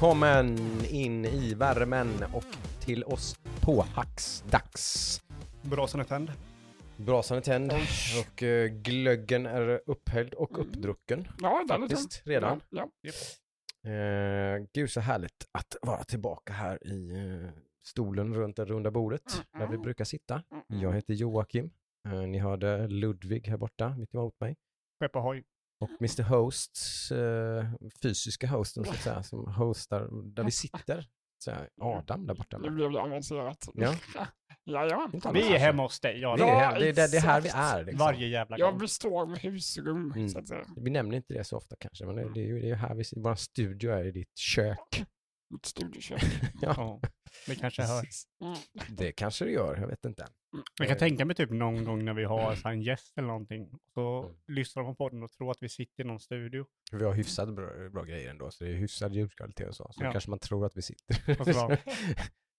Välkommen in i värmen och till oss på Hacksdags. Brasan är tänd. Brasan är tänd och eh, glöggen är upphälld och uppdrucken Ja, är faktiskt redan. Ja, Eh, gud så härligt att vara tillbaka här i eh, stolen runt det runda bordet där vi brukar sitta. ja. Jag heter Joakim. Eh, ni hörde Ludvig här borta mitt emot mig. Skeppa hoj. Och Mr Hosts, eh, fysiska hosten så att säga, som hostar där vi sitter. Så här, Adam där borta. Nu blev det avancerat. Ja. Jajamän. Inte Vi är hemma hos dig, Det ja. är, Ja, här, det, är, det, det är här vi är. Liksom. Varje jävla Jag gång. består av husrum, Mm. så att säga. Vi nämner inte det så ofta kanske, men det, det är ju det är här vi. Vår studio är i ditt kök. Mitt studiekök. Ja, Ja, det kanske hörs. Mm. Det kanske det gör, jag vet inte. Jag kan tänka mig typ någon gång när vi har så här en gäst eller någonting. Så Mm. lyssnar de på podden och tror att vi sitter i någon studio. Vi har hyfsat bra, bra grejer ändå, så det är hyfsad ljudkvalitet och så. Så Ja. kanske man tror att vi sitter. Och så bara,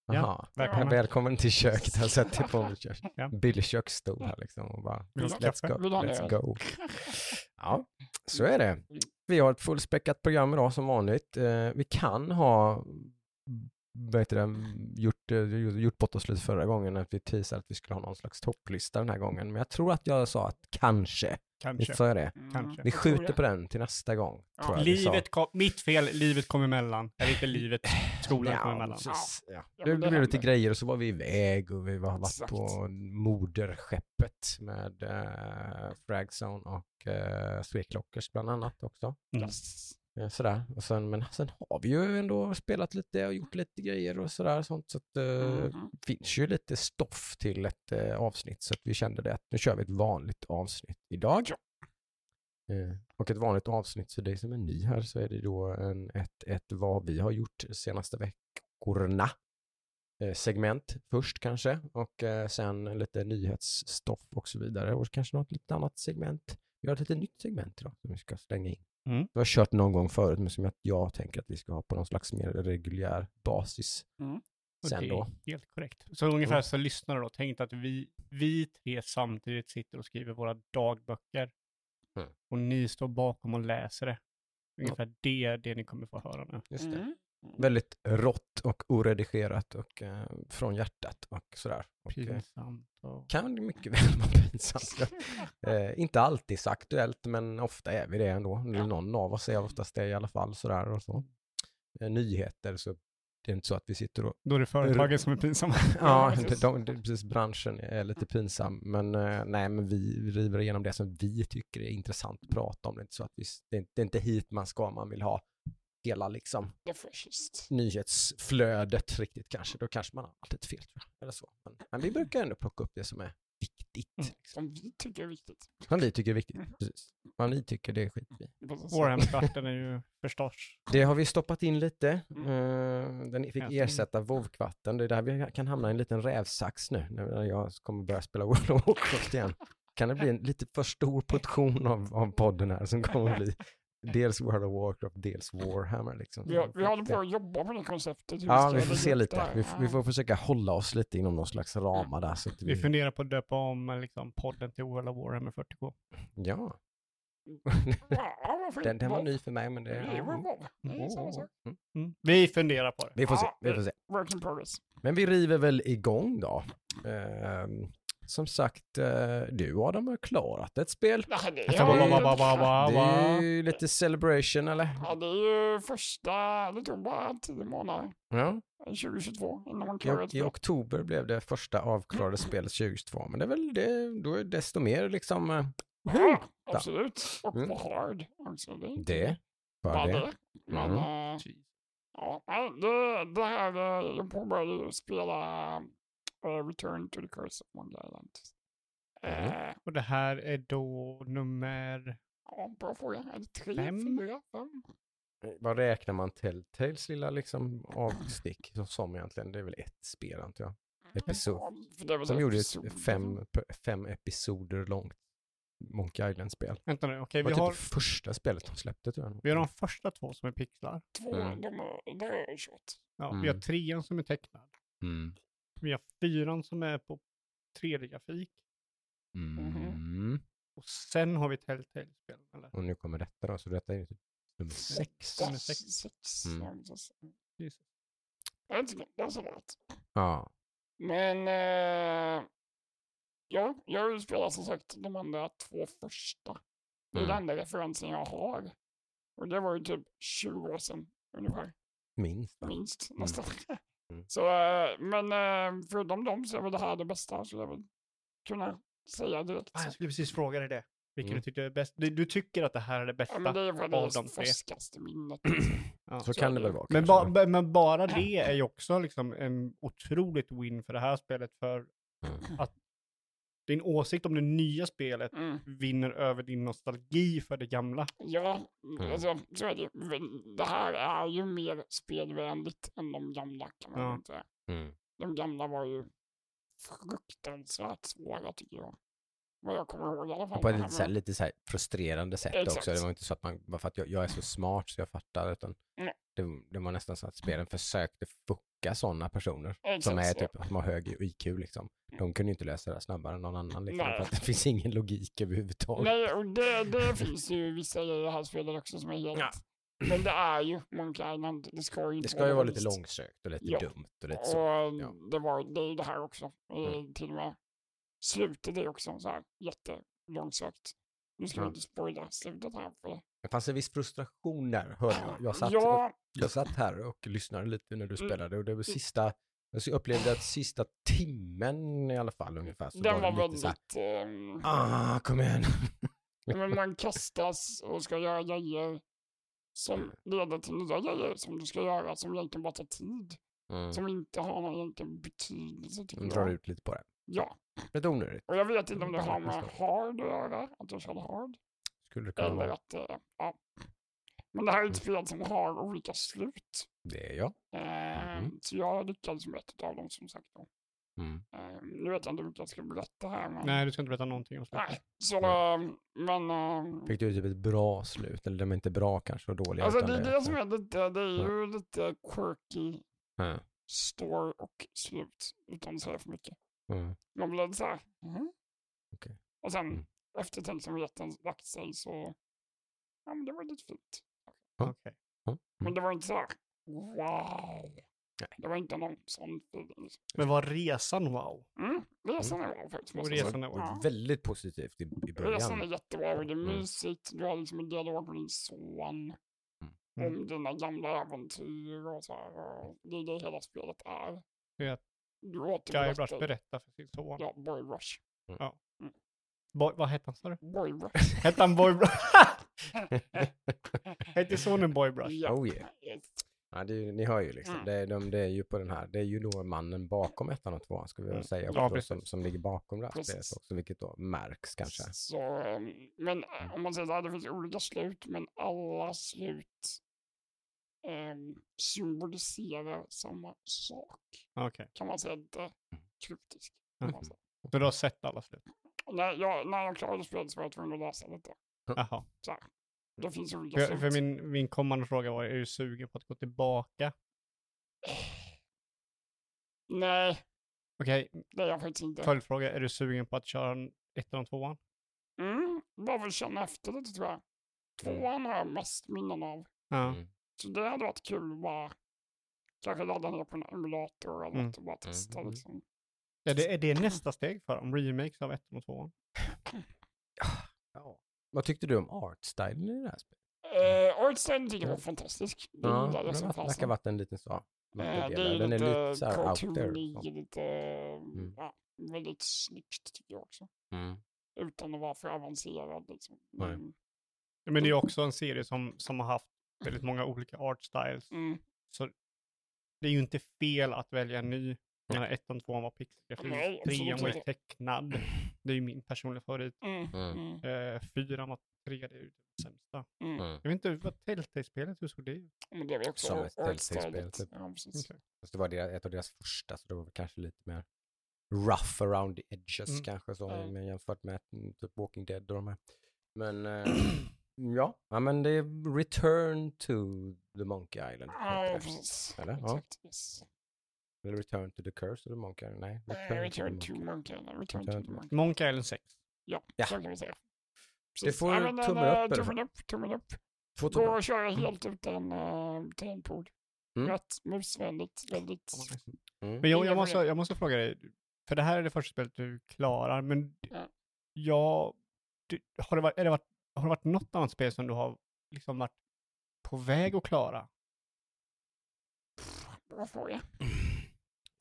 Jaha, Ja, välkommen. välkommen till köket. Jag sätter på. Ja. billig köksstol här liksom och bara let's go. Let's go. Ja, så är det. Vi har ett fullspäckat program idag som vanligt. Eh, vi kan ha vad heter det, gjort, eh, gjort bort oss lite förra gången att vi teasade att vi skulle ha någon slags topplista den här gången. Men jag tror att jag sa att kanske. kanske. Visst sa jag det? Mm. Kanske. Vi skjuter på den till nästa gång. Ja. Livet kom, mitt fel, livet kom emellan. Eller inte livet, skolan kom Ja, emellan. precis. Ja. Ja, Det det blev lite grejer och så var vi iväg och vi var varit på moderskeppet med uh, Fragzone och uh, Sweklockers bland annat också. Mm. Yes. Eh, sådär. Och sen, men sen har vi ju ändå spelat lite och gjort lite grejer och sådär. Sånt, så att uh, Mhm. finns ju lite stoff till ett eh, avsnitt så att vi kände det att nu kör vi ett vanligt avsnitt idag. Ja. Eh, och ett vanligt avsnitt för dig som är ny här så är det då en, ett, ett vad vi har gjort senaste veckorna. Eh, segment först kanske och eh, sen lite nyhetsstoff och så vidare och kanske något lite annat segment. Vi har ett lite nytt segment idag som vi ska slänga in. Mm. Vi har kört någon gång förut men som jag, jag tänker att vi ska ha på någon slags mer reguljär basis Mm. Sen det då. är helt korrekt. Så ungefär Mm. så lyssnare då tänkte att vi, vi tre samtidigt sitter och skriver våra dagböcker. Mm. Och ni står bakom och läser det. Ungefär det är det ni kommer få höra nu. Just det. Mm. Väldigt rått och oredigerat och eh, från hjärtat och sådär. Och, eh, Pinsamt. Och... kan mycket väl vara pinsamt. eh, inte alltid så aktuellt men ofta är vi det ändå. Eller någon av oss är oftast det i alla fall sådär och så. Eh, nyheter så det är inte så att vi sitter och Då är det företagen som är pinsamma. Ja, precis. de, de, precis, branschen är lite pinsam, men eh, nej, men vi river igenom det som vi tycker är intressant att prata om. Det är inte så att vi, det, är, inte- det är inte hit man ska, man vill ha hela liksom nyhetsflödet riktigt kanske. Då kanske man har haft lite fel, tror jag. Eller så. Men, men vi brukar ändå plocka upp det som är viktigt. Mm. Liksom. Som vi tycker är viktigt. Som vi tycker är viktigt. Precis. Vad ni tycker, det skiter vi. Warhammer-kvarten är ju förstås. Det har vi stoppat in lite. Mm. Eh, den fick ersätta WoW-kvarten. Det är där vi kan hamna i en liten rävsax nu när jag kommer börja spela World of Warcraft igen. Kan det bli en lite för stor portion av, av podden här som kommer att bli dels World of Warcraft, dels Warhammer. Liksom. Vi, har- vi håller på att jobba på det konceptet. Ja, vi får se lite. Vi, vi får försöka hålla oss lite inom någon slags ramar där. Så att Vi vi, funderar på att döpa om liksom, podden till World of Warhammer 40K. ja, den, den var ny för mig men det... Mm. Mm. Vi funderar på det. Vi får se, vi får se. Men vi river väl igång då. Ehm, som sagt, eh, du Adam har klarat ett spel. Ja, det, är, Det ju lite celebration eller? ja, det är ju första, det tog bara tio månader, Ja. 2022, innan man klarade I, I oktober blev det första avklarade spelet 2022. Men det är väl det, då är det desto mer liksom eh, Ja, absolut. Och Mm. hard också. Det är inte det. bara det. det. Men Mm. eh, ja, det, det här, eh, jag påbörjade spela eh, Return to the Curse of Monkey Island. Mm. Eh, Och det här är då nummer... ja, bra fråga. Är det tre, Fem? fyra, fem? Vad räknar man Telltales lilla liksom avstick som- egentligen? Det är väl ett spel antar jag. Episod. Ja, är väl Som gjorde ett fem, fem episoder långt Monkey Island-spel. Vänta nu, okej Det vi var har, typ det första spelet de släppte tror jag. vi har de första två som är pixlar. Två, Mm. de är, har jag kört. Ja, Vi har Mm. trean som är tecknad. Mm. Vi har fyran som är på 3D-grafik. Mm. Och sen har vi Telltale-spel. Eller? Och nu kommer detta då, så detta är ju typ Nummer sex. Nummer sex. Sex. Mm. Jesus. Jag vet inte, det är så rätt. Ja. Men eh, ja, jag har ju spelat som sagt de andra två första. Det är Mm. den enda referensen jag har. Och det var ju typ 20 år sedan ungefär, Minst va? minst nästan. Mm. Så, eh, men eh, förutom dem så är väl det här det bästa, så jag vill kunna säga direkt. Ah, jag skulle precis fråga dig det. Vilken Mm. du tyckte är bäst? Du, du tycker att det här är det bästa? Ja, men det är väl av det de tre. färskaste minnet. Ja. Så så kan det väl vara Men, ba, men bara det är ju också liksom en otroligt win för det här spelet. För Mm. Din åsikt om det nya spelet Mm. vinner över din nostalgi för det gamla. Ja, Mm. alltså så är det. Det här är ju mer spelvänligt än de gamla kan man Ja. säga. Mm. De gamla var ju fruktansvärt svåra tycker jag. Vad jag kommer ihåg i alla fall. På ett lite, så här, lite så här frustrerande sätt Exakt. också. Det var inte så att man, bara för att jag, jag är så smart så jag fattar, utan det, det var nästan så att spelen försökte fucka sådana personer som Exakt, är ja. typ, som har hög IQ liksom. De kunde ju inte lösa det snabbare än någon annan liksom, Nej. för att det finns ingen logik överhuvudtaget. Nej, och det, det finns ju vissa i det här spelet också som är helt... Ja. Men det är ju Monkey Island. Det ska ju Det ska ju vara lite långsökt och lite Ja. dumt och lite så. Och ja. det, var, det är ju det här också. Eh, Mm. Till och med slutet är också så här jättelångsökt. Nu ska vi Ja. inte spoila slutet här. För Det fanns en viss frustration där, hörde jag. Jag satt, ja, jag satt här och lyssnade lite när du Mm. spelade och det var sista, jag upplevde att sista timmen i alla fall ungefär så den var var så här, väldigt... ehm, ah, kom igen. men man kastas och ska göra grejer som leder till nya grejer som du ska göra som egentligen bara tar tid. Mm. Som inte har någon egentligen betydelse tycker De drar jag. ut lite på det. Ja, Lite onödigt. och jag vet inte om det har med hard att göra, att jag körde hard. Skulle det kunna Eller vara. att, eh, ja. Men det här är ett Mm. spel som har olika slut. Det är jag. Eh, Mhm. Så jag lyckades med ett av dem som sagt. Då. Mm. Eh, nu vet jag inte vilka jag ska berätta här. Men... Nej, du ska inte berätta någonting om slutet. Nej, så, eh, men... eh, Fick du typ ett bra slut? Eller de är inte bra kanske och dåliga? Alltså det är det som är lite, det är ju lite quirky Ja. story och slut. Utan att säga för mycket. Mm. Man blir lite så här, mhm. Okej. Och sen Mm. eftertänksamheten lagt sig så, ja men det var lite fint. Ja. Okej. Men det var inte så här, wow. Nej. Det var inte någon sån feeling. Men var resan wow? Mm, resan är bra faktiskt. Och resan är wow. Ja. Väldigt positivt i, i Resan är början. jättebra och det är Mm. mysigt. Du har liksom en dialog med din son. Mm. Om dina gamla äventyr och så här. Och det är det hela spelet är. Att Du Guybrush återberättar. berättar för sin son. Ja, Boy Rush. Boy, vad hette han sa du? Boy Rush. Hette han Boybrush? Hette sonen Boybrush? ja. Oh yeah. Ja, det, är ju- ni hör ju liksom. Mm. Det, de, det är ju på den här, det är ju då mannen bakom ettan och tvåan ska vi väl Mm. säga. Ja, som, som ligger bakom det här Precis. spelet också, vilket då märks kanske. Så, men eh, om man säger så här, det finns olika slut, men alla slut ehm, symboliserar samma sak. Okej. Kan man säga det kryptiskt. Mm. man säga. Så du har sett alla slut? När, jag, när jag klarade spelet så var jag tvungen att läsa lite. Jaha. Så. Det finns olika För, för min, min kommande fråga var, är du sugen på att gå tillbaka? Nej, Okej, det är jag faktiskt inte. följdfråga, är du sugen på att köra en ettan och tvåan? Mm, bara vill känna efter lite tror jag. Tvåan har jag mest minnen av. Ja. Mm. Så det hade varit kul att bara kanske ladda ner på en emulator eller Mm. något och bara testa Mm. liksom. Är det, är det nästa steg för dem? Remakes av ettan och tvåan? Ja. Vad tyckte du om artstylen i det här spelet? Eh, Artstyle tycker jag var fantastisk. Det Ja, som verkar varit en liten så. Eh, det är ju Den är lite lite så här out there. så. lite, Mm. ja, väldigt snyggt tycker jag också. Mm. Utan att vara för avancerad liksom. Nej. Men, Men det är också en serie som, som har haft väldigt många olika art styles. mm, Så det är ju inte fel att välja en ny. Menar, ettan och tvåan var pixelgrafik, trean var ju tecknad. Det är ju min personliga favorit. mm, Mm. mm, fyran var 3D, det är det sämsta. mm. Mm. Jag vet inte, vad Telltale-spelet, hur såg det ut? Men det väl också Som ett. Telltale-spel, typ. Ja. Okej. Fast det var deras, ett av deras första, så det var väl kanske lite mer rough around the edges Mm. kanske så, Ja. men jämfört med mm, typ Walking Dead och de här. Men eh, ja, ja, men det är Return to the Monkey Island. Ja, precis. Eller? Ja. Yes. Eller Return to the Curse the Monkey Island? Nej, Return, Return to. Monkey Island. Return Return to to Monkey Monkey Island 6. Ja, Ja. så kan vi säga. Det får Ja, men, tummen eh, upp Tummen upp, tummen upp. Två Går tuber. att köra helt utan uh, tangentbord. Mm. Rätt musvänligt, väldigt... Mm. Men jag, jag, måste, jag måste fråga dig, för det här är det första spelet du klarar, men Ja. jag, du, har, det varit, är det varit, har det varit något annat spel som du har liksom varit på väg att klara? Bra fråga.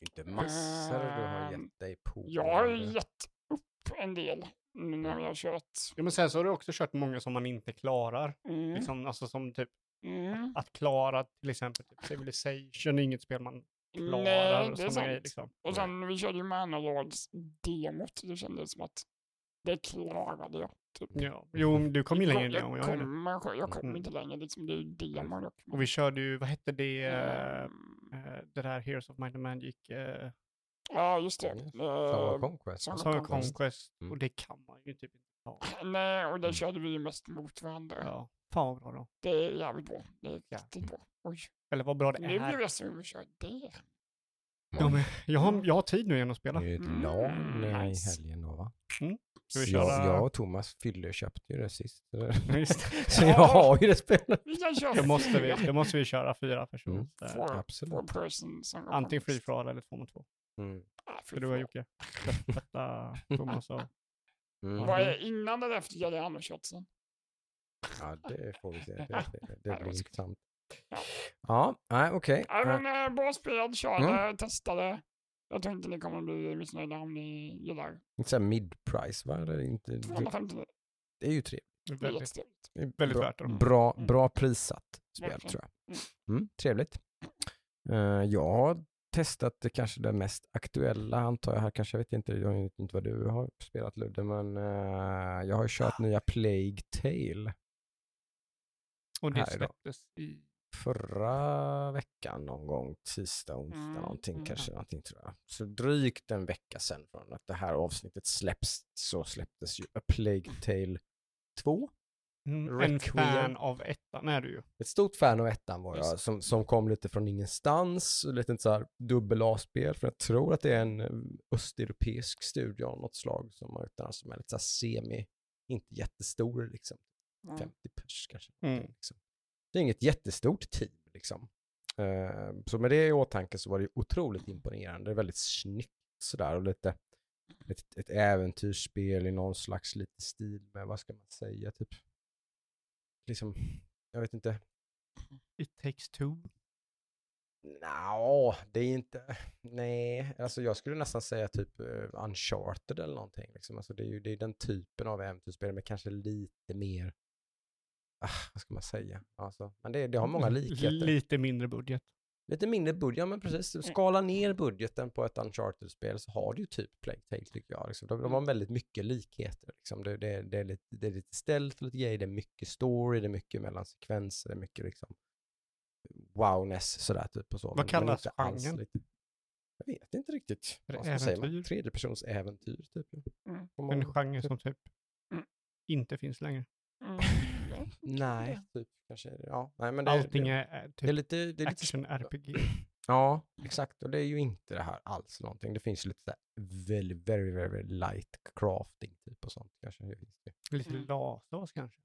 Inte massor du har Ehm, gett dig på. Jag har ju gett upp en del nu när jag har kört. Ja, men sen så har du också kört många som man inte klarar. Mm. Liksom, alltså som typ Mm. att klara till exempel typ Civilization är inget spel man klarar. Nej, och det är såna grejer, sant. liksom. Och sen vi körde ju Manor demot. Det kändes som att det klarade jag. Typ. Ja. Jo, du kom ju Jag längre än jag. jag, och jag, kommer, jag kom Mm. inte längre. Liksom, det är demon. och vi körde ju, vad hette det, Ehm, eh, det där Heroes of Might and Magic, eh, Ja, just det. Mm. Eh, Summer Conquest. Saga Conquest. Conquest, Mm. och det kan man ju typ inte ta. Nej, och det Mm. körde vi ju mest mot varandra. Ja, fan vad bra då. Det är jävligt bra. Det är Ja. riktigt bra. Oj, Eller vad bra det nu blir är. jag sugen på att köra det. Ja, men jag, har, jag har tid nu igen att spela. Det är ett Mm, LAN eh, i nice. helgen då va? Ska vi köra? jag, jag och Thomas fyllde köpte ju det sist. Så jag har ju det spelet. Då måste vi, då måste vi köra fyra personer. Mm. Four, four Absolut. person som går Antingen free for all eller två mot två. Mm. Ah, För du och. Jocke. Detta Thomas och... Mm. Vad är innan eller efter Jerry Andersson? Ja, det får vi se. Det, Ja. det, det, det det blir intressant. Ja. Ja, nej okej. Ja, Eh, men äh, bra spel, körde, Mm. testade. Jag tror inte ni kommer bli missnöjda om ni gillar. Inte såhär mid-price va? Eller inte, det, 250, det är ju trevligt. det är Väldigt. Det är Väldigt bra, värt det. Bra, Mm. bra prissatt spel Verkligen. tror jag. Mm. Mm, trevligt. Eh, jag har testat det kanske det mest aktuella antar jag här kanske. Jag vet inte, jag vet inte vad du har spelat Ludde, men eh, jag har ju kört nya Plague Tale Och det släpptes i... förra veckan någon gång, tisdag, onsdag Mm, någonting mm. kanske, någonting tror jag. Så drygt en vecka sedan från att det här avsnittet släpps så släpptes ju A Plague Tale 2. Mm, en fan av ettan är du ju. Ett stort fan av ettan var jag, som, som kom lite från ingenstans, lite så här dubbel A-spel, för jag tror att det är en eh, östeuropeisk studio av något slag som har som är lite så semi, inte jättestor liksom, Mm. 50 pers kanske. Mm. Liksom. Det är inget jättestort team liksom. Eh, så med det i åtanke så var det otroligt imponerande, det är väldigt snyggt sådär och lite ett, ett äventyrsspel i någon slags lite stil med, vad ska man säga, typ, liksom, jag vet inte, It takes two. Nja, det är inte, nej, alltså jag skulle nästan säga typ uh, Uncharted eller någonting. Liksom. Alltså det är ju det är den typen av äventyrsspel, men kanske lite mer, vad ska man säga, alltså, men det, det har många likheter. Lite mindre budget. Lite mindre budget, ja men precis, skala ner budgeten på ett Uncharted-spel så har du ju typ Plague Tale tycker jag. Liksom. De, de har väldigt mycket likheter. Liksom. Det, det, det, är lite, det är lite stealth, lite grejer, det är mycket story, det är mycket mellan sekvenser, det är mycket liksom wowness sådär typ och så. Vad men- kallas genren? lite- Jag vet inte riktigt. Vad ska man säga? äventyr? Tredjepersons äventyr typ. Mm. En genre som typ Mm. inte finns längre. Mm. Nej, typ kanske. Ja, nej men det, Allting det, är, är det är typ lite, det är lite action-RPG. Ja, exakt. Och det är ju inte det här alls någonting. Det finns lite very, very, very, light crafting typ och sånt kanske. Det finns det. Lite Mm. Last kanske.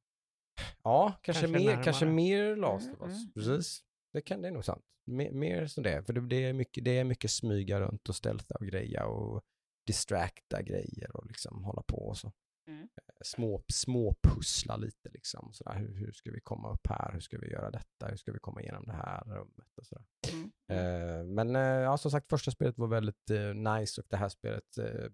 Ja, kanske, Kanske mer, kanske mer Last Mm, Us. mm, Precis. Det, kan, det är nog sant. Mer, mer som det. För det, det, är mycket, det är mycket smyga runt och stealtha och greja och distracta grejer och liksom hålla på och så. Mm. Små, små pussla lite liksom. Sådär, hur, hur ska vi komma upp här? Hur ska vi göra detta? Hur ska vi komma igenom det här rummet? Och sådär. Mm. Eh, men eh, ja, som sagt, första spelet var väldigt eh, nice och det här spelet eh,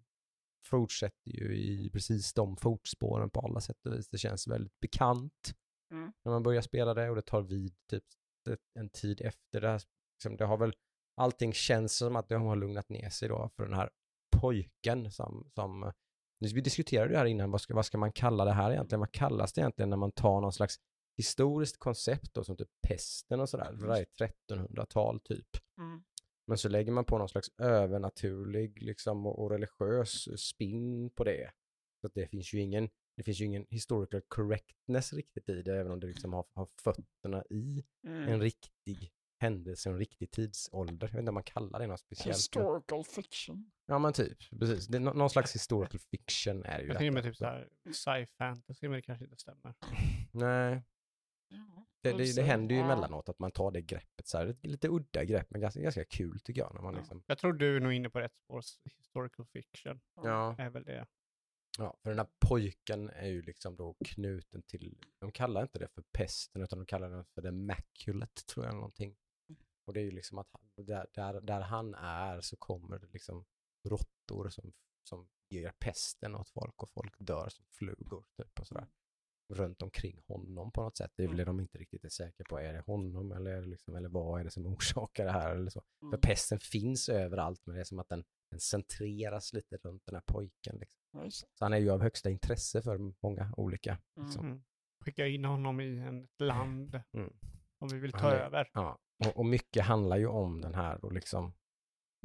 fortsätter ju i precis de fotspåren på alla sätt och vis. Det känns väldigt bekant Mm. när man börjar spela det och det tar vid typ en tid efter det här. Liksom, det har väl, allting känns som att det har lugnat ner sig då för den här pojken som, som vi diskuterade det här innan, vad ska, vad ska man kalla det här egentligen? Vad kallas det egentligen när man tar någon slags historiskt koncept då, som typ pesten och sådär, det där är 1300-tal typ. Mm. Men så lägger man på någon slags övernaturlig liksom, och, och religiös spin på det. Så det finns ju ingen, det finns ju ingen historical correctness riktigt i det, även om det liksom har, har fötterna i Mm. en riktig händelse, en riktig tidsålder. Jag vet inte om man kallar det något speciellt. Historical fiction. Ja men typ, precis. Det någon slags historical fiction är ju Jag tänker mig typ såhär sci-fantasy, men det kanske inte stämmer. Nej. Det, det, det händer ju emellanåt att man tar det greppet så här, lite udda grepp men ganska, ganska kul tycker jag när man Ja. liksom, Jag tror du är nog inne på rätt spår. Historical fiction ja. är väl det. Ja, för den här pojken är ju liksom då knuten till, de kallar inte det för pesten utan de kallar den för the maculet tror jag någonting. Och det är ju liksom att där, där, där han är så kommer det liksom råttor som, som ger pesten åt folk och folk dör som flugor typ och sådär. Runt omkring honom på något sätt. Det är väl det de inte riktigt är säkra på. Är det honom eller, är det liksom, eller vad är det som orsakar det här? Eller så. För Mm. pesten finns överallt men det är som att den, den centreras lite runt den här pojken. Liksom. Det. Så han är ju av högsta intresse för många olika. Mm. Liksom. Mm. Skicka in honom i ett land Mm. som vi vill ta är- över. Ja. Och, och mycket handlar ju om den här och liksom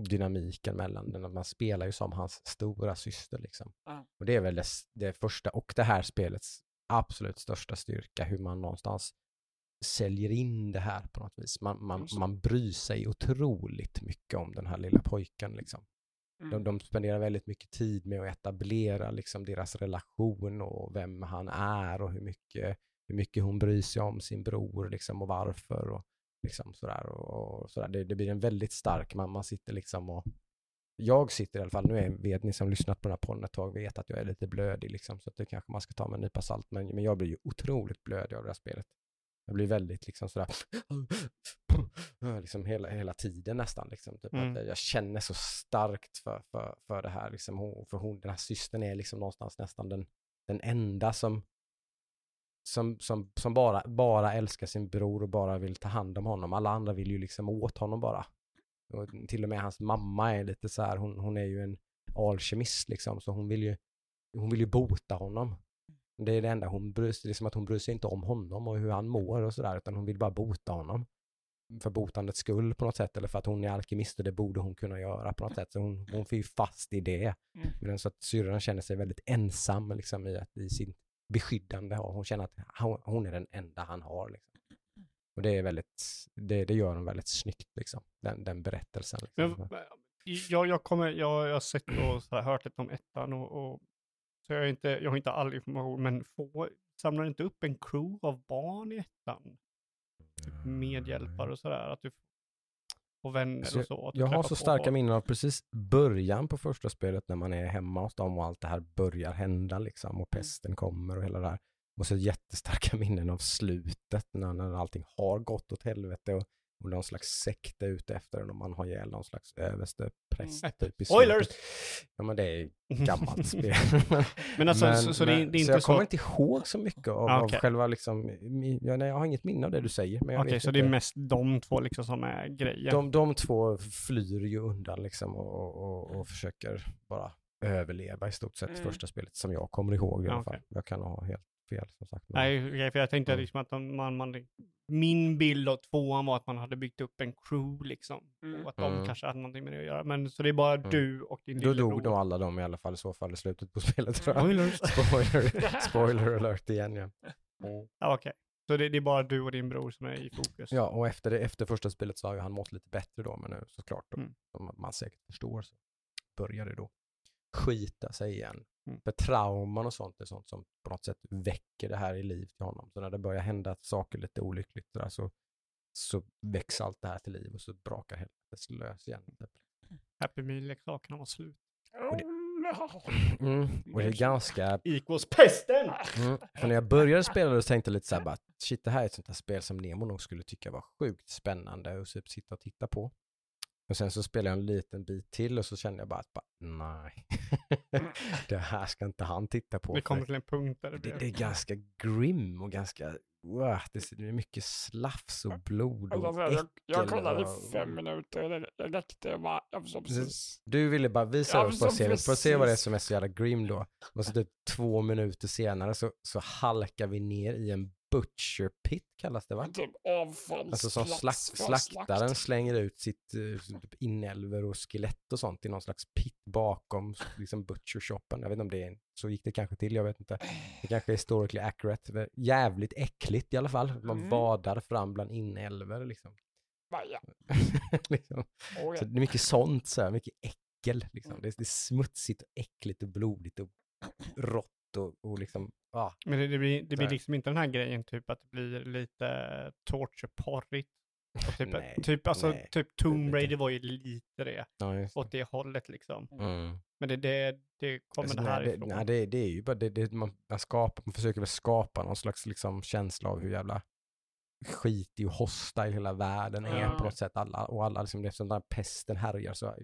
dynamiken mellan den. Man spelar ju som hans stora syster liksom. Ja. Och det är väl det, det första och det här spelets absolut största styrka, hur man någonstans säljer in det här på något vis. Man, man, man bryr sig otroligt mycket om den här lilla pojken liksom. Mm. De, de spenderar väldigt mycket tid med att etablera liksom deras relation och vem han är och hur mycket, hur mycket hon bryr sig om sin bror liksom och varför och liksom sådär. Och, och sådär. Det, det blir en väldigt stark, man, man sitter liksom och jag sitter i alla fall, nu är, vet ni som lyssnat på den här podden ett tag vet att jag är lite blödig liksom, så att det kanske man ska ta med en nypa salt, men, men jag blir ju otroligt blödig av det här spelet. Jag blir väldigt liksom sådär, liksom hela, hela tiden nästan. Liksom, typ Mm. att jag, känner så starkt för, för, för det här. Liksom, hon, för hon, den här systern är liksom någonstans nästan den, den enda som, som, som, som bara, bara älskar sin bror och bara vill ta hand om honom. Alla andra vill ju liksom åt honom bara. Och till och med hans mamma är lite så här, hon, hon är ju en alkemist liksom, så hon vill ju, hon vill ju bota honom. Det är det enda hon bryr sig, det är som att hon bryr sig inte om honom och hur han mår och sådär, utan hon vill bara bota honom. För botandets skull på något sätt, eller för att hon är alkemist och det borde hon kunna göra på något sätt. Så hon, hon får ju fast i det. Mm. Men så att syrran känner sig väldigt ensam liksom, i, i sin beskyddande. Och hon känner att hon, är den enda han har. Liksom. Och det är väldigt, det, det gör hon väldigt snyggt, liksom. den, den berättelsen. Liksom. Men, jag, jag, kommer, jag, jag har sett och hört lite om ettan och, och så jag, inte, jag har inte all information, men få, samlar inte upp en crew av barn i ettan? Typ medhjälpare och sådär, att du får vänner Alltså, och så. Jag har så starka minnen av precis början på första spelet när man är hemma hos dem och allt det här börjar hända liksom och pesten kommer och hela det här. Och så jättestarka minnen av slutet när, när allting har gått åt helvete och, och någon slags sekt är ute efter en och man har ihjäl någon slags överste präst Mm. typ Spoilers! Ja men det är gammalt spel. Men alltså, så, så det, är- men- det är så jag så... kommer inte ihåg så mycket av, Ah, av själva liksom, mi- ja, nej, jag har inget minne av det du säger. men jag Okej, vet så det inte. är mest de två liksom som är grejen. De, de två flyr ju undan liksom och, och, och, och försöker bara överleva i stort sett Mm. första spelet som jag kommer ihåg i alla Ja, fall. Jag kan ha helt fel som sagt. Nej, okej, för jag tänkte Mm. liksom att man, man, min bild av tvåan var att man hade byggt upp en crew liksom. Mm. Och att de Mm. kanske hade någonting med det att göra. Men så det är bara Mm. du och din Då lillebror. dog nog alla de i alla fall i så fall i slutet på spelet tror jag. Spoilers. Spoiler, spoiler alert igen ja. Ja, okej. Så det, det är bara du och din bror som är i fokus? Ja, och efter, det, efter första spelet så har ju han mått lite bättre då, men nu såklart, då, Mm. som man säkert förstår, så börjar det då skita sig igen. Mm. För trauman och sånt är sånt som på något sätt väcker det här i liv till honom. Så när det börjar hända saker lite olyckligt där, så, så väcks allt det här till liv och så brakar helvetet lös igen. Typ. Happy Meal-leksakerna var slut. Och det-. Mm. Och det är ganska Equals pesten! Mm. För när jag började spela det så tänkte jag lite så här bara, shit det här är ett sånt här spel som Nemo nog skulle tycka var sjukt spännande och typ sitta och titta på. Och sen så spelade jag en liten bit till och så kände jag bara att bara, nej, det här ska inte han titta på. Det kommer till en punkt där det det, blir... det är ganska grim och ganska, wow, det är mycket slafs och blod Alltså, och jag, jag, jag äckel kollade och- i fem minuter, det det räckte. Jag bara, jag förstår precis. Du ville bara visa Ja, oss för att så se, för att se vad det är som är så jävla grim då. Och så typ två minuter senare så, så halkar vi ner i en butcher pit kallas det va? Typ Alltså som slack, för slaktaren slakt. slänger ut sitt eh, typ inälvor och skelett och sånt i någon slags pit bakom liksom butcher shoppen. Jag vet inte om det är, så gick det kanske till, jag vet inte. Det kanske är historically accurate. Jävligt äckligt i alla fall. Man Mm. vadar fram bland inälvor liksom. Bara, ja. liksom. Oj, Så det är mycket sånt, så här, mycket äckel. Liksom. Mm. Det, är, det är smutsigt och äckligt och blodigt och rått och, och liksom, ah, Men det, det blir, det blir Nej. liksom inte den här grejen typ att det blir lite torture-porrigt. Och typ, Nej, typ, alltså, nej, typ Tomb. Raider var ju lite det, ja, det. åt det hållet liksom. Mm. Men det, det, det kommer Alltså, det nej, här det, ifrån. nej, det, det är ju bara det, det man, man, skapar, man försöker väl skapa någon slags liksom, känsla av hur jävla skitig och hostile hela världen är Ja. på något sätt. Alla, och alla, liksom, eftersom den här pesten härjar så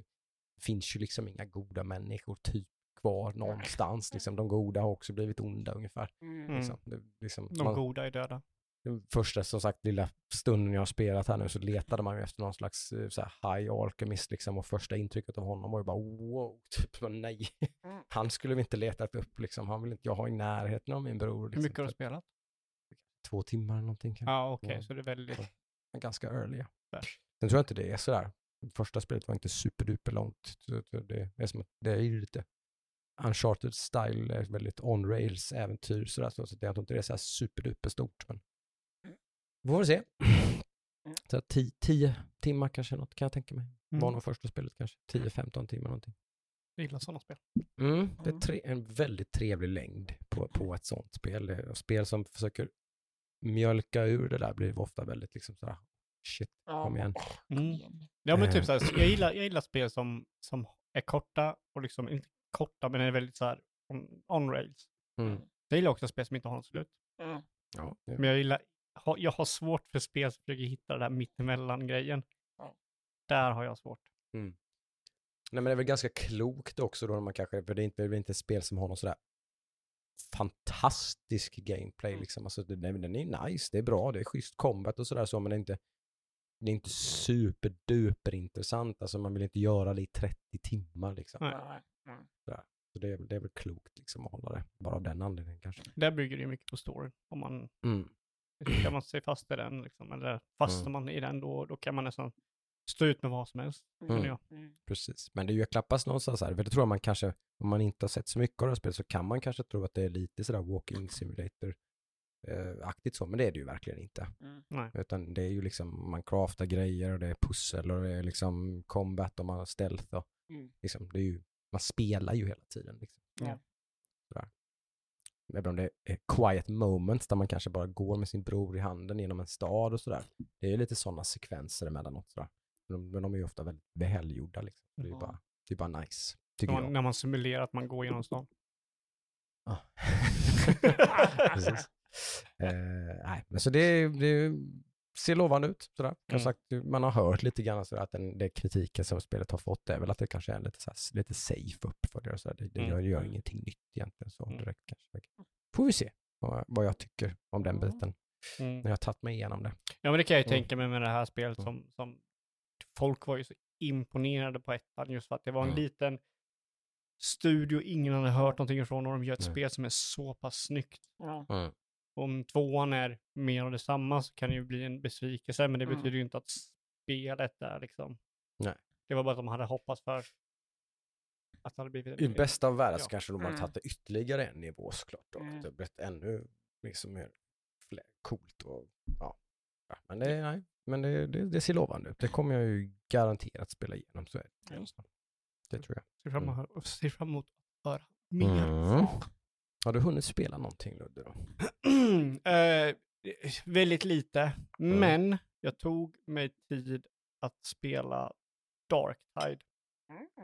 finns ju liksom inga goda människor typ kvar någonstans. Liksom. De goda har också blivit onda ungefär. Mm. Liksom. Det, liksom, De man, goda är döda. den första som sagt lilla stunden jag har spelat här nu så letade man ju efter någon slags eh, så här, high alchemist liksom och första intrycket av honom var ju bara wow, typ så, nej. Mm. Han skulle vi inte letat upp liksom, han vill inte jag ha i närheten av min bror. Hur Liksom. mycket har du spelat? Två timmar eller någonting kanske. Ja, okej, Ja. så det är väldigt... Ganska early. ja. Sen tror jag inte det är sådär. Första spelet var inte superduper långt. Det är som att det är ju lite Uncharted style, är väldigt on rails äventyr sådär. Så så jag tror inte det är så här superduper stort. Men vi får se. Så här tio, tio timmar kanske något kan jag tänka mig. Var Mm. nog första spelet kanske. 10-15 timmar någonting. Jag gillar sådana spel. Mm, det är Mm. tre, en väldigt trevlig längd på, på ett sånt spel. Är Spel som försöker mjölka ur det där blir ofta väldigt liksom sådär, shit, kom igen. Mm. Ja, men Eh. typ så här, jag gillar, jag gillar spel som, som är korta och liksom, inte korta, men är väldigt så här on, on rails. Mm. Jag gillar också spel som inte har något slut. Mm. Ja, det- Men jag gillar, ha- jag har svårt för spel som försöker hitta det där mittemellan-grejen. Ja. Där har jag svårt. Nej men det är väl ganska klokt också då när man kanske, för det är inte, det är inte ett spel som har någon sådär fantastisk gameplay Mm. liksom. Alltså det, den den är nice, det är bra, det är schysst combat och sådär så, men det är inte, det är inte superduper intressant. Alltså man vill inte göra det i 30 timmar liksom. Nej. Nej. Så det är, väl- det är väl klokt liksom att hålla det, bara av den anledningen kanske. Där bygger det ju mycket på storyn. Om man Mm. Ska man sig fast i den, liksom, eller fastnar man i den, då, då kan man nästan stå ut med vad som helst. Mm. jag. Mm. Precis, men det är ju knappast någonstans här, för det tror jag man kanske, om man inte har sett så mycket av det här spelet så kan man kanske tro att det är lite sådär walking simulator eh, aktigt så, men det är det ju verkligen inte. Mm. Nej. Utan det är ju liksom, man craftar grejer och det är pussel och det är liksom combat och man har stealth och Mm. liksom, det är ju, man spelar ju hela tiden. Liksom. Ja. Sådär. Även om det är quiet moments där man kanske bara går med sin bror i handen genom en stad och sådär. Det är ju lite sådana sekvenser emellanåt sådär. Men de, men de är ju ofta väldigt välgjorda liksom. Det är ju Ja. bara, det är bara nice, tycker När man, jag. när man simulerar att man går genom stan. Ja. Precis. Eh, nej, men så det, det ser lovande ut. Sådär. Mm. sagt, man har hört lite grann sådär att den, det kritiken som spelet har fått är väl att det kanske är lite, såhär, lite safe uppföljare. Sådär. Det, det Mm. gör, gör ingenting nytt egentligen så Mm. direkt kanske. Får vi se vad, vad jag tycker om den biten Mm. när jag har tagit mig igenom det. Ja, men det kan jag ju Mm. tänka mig med det här spelet Mm. som, som folk var ju så imponerade på ettan just för att det var en Mm. liten studio, ingen hade hört någonting ifrån och de gör ett Nej. spel som är så pass snyggt. Ja. Om tvåan är mer av detsamma så kan det ju bli en besvikelse, men det Mm. betyder ju inte att spelet är liksom... Nej. Det var bara att de hade hoppats för att det hade blivit... I bästa av världar så Ja. kanske de har Mm. tagit det ytterligare en nivå såklart. Då. Mm. Det har blivit ännu liksom mer fler, coolt och ja. ja men det, nej, men det, det, det ser lovande ut. Det kommer jag ju garanterat spela igenom. Så är det. Ja. det tror jag. Ser fram emot, ser fram emot att höra mer. Mm. Har du hunnit spela någonting Ludde då? Eh, väldigt lite, Mm. men jag tog mig tid att spela Darktide.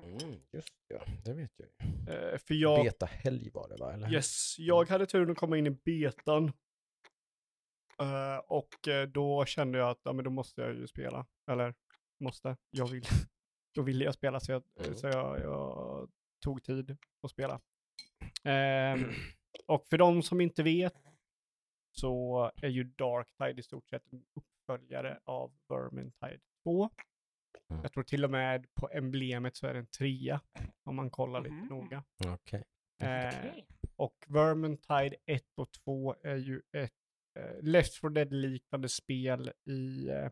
Mm, just ja, det vet jag ju. Uh, för jag, Beta-helg var det va? Eller? yes, jag hade turen att komma in i betan. Eh, och eh, då kände jag att ja, men då måste jag ju spela. Eller måste, jag vill. då ville jag spela så jag, Mm. så jag, jag tog tid att spela. Ehm, och för de som inte vet så är ju Darktide i stort sett en uppföljare av Vermintide 2. Mm. Jag tror till och med på emblemet så är det en trea om man kollar lite Mhm. noga. Okej. Eh, Okej. och Vermintide 1 och 2 är ju ett eh, Left 4 Dead-liknande spel i eh,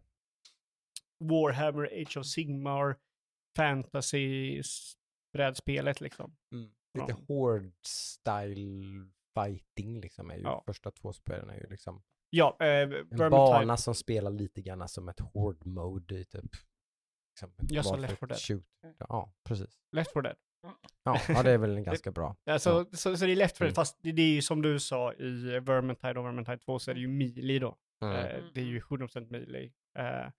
Warhammer Age of Sigmar fantasy-brädspelet liksom. Mm. Lite Ja. hård style fighting liksom är ju Ja. första två spelen är ju liksom Ja, eh, en bana som spelar lite grann som ett hård mode i typ liksom, Jag sa Left 4 Dead. Shoot. Ja, precis. Left 4 Dead. Ja, ja, det är väl ganska bra. Alltså, så, så det är lätt för det, Mm. fast det, det är ju som du sa i Vermintide och Vermintide 2 så är det ju melee då. Mm. Eh, det är ju 100% melee. Eh,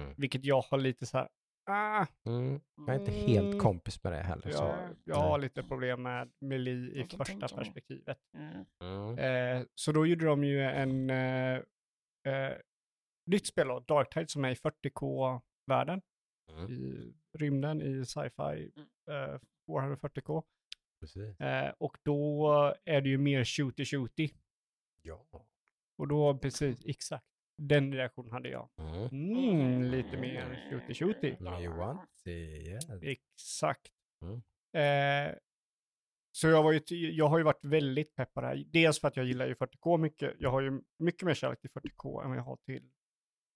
Mm. Vilket jag har lite så här, ah, Mm. Jag är inte helt Mm. kompis med det heller. Så. jag, jag har lite problem med melee i Jag första perspektivet. Mm. Mm. Eh, så då gjorde de ju en eh, eh, nytt spel då, Darktide, som är i 40K-världen. Mm. I rymden, i sci-fi, eh, 440K. Precis. Eh, och då är det ju mer shooty-shooty. Ja. Och då, precis, exakt. Den reaktionen hade jag. Mm. Mm, lite mer shooty-shooty. Men Johan, se, yes. Exakt. Mm. Eh, så jag, var ju, jag har ju varit väldigt pepp på det här. Dels för att jag gillar ju 40K mycket. Jag har ju mycket mer kärlek till 40K än vad jag har till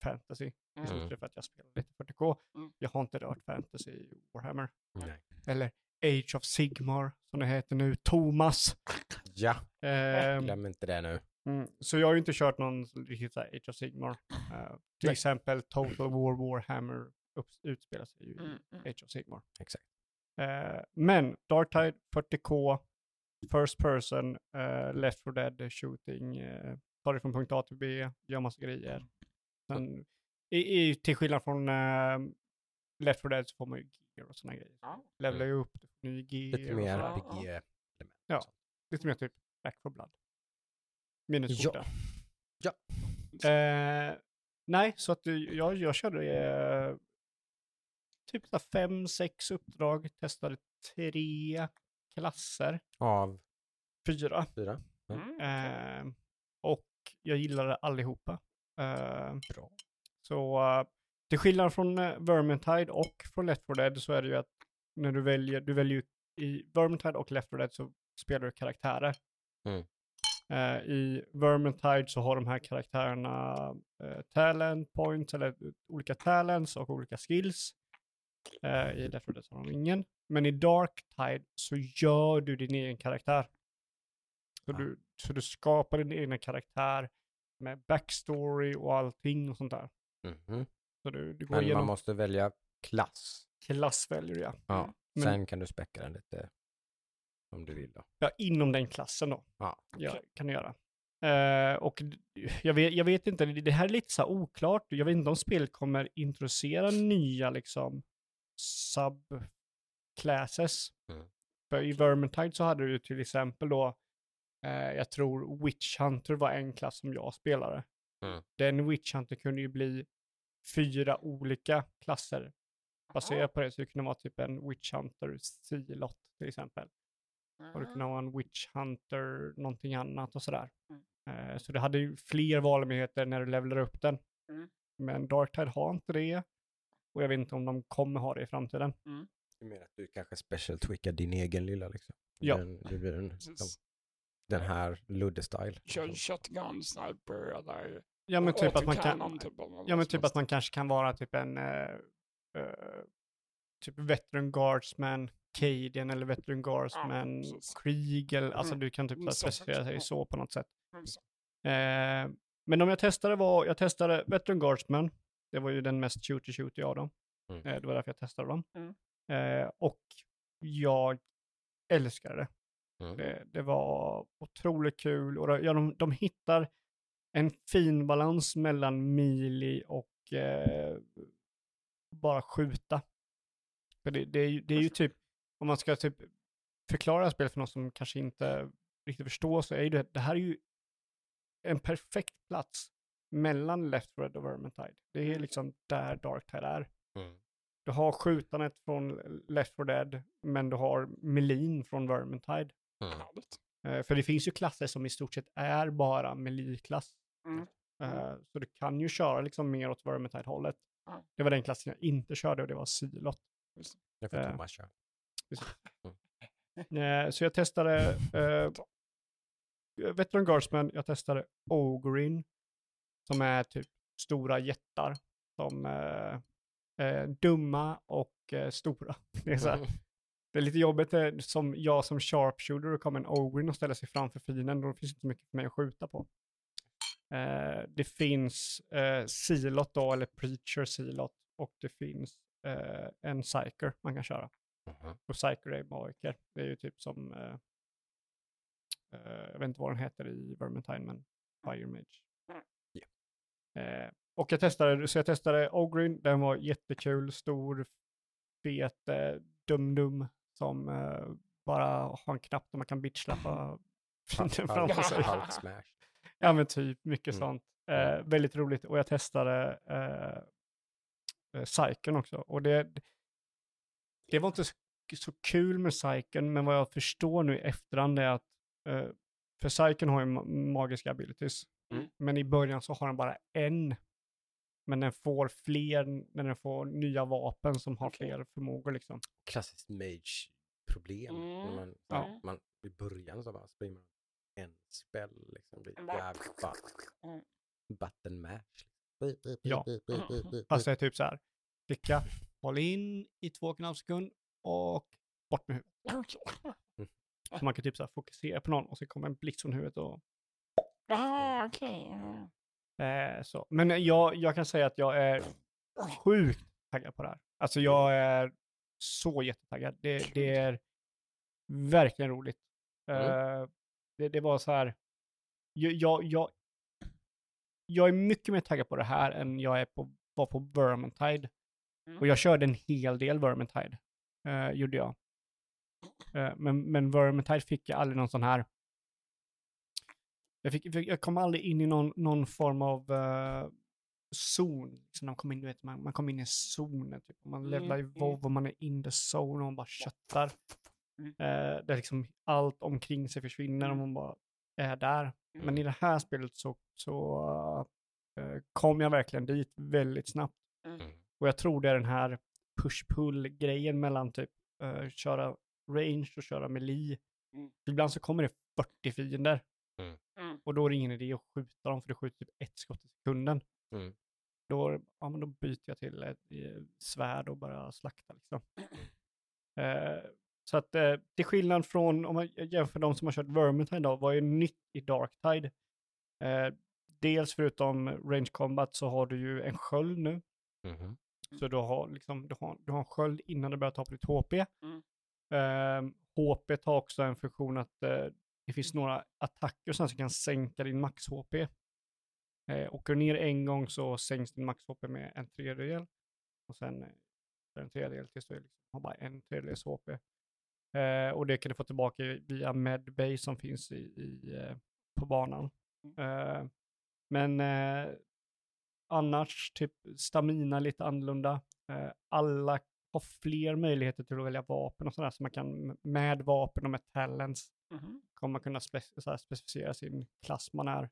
fantasy. Mm. sett för att jag spelar lite 40K. Mm. Jag har inte rört fantasy i Warhammer. Nej. Eller Age of Sigmar, som det heter nu. Thomas. Ja, Eh, glöm inte det nu. Mm, så jag har ju inte kört någon riktigt så här Age of Sigmar. Eh, till Nej. exempel Total War Warhammer upp, utspelar sig ju i Mm. Mm. Age of Sigmar. Exakt. Eh, men Darktide 40K, First Person, eh, Left 4 Dead Shooting, eh, tar det från punkt A till B, gör massa grejer. Sen, i, i, till skillnad från eh, Left 4 Dead så får man ju gear och sådana grejer. Ja. Levlar ju upp, ny gear. Lite mer så. Ja, RPG. Ja. Lite mer typ Back for Blood. Minus Ja. Ja. Eh, nej, så att jag, jag körde eh, typ så fem, sex uppdrag, testade tre klasser, Av fyra. fyra. Mm. Eh, och jag gillade allihopa. Eh, Bra. så eh, till skillnad från eh, Vermintide och från Left 4 Dead så är det ju att när du väljer, du väljer ju i Vermintide och Left 4 Dead så spelar du karaktärer. Mm. Eh, I Vermintide så har de här karaktärerna eh, talent points, eller olika talents och olika skills. Eh, I Left 4 Dead så har de ingen. Men i Darktide så gör du din egen karaktär. Så, Ah. du, så du skapar din egen karaktär med backstory och allting och sånt där. Mhm. Så du, du går Men igenom man måste välja klass. klass väljer du ja. Ja. Men- Sen kan du späcka den lite om du vill då. ja. Inom den klassen då. Ja. Ja, kan du göra. Eh, och jag vet, jag vet inte, det här är lite så oklart. Jag vet inte om spelet kommer introducera nya liksom subclasses. Mm. För i Vermintide så hade du ju till exempel då, eh, jag tror Witch Hunter var en klass som jag spelade. Mm. Den Witch Hunter kunde ju bli fyra olika klasser baserat på det. Så det kunde vara typ en Witch Hunter Silot till exempel. Och det kunde vara en Witch Hunter, någonting annat och sådär. Eh, så det hade ju fler valmöjligheter när du levlar upp den. Mm. Men Darktide har inte det. Och jag vet inte om de kommer ha det i framtiden. Du menar att du kanske special tweakar din egen lilla liksom? Ja. Den, det blir en, den här Ludde-style. Kör shotgun sniper eller Ja men typ att man kan, typ, ja, men typ att man kanske kan vara typ en eh, eh, typ veteran guardsman, Cadian eller veteran guardsman, precis. Krieg eller alltså Mm. du kan typ Mm, så specificera sig faktiskt, så på något sätt. Mm. Eh, men om jag testade var, jag testade veteran guardsman, det var ju den mest shooty shooty av dem. Mm. Eh, det var därför jag testade dem. Mm. Eh, och jag älskade det. Mm. Det, det var otroligt kul och de- ja, de, de hittar en fin balans mellan melee och eh, bara skjuta. För det, det, är, ju- det är ju typ, om man ska typ förklara spelet för någon som kanske inte riktigt förstår så är ju det, det här är ju en perfekt plats mellan Left 4 Dead och Vermintide. Det är liksom där Darktide är. Mm. Du har skjutandet från Left 4 Dead, men du har meleen från Vermintide. Mm. Eh, för det finns ju klasser som i stort sett är bara melee-klass. Mm. Eh, så du kan ju köra liksom mer åt Vermintide-hållet. Det var den klassen jag inte körde och det var Silot. Det får Eh. Thomas köra. Eh, så jag testade eh, Veteran Guardsman, jag testade Ogrin, som är typ stora jättar. Som eh, är dumma och eh, stora. Det är, så här, Mm. det är lite jobbigt eh, som jag som sharpshooter och kommer en Ogrin och ställer sig framför fienden. Då finns det inte mycket för mig att skjuta på. Eh, det finns eh, Silot då, eller Preacher Silot. Och det finns eh, en Psyker man kan köra. Mhm. Och Psycho Magiker, det är ju typ som, eh, eh, jag vet inte vad den heter i Vermintide, men Fire Mage. Eh, och jag testade, så jag testade Ogrin, den var jättekul, stor, fet, eh, dum-dum som eh, bara har en knapp där man kan bitchlappa fienden framför sig. Halk smash. Ja men typ, mycket Mm. sånt. Eh, väldigt roligt och jag testade eh, Psyken också. Och det, det var inte så, kul med Psyken, men vad jag förstår nu i efterhand är att eh, för Psyken har ju ma- magiska abilities, Mm. men i början så har den bara en. Men den får fler när den får nya vapen som har Okej. fler förmågor liksom. Klassiskt mage-problem. Mm. Man, Ja. man, I början så bara springer man en spell liksom. Blir jävla Mm. button mash. Ja. Är typ så här, klicka, håll in i två och en halv sekund och bort med huvudet. Så man kan typ så här fokusera på någon och så kommer en blixt från huvudet och Ah, okej. eh, så. Men jag, jag kan säga att jag är sjukt taggad på det här. Alltså jag är så jättetaggad. Det, det är verkligen roligt. Eh, det, det var så här, jag, jag, jag, jag är mycket mer taggad på det här än jag är på, var på Vermintide. Mm. Och jag körde en hel del Vermintide, eh, gjorde jag. Eh, men, men Vermintide fick jag aldrig någon sån här... Jag, fick, jag kom aldrig in i någon, någon form av uh, zon. När man kom in, vet, man, man kom in i zonen. Typ. Man Mm, levlar i mm. WoW och man är in the zone och man bara köttar. Mm. Eh, där liksom allt omkring sig försvinner och Mm. man bara är där. Men Mm. i det här spelet så, så eh, kom jag verkligen dit väldigt snabbt. Mm. Och jag tror det är den här push-pull-grejen mellan typ eh, köra range och köra melee. Mm. Ibland så kommer det 40 fiender Mm. och då är det ingen idé att skjuta dem för det skjuter typ ett skott i sekunden. Mm. Då, ja, men då byter jag till ett eh, svärd och bara slakta liksom. Eh, så att eh, till skillnad från, om man jämför de som har kört Vermintide då, vad är nytt i Darktide? Eh, dels förutom range combat så har du ju en sköld nu. Mhm. Så du har, liksom, du, har, du har en sköld innan du börjar ta på ditt HP. Mm. Ehm, HP har också en funktion att eh, det finns några attacker som kan sänka din max-HP. Eh, åker du ner en gång så sänks din max-HP med en tredjedel. Och sen eh, en tredjedel tills du liksom har bara en tredjedels HP. Eh, och det kan du få tillbaka via medbay som finns i, i, eh, på banan. Eh, men eh, annars, typ stamina lite annorlunda. Eh, alla har fler möjligheter till att välja vapen och sådär, så man kan med vapen och med talents Mhm. kommer man kunna spec- så här, specificera sin klass man är.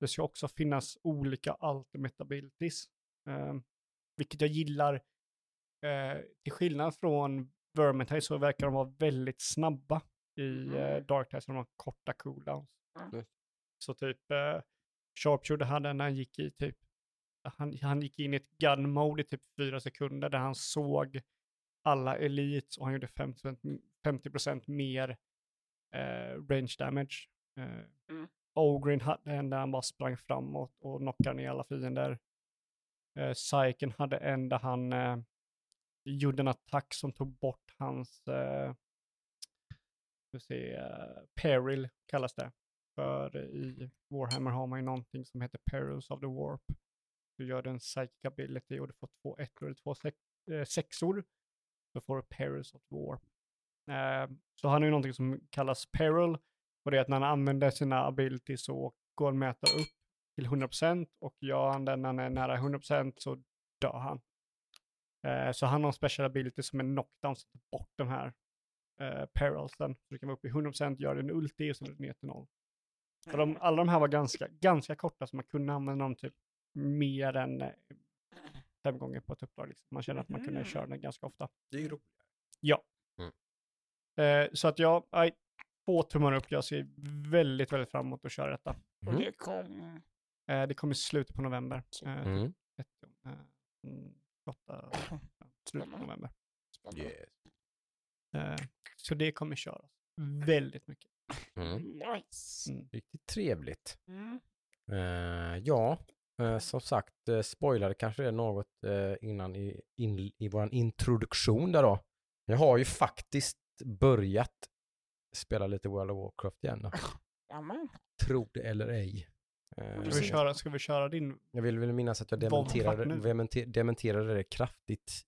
Det ska också finnas olika ultimate abilities, eh, vilket jag gillar. Till skillnad från Vermintide så verkar de vara väldigt snabba i eh, Darktide, så de har korta cooldowns. Mm. Så typ eh, Sharpshooter hade när han gick i typ, han, han gick in i ett gun mode i typ fyra sekunder där han såg alla elites och han gjorde 50%, 50% mer eh, range damage. Eh, Mm. Ogrin hade en där han bara sprang framåt och knockade ner alla fiender. Eh, Psyken hade en där han eh, gjorde en attack som tog bort hans, eh, vi se, eh, peril kallas det. För i Warhammer har man ju någonting som heter Perils of the Warp. Du gör en psychic ability och du får två ettor eller två sex, eh, sexor. Då får du Perils of the Warp. Eh, så han har ju någonting som kallas Peril. Och det är att när han använder sina abilities så går han mäta upp till 100% och gör han den när han är nära 100% så dör han. Eh, så han har en special ability som är knockdown, så tar bort den här eh, perilsen. Så du kan vara uppe i 100%, gör en ulti och sen är det ner till noll. Och de, alla de här var ganska, ganska korta, så man kunde använda dem typ mer än eh, fem gånger på ett uppdrag. Liksom. Man känner att man kunde köra den ganska ofta. Det är ju roligt. Eh, så att jag, aj, två tummar upp, jag ser väldigt, väldigt fram emot att köra detta. Mhm. det kom... Eh, det kommer i slutet på november. Eh, typ Mm. 30, eh, mm, 28, ja, slutet på november. Yes. Eh, så det kommer köras väldigt mycket. Mm. Nice. Mm. Riktigt trevligt. Mm. Eh, ja, eh, som sagt, uh, spoilade kanske det något eh, innan i, in, i vår introduktion där då. Jag har ju faktiskt börjat spela lite World of Warcraft igen. Då. Jamen. Tro det eller ej. Eh, Ska vi köra, ska vi köra din? Jag vill väl minnas att jag dementerade, dementerade det kraftigt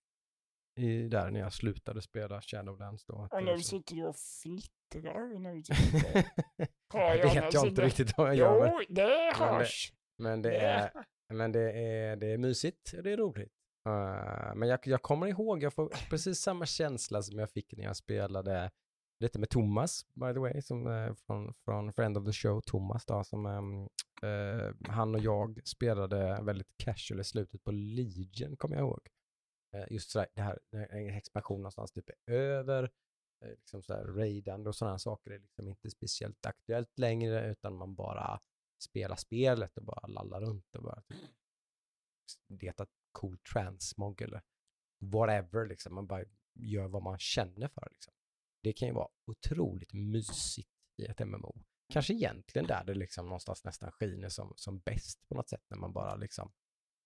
i, där när jag slutade spela Shadowlands då. Och nu sitter du och fnittrar. Nu det jag vet jag inte riktigt vad jag gör. Men, Jo, det men det- hörs. men, det, är, men det, är, det är mysigt och det är roligt. Eh, men jag, jag kommer ihåg, jag får precis samma känsla som jag fick när jag spelade lite med Thomas, by the way, som, eh, från, från Friend of the Show, Thomas då, som ehm, eh, han och jag spelade väldigt casual i slutet på Legion, kommer jag ihåg. Eh, just sådär, det här, en expansion någonstans typ är över, eh, liksom sådär raidande och sådana saker är liksom inte speciellt aktuellt längre, utan man bara spelar spelet och bara lallar runt och bara typ, leta cool transmog eller whatever, liksom. Man bara gör vad man känner för. Liksom. Det kan ju vara otroligt mysigt i ett MMO. Kanske egentligen där det liksom någonstans nästan skiner som, som bäst på något sätt, när man bara liksom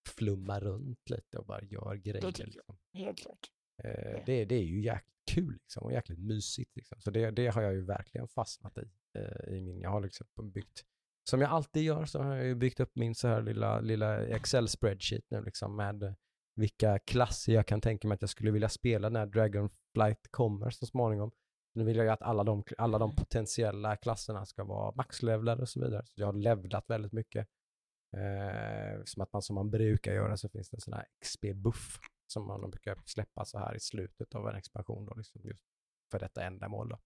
flummar runt lite och bara gör grejer. jag. Liksom. Helt klart. Eh, det, det är ju jäkligt kul liksom, och jäkligt mysigt. Liksom. Så det, det har jag ju verkligen fastnat i. Eh, i min, jag har liksom byggt, som jag alltid gör, så har jag ju byggt upp min så här lilla, lilla Excel-spreadsheet nu liksom med vilka klasser jag kan tänka mig att jag skulle vilja spela när Dragonflight kommer så småningom. Nu vill jag ju att alla de, alla de potentiella klasserna ska vara maxlevlade och så vidare. Så jag har levlat väldigt mycket. Eh, som att man som man brukar göra så finns det en sån här XP-buff som man brukar släppa så här i slutet av en expansion då, liksom just för detta ändamål. Då.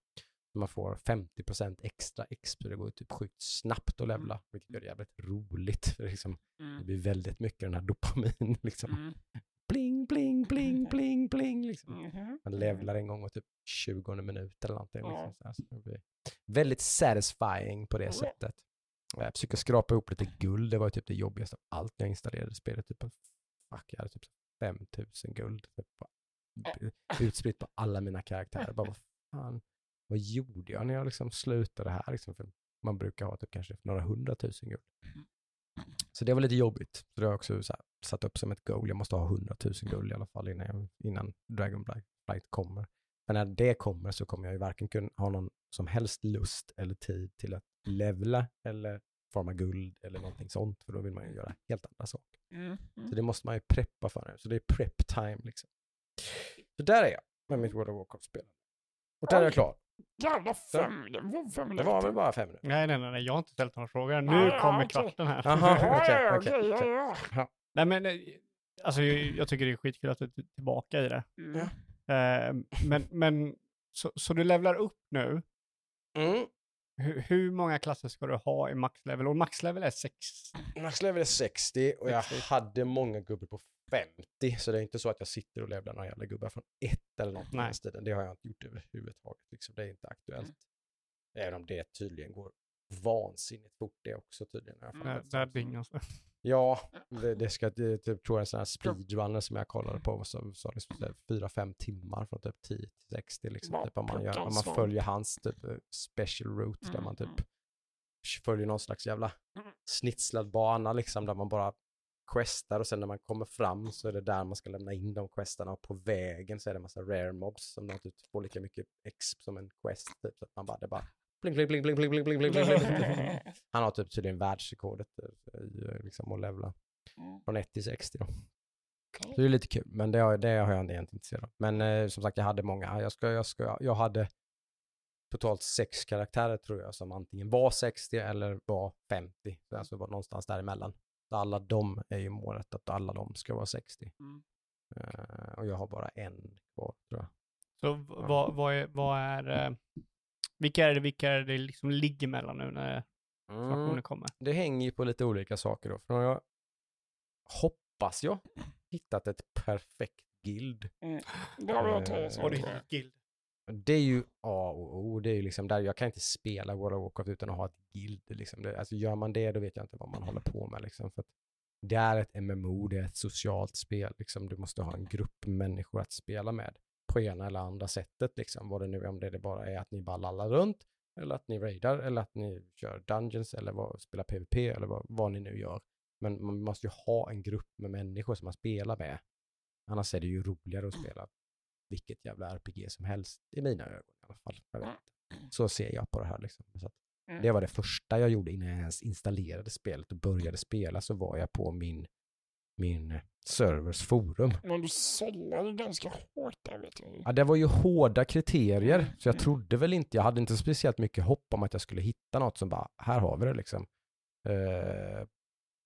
Man får 50% extra XP, det går ju typ sjukt snabbt att levla, vilket gör det jävligt roligt. För det, liksom, det Mm. blir väldigt mycket den här dopamin, liksom. Mm. Liksom. Mhm. Man levlar en gång och typ 20 minut eller någonting. Ja. Liksom, så så det blir väldigt satisfying på det Ja. sättet. Jag försöker skrapa ihop lite guld, det var typ det jobbigaste av allt när jag installerade spelet. Typ, fuck, jag hade typ 5000 guld typ, utspritt på alla mina karaktärer. Bara, vad fan, vad gjorde jag när jag liksom slutade här? Liksom, för man brukar ha typ kanske några hundratusen guld. Så det var lite jobbigt. Så det har jag också så här, satt upp som ett goal. Jag måste ha 100 000 guld i alla fall innan, jag, innan Dragonflight kommer. Men när det kommer så kommer jag ju varken kunna ha någon som helst lust eller tid till att levla eller forma guld eller någonting sånt. För då vill man ju göra helt andra saker. Mm. Så det måste man ju preppa för nu. Så det är prep time liksom. Så där är jag med mitt World of Warcraft-spel. Och där är jag klar. Jävla fem, det var fem Det minuter. var väl bara fem minuter. Nej, nej, nej, nej, jag har inte ställt några frågor. Nu ja, kommer okej. kvarten här. Jaha. Ja, Okej, okej, ja. Nej, men eh, alltså, jag, jag tycker det är skitkul att du är tillbaka i det. Mm. Eh, men, men så, så du levlar upp nu. Mm. Hur, hur många klasser ska du ha i maxlevel? Och maxlevel är sex. Max level är 60 och jag 60. hade många gubbar på 50. Så det är inte så att jag sitter och levlar några jävla gubbar från ett eller något Nej. den stilen. Det har jag inte gjort överhuvudtaget. Liksom. Det är inte aktuellt. Även om det tydligen går vansinnigt fort det också tydligen. jag Där, där dingas det. Ja, det, det ska det, typ, tror jag en sån här speedrunner som jag kollade på som sa liksom så här fyra, fem timmar från typ 10 till 60 liksom. Typ, om, man gör, om man följer hans typ eh, special route där man typ Mhm. följer någon slags jävla Mm. snitslad bana liksom där man bara questar och sen när man kommer fram så är det där man ska lämna in de questarna och på vägen så är det en massa rare mobs som de typ får lika mycket exp som en quest typ så att man bara, det bara bling bling bling bling bling bling bling bling bling. Han har typ tydligen världsrekordet eh, i eh, liksom att levla Mm. från 1 till 60 då. Okej. Så det är lite kul, men det har, det har jag inte egentligen intresserad av. Men eh, som sagt, jag hade många. Jag, ska, jag, ska, jag hade totalt sex karaktärer tror jag som antingen var 60 eller var 50. Så Alltså var någonstans däremellan. Alla de är ju målet att alla de ska vara 60. Mm. Eh, och jag har bara en kvar tror jag. Så v- vad, vad är, vad är eh, vilka är det, vilka är det liksom ligger mellan nu när expansionen Mm, kommer? det hänger ju på lite olika saker då. För jag, hoppas jag, hittat ett perfekt guild. Det har vi hört Eh. Och det är guild. Det är ju A och O. Det är ju liksom där jag kan inte spela World of Warcraft utan att ha ett guild. Liksom. Det, alltså gör man det då vet jag inte vad man håller på med. Liksom. För att det är ett MMO, det är ett socialt spel. Liksom. Du måste ha en grupp människor att spela med på ena eller andra sättet. Liksom. Vad det nu är, om det det bara är att ni bara lallar runt eller att ni raidar eller att ni kör dungeons eller vad, spelar PVP eller vad, vad ni nu gör. Men man måste ju ha en grupp med människor som man spelar med. Annars är det ju roligare att spela vilket jävla RPG som helst i mina ögon i alla fall. Inte. Så ser jag på det här liksom. Så Mm. det var det första jag gjorde innan jag ens installerade spelet och började spela så var jag på min, min servers forum. Men du sållar ju ganska hårt där vet du. Ja, det var ju hårda kriterier, så jag trodde väl inte, jag hade inte speciellt mycket hopp om att jag skulle hitta något som bara, här har vi det liksom. Eh,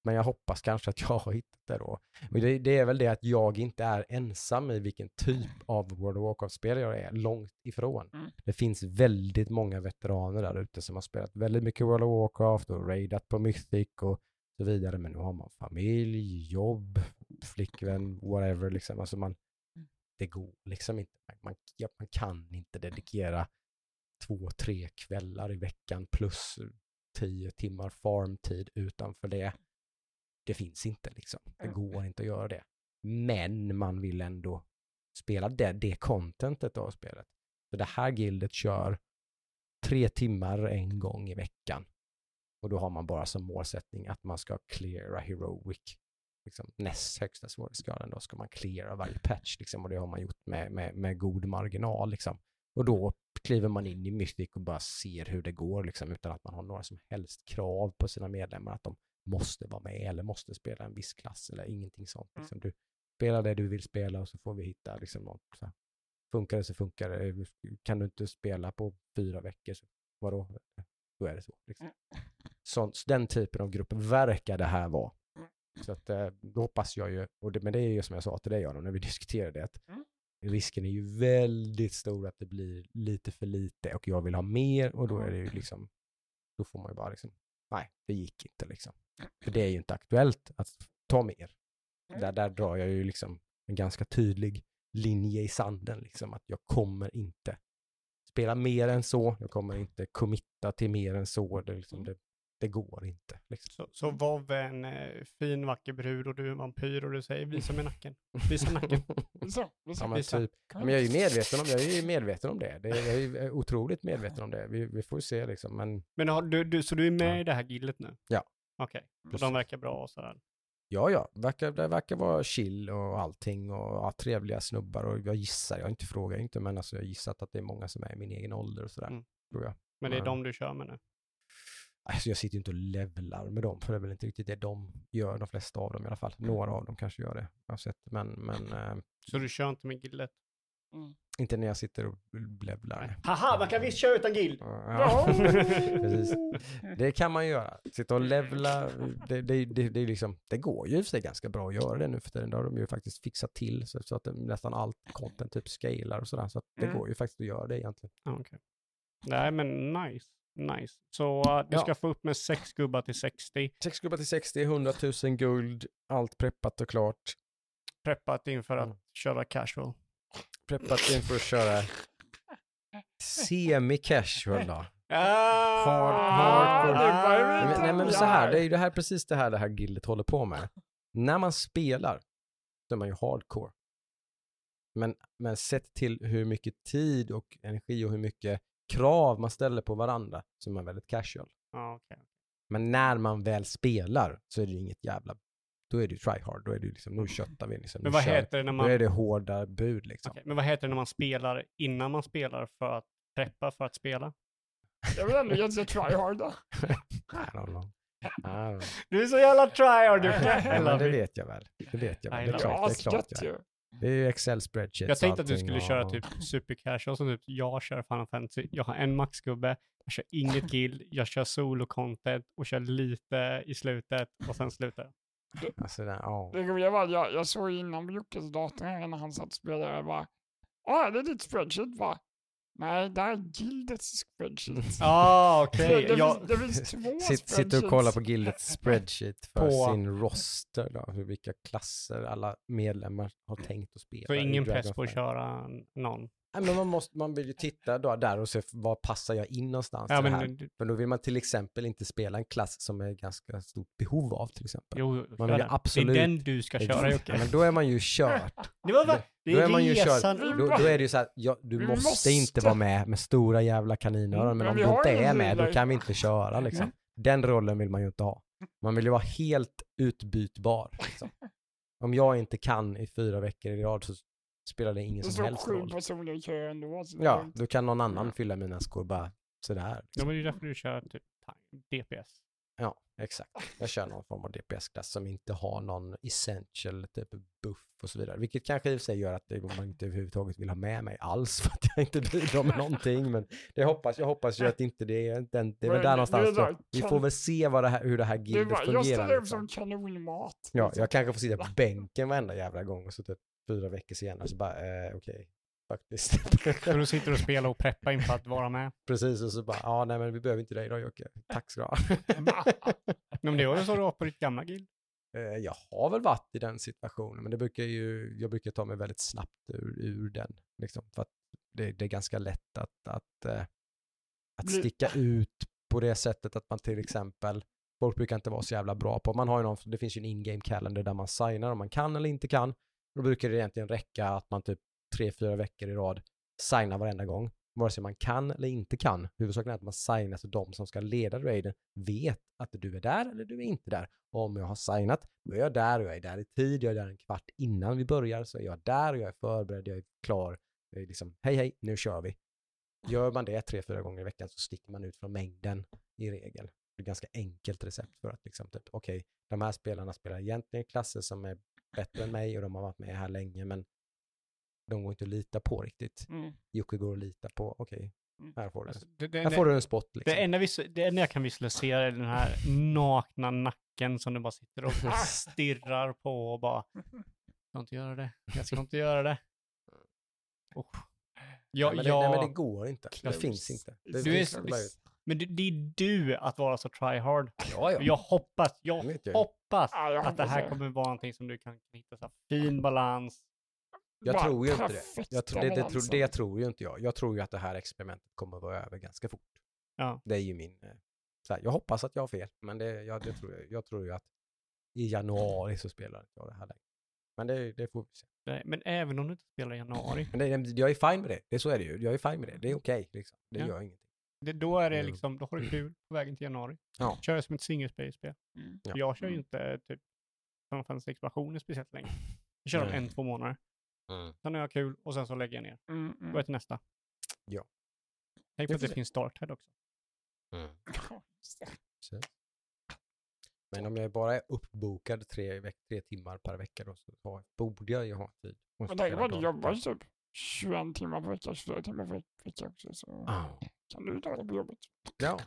men jag hoppas kanske att jag har hittat det då. Och det, det är väl det att jag inte är ensam i vilken typ av World of Warcraft-spel jag är, långt ifrån. Mm. Det finns väldigt många veteraner där ute som har spelat väldigt mycket World of Warcraft och raidat på Mythic och så vidare, men nu har man familj, jobb, flickvän, whatever liksom. Alltså man, det går liksom inte. Man, man kan inte dedikera två, tre kvällar i veckan plus tio timmar farmtid utanför det. Det finns inte liksom. Det går inte att göra det. Men man vill ändå spela det, det contentet av spelet. Så det här gildet kör tre timmar en gång i veckan. Och då har man bara som målsättning att man ska cleara heroic. Liksom, näst högsta svårighetsgraden då ska man cleara varje patch liksom, och det har man gjort med, med, med god marginal. Liksom. Och då kliver man in i Mythic och bara ser hur det går liksom, utan att man har några som helst krav på sina medlemmar att de måste vara med eller måste spela en viss klass eller ingenting sånt. Mm. Liksom. Du spelar det du vill spela och så får vi hitta liksom, något. Så här. Funkar det så funkar det. Kan du inte spela på fyra veckor, så vadå? Då är det så. Liksom. Mm. Sånt, den typen av grupp verkar det här vara. Mm. Så att, eh, då hoppas jag ju, och det, men det är ju som jag sa till dig Aron, när vi diskuterade det, att Mm. risken är ju väldigt stor att det blir lite för lite och jag vill ha mer och då är det ju liksom, då får man ju bara liksom, nej, det gick inte liksom. För det är ju inte aktuellt att ta mer. Där, där drar jag ju liksom en ganska tydlig linje i sanden, liksom att jag kommer inte spela mer än så, jag kommer inte committa till mer än så, det, liksom, det, det går inte. Liksom. Så, så Vov är en eh, fin vacker brud och du är en vampyr och du säger visa mig nacken. Visa nacken. Så, så, Ja, men Visa. typ. Ja, men jag är ju medveten om, jag är ju medveten om det. det jag är ju otroligt medveten om det. Vi, vi får se liksom, men Men har du, du, så du är med Ja. i det här gillet nu? Ja. Okej, och Precis. de verkar bra och sådär. ja, ja, verkar, det verkar vara chill och allting och ja, trevliga snubbar och jag gissar, jag har inte frågat inte, men alltså jag har gissat att det är många som är i min egen ålder och sådär, Mm. tror jag. Men det är Ja. de du kör med nu? Alltså jag sitter ju inte och levlar med dem, för det är väl inte riktigt det de gör, de flesta av dem i alla fall. Några av dem kanske gör det, jag har sett, men, men eh, Så du kör inte med gillet? Mm. Inte när jag sitter och levlar. Haha, man kan visst köra utan gill! Ja, precis. Det kan man göra. Sitta och levla, det, det, det, det, liksom, det går ju i och för sig ganska bra att göra det nu för tiden. Det har de ju faktiskt fixat till så, så att det, nästan allt content typ scalar och sådär. Så att det Mm. går ju faktiskt att göra det egentligen. Okej. Nej, men nice. Nice. Så uh, du Ja. ska få upp med sex gubbar till 60. Sex gubbar till 60, 100 000 guld, allt preppat och klart. Preppat inför att Mm. köra casual. Preppat inför att köra semi-casual då. Ah, hardcore. det var ju Nej, men- Nej men jag. så här, det är ju det här, precis det här det här gildet håller på med. När man spelar, så är man ju hardcore. Men, men sett till hur mycket tid och energi och hur mycket krav man ställer på varandra så är man väldigt casual. Okej. Men när man väl spelar så är det ju inget jävla, då är det ju try hard, då är det ju liksom, nu köttar vi liksom. Men nu vad kör heter det när Då man... är det hårda bud liksom. Okej, men vad heter det när man spelar innan man spelar för att preppa för att spela? Jag vill ändå know. I don't know. Du är så jävla tryhard! Ja, det vet jag väl. Det vet jag väl. Det är klart, det är klart jag ju. Det är ju Excel spreadsheets Jag tänkte att du skulle köra typ super casual som typ jag kör Final Fantasy. Jag har en maxgubbe, jag kör inget guild, jag kör solo content och kör lite i slutet och sen slutar jag. Alltså, det, ja. Det roliga var att jag, jag såg innan Jockes dator här när han satt och spelade. Jag bara, ah, det är ditt spreadsheet va? Nej, det här är gildets spreadsheet. Ah, Det, okej. det, Jag, finns, det finns två Sitt, sitter och kollar på. Gildets spreadsheet för På- sin roster då, hur vilka klasser alla medlemmar har tänkt att spela. så ingen press på att köra någon. Nej, men man, måste, man vill ju titta då, där och se var passar jag in någonstans Ja, det här. men, då vill man till exempel inte spela en klass som är ganska stort behov av till exempel. jo, Man vill absolut- Det är den du ska köra Ja, Jocke. men då är man ju kört. Det var va? Det Då är är man ju resan upp. Då, då är det ju så här, ja, du måste, måste. inte vara med med stora jävla kaninöron, men men om du inte är med, då kan vi inte köra liksom. Mm. Den rollen vill man ju inte ha. Man vill ju vara helt utbytbar. Liksom. Om jag inte kan i fyra veckor i rad så spelar det ingen Det som står helst sju roll. personer i kö ändå. så det är Ja, då kan någon annan fylla mina skor bara sådär. Ja, Liksom. men det är därför du kör typ DPS. Ja, exakt. Jag kör någon form av DPS-klass som inte har någon essential typ buff och så vidare. Vilket kanske i och för sig gör att det- man inte överhuvudtaget vill ha med mig alls för att jag inte bidrar med någonting. Men det hoppas, jag hoppas ju att inte det är den, det är väl där det- någonstans. det då. Vi får väl se vad det här, hur det här Det gildet var, jag fungerar. ställer upp Liksom. som kanonmat. Ja, liksom. jag kanske får sitta på bänken varenda jävla gång och så typ fyra veckor senare så bara, eh, okej, faktiskt. Så du sitter och spelar och preppar inför att vara med. Precis, och så bara, ja nej men vi behöver inte dig då Jocke. Tack ska du ha. Men det var ju så du var på ditt gamla guild. Eh, Jag har väl varit i den situationen, men det brukar ju, jag brukar ta mig väldigt snabbt ur, ur den. Liksom, för att det, det är ganska lätt att, att, eh, att sticka ut på det sättet att man till exempel, folk brukar inte vara så jävla bra på, man har ju någon, det finns ju en in-game calendar där man signar om man kan eller inte kan. Då brukar det egentligen räcka att man typ tre, fyra veckor i rad signar varenda gång. Vare sig man kan eller inte kan. Huvudsaken är att man signar så de som ska leda raiden vet att du är där eller du är inte där. Och om jag har signat, då är jag där och jag är där i tid, jag är där en kvart innan vi börjar, så är jag där och jag är förberedd, jag är klar. Jag är liksom, hej hej, nu kör vi. Gör man det tre, fyra gånger i veckan så sticker man ut från mängden i regel. Det är ett ganska enkelt recept för att liksom, typ, okej, de här spelarna spelar egentligen klasser som är bättre än mig och de har varit med här länge, men de går inte att lita på riktigt. Mm. Jocke går att lita på, okej, Mm. här får du, Alltså, det, det, här får du en spot liksom. det, enda vis, det enda jag kan visualisera är den här nakna nacken som du bara sitter och stirrar på och bara Jag ska inte göra det. Jag ska inte göra det. Oh. Ja, nej, men det, ja, nej men det går inte. Det finns inte. Det, Du det är, men det, det är du att vara så try hard. ja, ja. Jag hoppas, jag Det jag hoppas Ja, jag att det här det. kommer vara någonting som du kan hitta så här fin balans. Jag Bara tror ju inte det. Jag det, det, tror, balansen. det tror ju inte jag. Jag tror ju att det här experimentet kommer att vara över ganska fort. Ja. Det är ju min... eh, Så här, jag hoppas att jag har fel, men det, jag, det tror jag, jag tror ju att i januari så spelar jag det här längre. Men det, det får vi se. Nej, Men även om du inte spelar i januari, Men det, jag är fine med det. det. Så är det ju. Jag är fine med det. Det är okej. liksom. Det Ja. gör ingenting. Det, då är det Mm. liksom, då har du kul på vägen till januari. Ja. Kör det som ett single spel Mm. Ja. Jag kör ju Mm. inte typ Final Fantasy expansioner speciellt länge. Jag kör dem en, två månader. Sen har jag kul och sen så lägger jag ner. Mm, Går mm. jag till nästa. Ja. Tänk på att det se. finns Starthead också. Så. Men om jag bara är uppbokad tre, veck, tre timmar per vecka då så har, borde jag ju ha tid. Men tänk på att du jobbar typ 21 timmar per vecka, 24 timmar per vecka också. Så Ja. Kan du ta det på jobbet. Ja.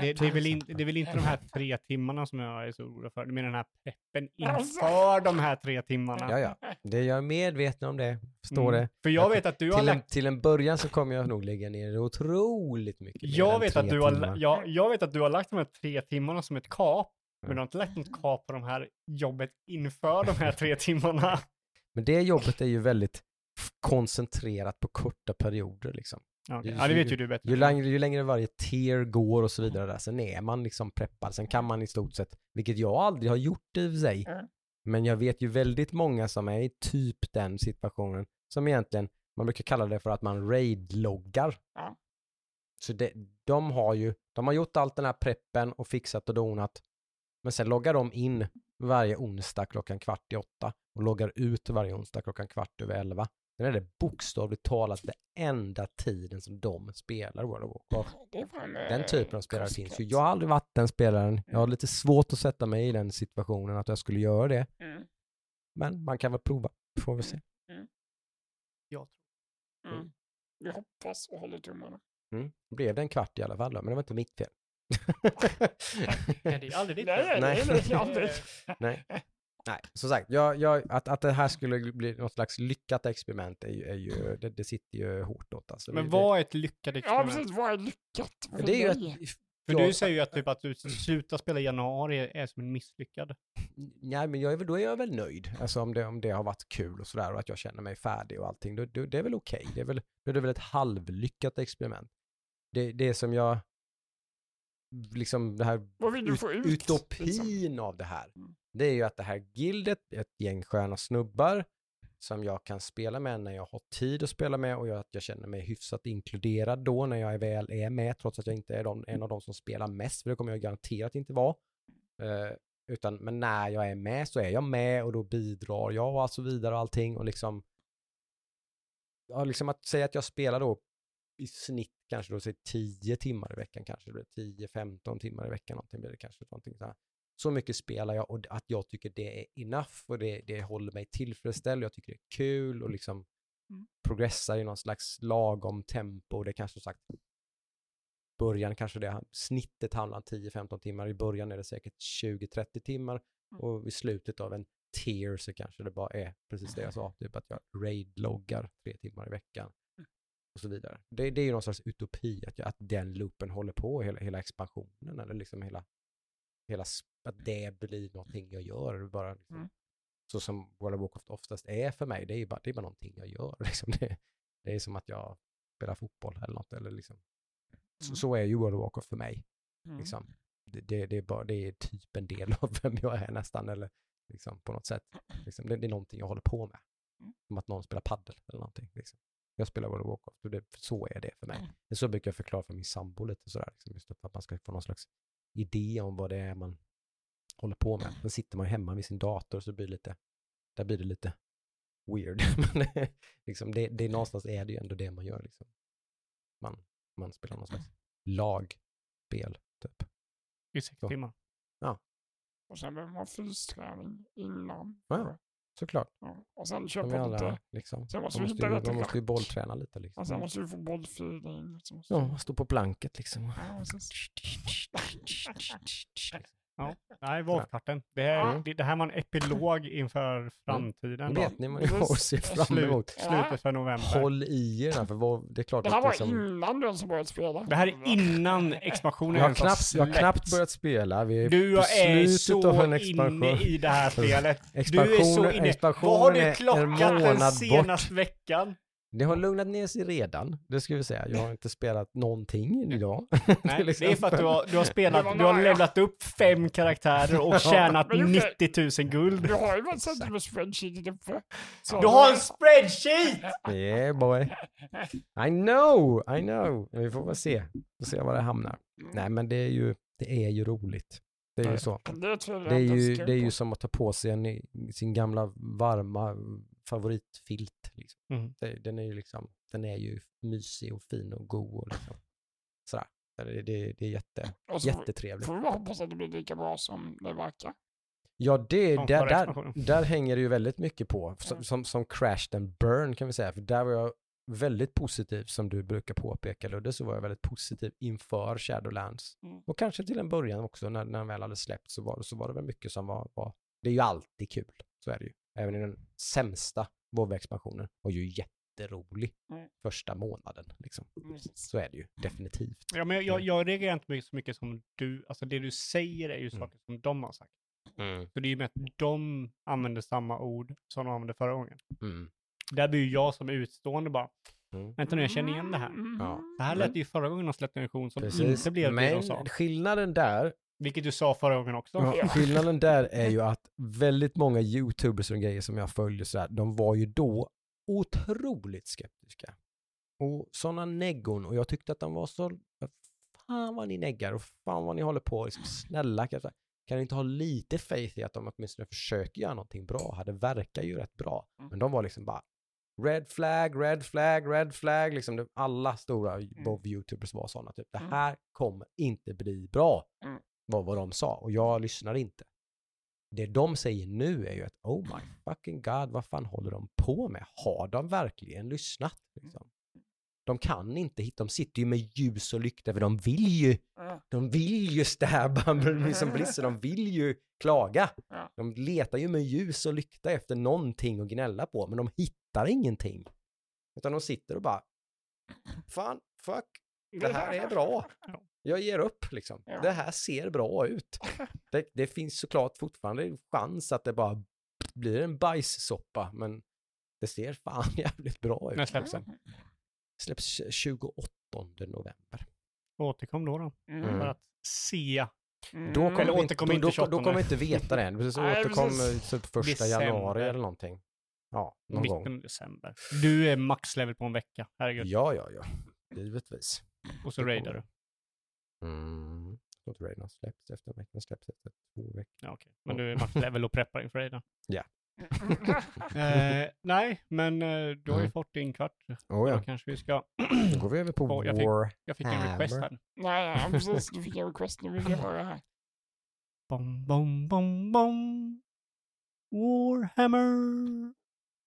Det, det, är väl in, det är väl inte de här tre timmarna som jag är så orolig för. Du menar den här peppen Alltså. inför de här tre timmarna. Ja, ja. Det, jag är medveten om det. Förstår Mm. det. För jag vet att du har Till en, lagt... till en början så kommer jag nog lägga ner otroligt mycket Jag vet, att du har, timmar. jag, jag vet att du har lagt de här tre timmarna som ett kap. Men Mm. du har inte lagt något kap på de här jobbet inför de här tre timmarna. Men det jobbet är ju väldigt koncentrerat på korta perioder liksom. Ja, okej. Ju- ja, det vet ju du bättre. Ju längre, ju längre varje tier går och så vidare där, sen är man liksom preppad. Sen kan man i stort sett, vilket jag aldrig har gjort i och för sig, Mm. men jag vet ju väldigt många som är i typ den situationen, som egentligen, man brukar kalla det för att man raid-loggar. Ja. Så det, de har ju, de har gjort allt den här preppen och fixat och donat, men sen loggar de in varje onsdag klockan kvart i åtta och loggar ut varje onsdag klockan kvart över elva. Sen är det bokstavligt talat det enda tiden som de spelar World of Warcraft. Den typen av spelare finns ju. Jag har aldrig varit den spelaren. Jag har lite svårt att sätta mig i den situationen att jag skulle göra det. Mm. Men man kan väl prova. Får vi se. Jag tror. Mm. Vi hoppas och håller tummarna. Mm. Blev det en kvart i alla fall då, men det var inte mitt fel. Nej, det är aldrig ditt Nej, fel. nej, Nej. det är aldrig. Nej. Nej, som sagt, jag, jag, att, att det här skulle bli något slags lyckat experiment är ju, är ju det, det sitter ju hårt åt. Alltså. Men det, vad är ett lyckat Ja, experiment? precis. Vad är lyckat? för det är ju dig? ett, För jag- du säger ju att, typ, att du slutar spela i januari är som en misslyckad. Nej, men jag är, då är jag väl nöjd. Alltså om det, om det har varit kul och sådär och att jag känner mig färdig och allting. Då, då, det är väl okej. Det är väl, då är det väl ett halvlyckat experiment. Det, det som jag, liksom det här Vad vill du ut, få ut? utopin liksom? av det här. Det är ju att det här gildet, ett gäng sköna snubbar som jag kan spela med när jag har tid att spela med och att jag känner mig hyfsat inkluderad då när jag väl är med, trots att jag inte är de, en av de som spelar mest, för det kommer jag garanterat inte vara. Eh, utan, men när jag är med så är jag med och då bidrar jag och så vidare och allting och liksom ja, liksom att säga att jag spelar då i snitt kanske då säg 10 timmar i veckan kanske, det blir 10-15 timmar i veckan någonting blir det kanske. Någonting så, här så mycket spelar jag och att jag tycker det är enough och det, det håller mig tillfredsställd, jag tycker det är kul och liksom Mm. progressar i någon slags lagom tempo. Det kanske sagt början kanske det, snittet handlar om 10-15 timmar. I början är det säkert 20-30 timmar Mm. och vid slutet av en tier så kanske det bara är precis det jag sa, typ att jag raid-loggar tre timmar i veckan Mm. och så vidare. Det, det är ju någon slags utopi att, att den loopen håller på, hela, hela expansionen eller liksom hela, hela, att det blir någonting jag gör. Bara liksom, Mm. Så som World of Warcraft oftast är för mig, det är bara, det är bara någonting jag gör. Liksom. Det, det är som att jag spelar fotboll eller något. Eller liksom. så, Mm. så är ju World of Warcraft för mig. Mm. Liksom. Det, det, det, är bara, det är typ en del av vem jag är nästan, eller liksom, på något sätt. Liksom, det, det är någonting jag håller på med. Mm. Som att någon spelar paddel eller någonting. Liksom. Jag spelar World of Warcraft och det, så är det för mig. Mm. Det är så brukar jag förklara för min sambo lite sådär, liksom, just för att man ska få någon slags idé om vad det är man håller på med. Sen sitter man hemma vid sin dator så blir det lite, där blir det lite weird. Men det, liksom, det, det är någonstans är det ju ändå det man gör. Liksom. Man, man spelar någon slags lagspel, typ. I sex Så. timmar. Och sen behöver man fysträning innan. Ja. Såklart. Ja. Och sen vi alla, lite. liksom. Sen måste Man vi måste, hitta ju, man måste ju bollträna lite. Liksom. Och sen måste vi få bollfeeling. Så måste Ja, stå på planket liksom. Ja, precis. Nej, Wolfkarten. Det, här- Mm. det, det här var en epilog inför framtiden. Det då. vet ni vad ni har att se fram Slut, emot. slutet för november. Håll i er, där, för vad, det är klart Det här att var liksom, innan du ens börjat spela. Det här är innan expansionen jag, har ens knappt, jag har släppts. knappt börjat spela. Vi är Du på är slutet så av en expansion. inne i det här spelet. Du är så Expansionen, inne. Vad har du är en klockat den månad bort. senaste veckan? Det har lugnat ner sig redan, det ska vi säga. Jag har inte spelat någonting idag. Nej, till det är för att du har, du har spelat, du har levlat upp fem karaktärer och tjänat Men Jocke- 90 000 guld. Du har ju bara sett med spreadsheetet uppe. Du har en spreadsheet! Yeah boy. I know, I know. Vi får väl se. Får se var det hamnar. Nej men det är ju, det är ju roligt. Det är ju så. Det, är ju, det är ju som att ta på sig en, sin gamla varma favoritfilt. Liksom. Mm. Den är ju liksom, den är ju mysig och fin och god och liksom sådär. Det, det, det är jätte, så jättetrevligt. får vi hoppas att det blir lika bra som det verkar. Ja, det, där, där, där hänger det ju väldigt mycket på. Som, Mm. som, som Crashed and Burn kan vi säga. För där var jag väldigt positiv, som du brukar påpeka Ludde, så var jag väldigt positiv inför Shadowlands. Mm. Och kanske till en början också, när, när den väl hade släppt så var, så var det väl mycket som var, var... Det är ju alltid kul, så är det ju. Även i den sämsta WoW-expansionen var ju jätterolig Mm. första månaden. Liksom. Så är det ju, definitivt. Ja, men jag, jag reagerar inte mycket- så mycket som du, alltså det du säger är ju Mm. saker som de har sagt. Mm. Så det är ju med att de använder samma ord som de använde förra gången. Mm. Där blir ju jag som utstående bara, Mm. vänta nu jag känner igen det här. Mm. Ja. Det här lät ju förra gången de släppte en version som Precis. inte blev det de Men sa. skillnaden där Vilket du sa förra gången också. Ja, skillnaden där är ju att väldigt många YouTubers och grejer som jag följer så här, de var ju då otroligt skeptiska. Och sådana neggon, och jag tyckte att de var så, fan vad ni neggar och fan vad ni håller på, liksom, snälla kan, kan ni inte ha lite faith i att de åtminstone försöker göra någonting bra, det verkar ju rätt bra. Mm. Men de var liksom bara red flag, red flag, red flag, liksom det- alla stora WoW-YouTubers var sådana, typ det Mm. här kommer inte bli bra Mm. Var vad de sa och jag lyssnar inte. Det de säger nu är ju att oh my fucking god, vad fan håller de på med? Har de verkligen lyssnat? Liksom? De kan inte hitta, de sitter ju med ljus och lykta för de vill ju, de vill ju stäba liksom Blizzard, de vill ju klaga. De letar ju med ljus och lykta efter någonting att gnälla på, men de hittar ingenting. Utan de sitter och bara, fan, fuck, det här är bra. Ja. Jag ger upp liksom. Ja. Det här ser bra ut. Det, det finns såklart fortfarande chans att det bara blir en bajssoppa, men det ser fan jävligt bra ut. När släpps den? Släpps 28 november. Återkom då då. Mm. Mm. För att se. Mm. Då kommer Eller vi inte, då, inte då, 28. då kommer vi inte veta det än. Precis, Nej, återkom precis. typ första December. januari eller någonting. Ja, någon gång. Mitten december. Du är maxlevel på en vecka. Herregud. Ja, ja, ja. Givetvis. Och så raidar du. Mm. Jag tror Raiden släpps efter en vecka. Den släpps efter två veckor. Ja, okej. Men du är maxlevel och preppar inför raiden. Eh, nej, men eh, du har ju Mm. fått din kvart. Oh, Då ja. kanske vi ska... Då går vi över på Åh, jag fick- War. Jag fick en request här. Nej, ja, precis. Du fick en request. Nu vill jag höra här. Bom, bom, bom, bom. Warhammer.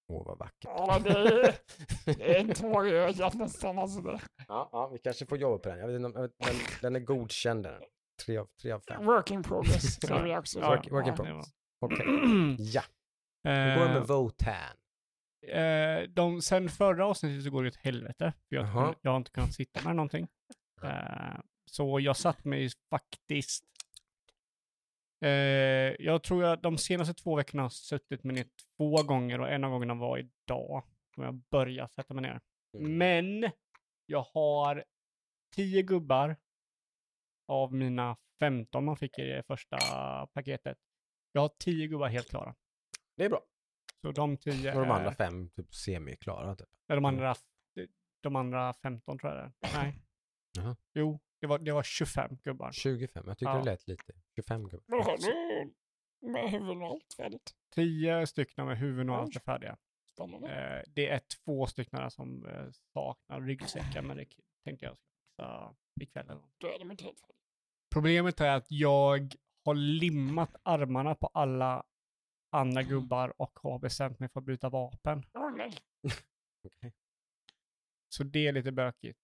Åh, vad vackert. Ja, det är, det är en tår i ögat nästan. Alltså det. Ja, ja, vi kanske får jobba på den. Jag vet inte, om- jag vet- den, den är godkänd den. Tre av, tre av fem. Work in progress, säger vi också. Work- work in Ja, progress. det Okej. Ja, vi går Eh, med Votan. eh, de, sen förra avsnittet så går det åt helvete. För jag, Jaha. jag har inte kunnat sitta med någonting. Eh, så jag satt mig faktiskt... Eh, jag tror jag de senaste två veckorna har suttit mig ner två gånger och en av gångerna var idag. Då jag började sätta mig ner. Mm. Men jag har tio gubbar av mina 15 man fick i det första paketet. Jag har tio gubbar helt klara. Det är bra. Så de tio Och de andra är- fem typ semiklara. Typ. De andra, de andra 15 tror jag det är. Nej. Jaha. Jo, det var, det var 25 gubbar. 25, jag tycker Ja. det lät lite. 25 gubbar. Du med huvuden och allt färdigt? 10 stycken med huvuden och allt är färdiga. Spännande. Eh, det är två stycken där som eh, saknar ryggsäckar, men det tänkte jag ska fixa ikväll. Då är de inte helt färdiga. Problemet är att jag har limmat armarna på alla andra gubbar och har bestämt mig för att byta vapen. Nej. Okej. Så det är lite bökigt.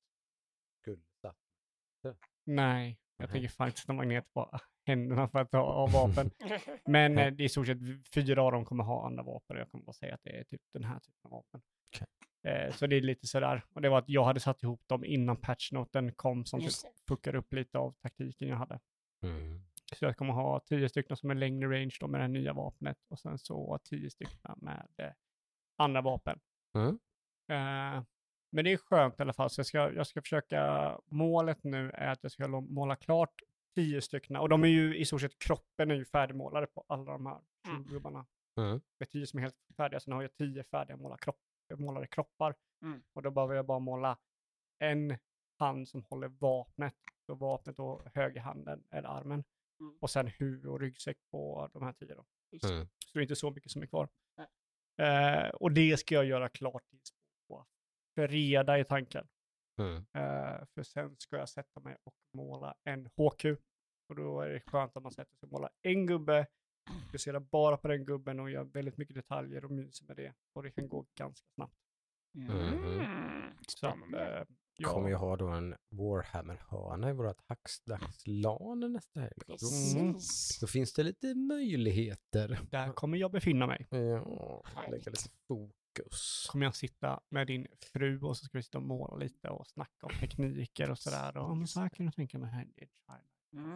Nej, jag tänker fan inte sätta magnet på händerna för att ha ha vapen. Men eh, det är i stort sett fyra av dem kommer ha andra vapen och jag kommer bara säga att det är typ den här typen av vapen. Okej. Eh, så det är lite sådär. Och det var att jag hade satt ihop dem innan patchnoten kom som typ Just det. fuckade upp lite av taktiken jag hade. Mm. Så jag kommer ha tio stycken som är längre range då med det nya vapnet och sen så tio stycken med eh, andra vapen. Mm. Eh, men det är skönt i alla fall, så jag ska, jag ska försöka, målet nu är att jag ska måla klart tio stycken, och de är ju i stort sett, kroppen är ju färdigmålade på alla de här Mm. gubbarna. Mm. Det är tio som är helt färdiga, sen har jag tio färdiga måla kropp, målade kroppar. Mm. Och då behöver jag bara måla en hand som håller vapnet, så vapnet och högerhanden eller armen. Mm. Och sen huvud och ryggsäck på de här tio då. Mm. Så det är inte så mycket som är kvar. Eh, och det ska jag göra klart tills på fredag i tanken. Mm. Eh, för sen ska jag sätta mig och måla en HQ. Och då är det skönt att man sätter sig och målar en gubbe, fokuserar bara på den gubben och gör väldigt mycket detaljer och myser med det. Och det kan gå ganska snabbt. Mm. Så att, Spännande. eh, ja. Kommer ju ha då en Warhammer-hörna i vårt hackdagslan nästa helg. Då, Precis. då finns det lite möjligheter. Där kommer jag befinna mig. Ja, lägga lite fokus. Kommer jag sitta med din fru och så ska vi sitta och måla lite och snacka om tekniker och sådär. Och, men så här kan jag tänka mig här. Mm.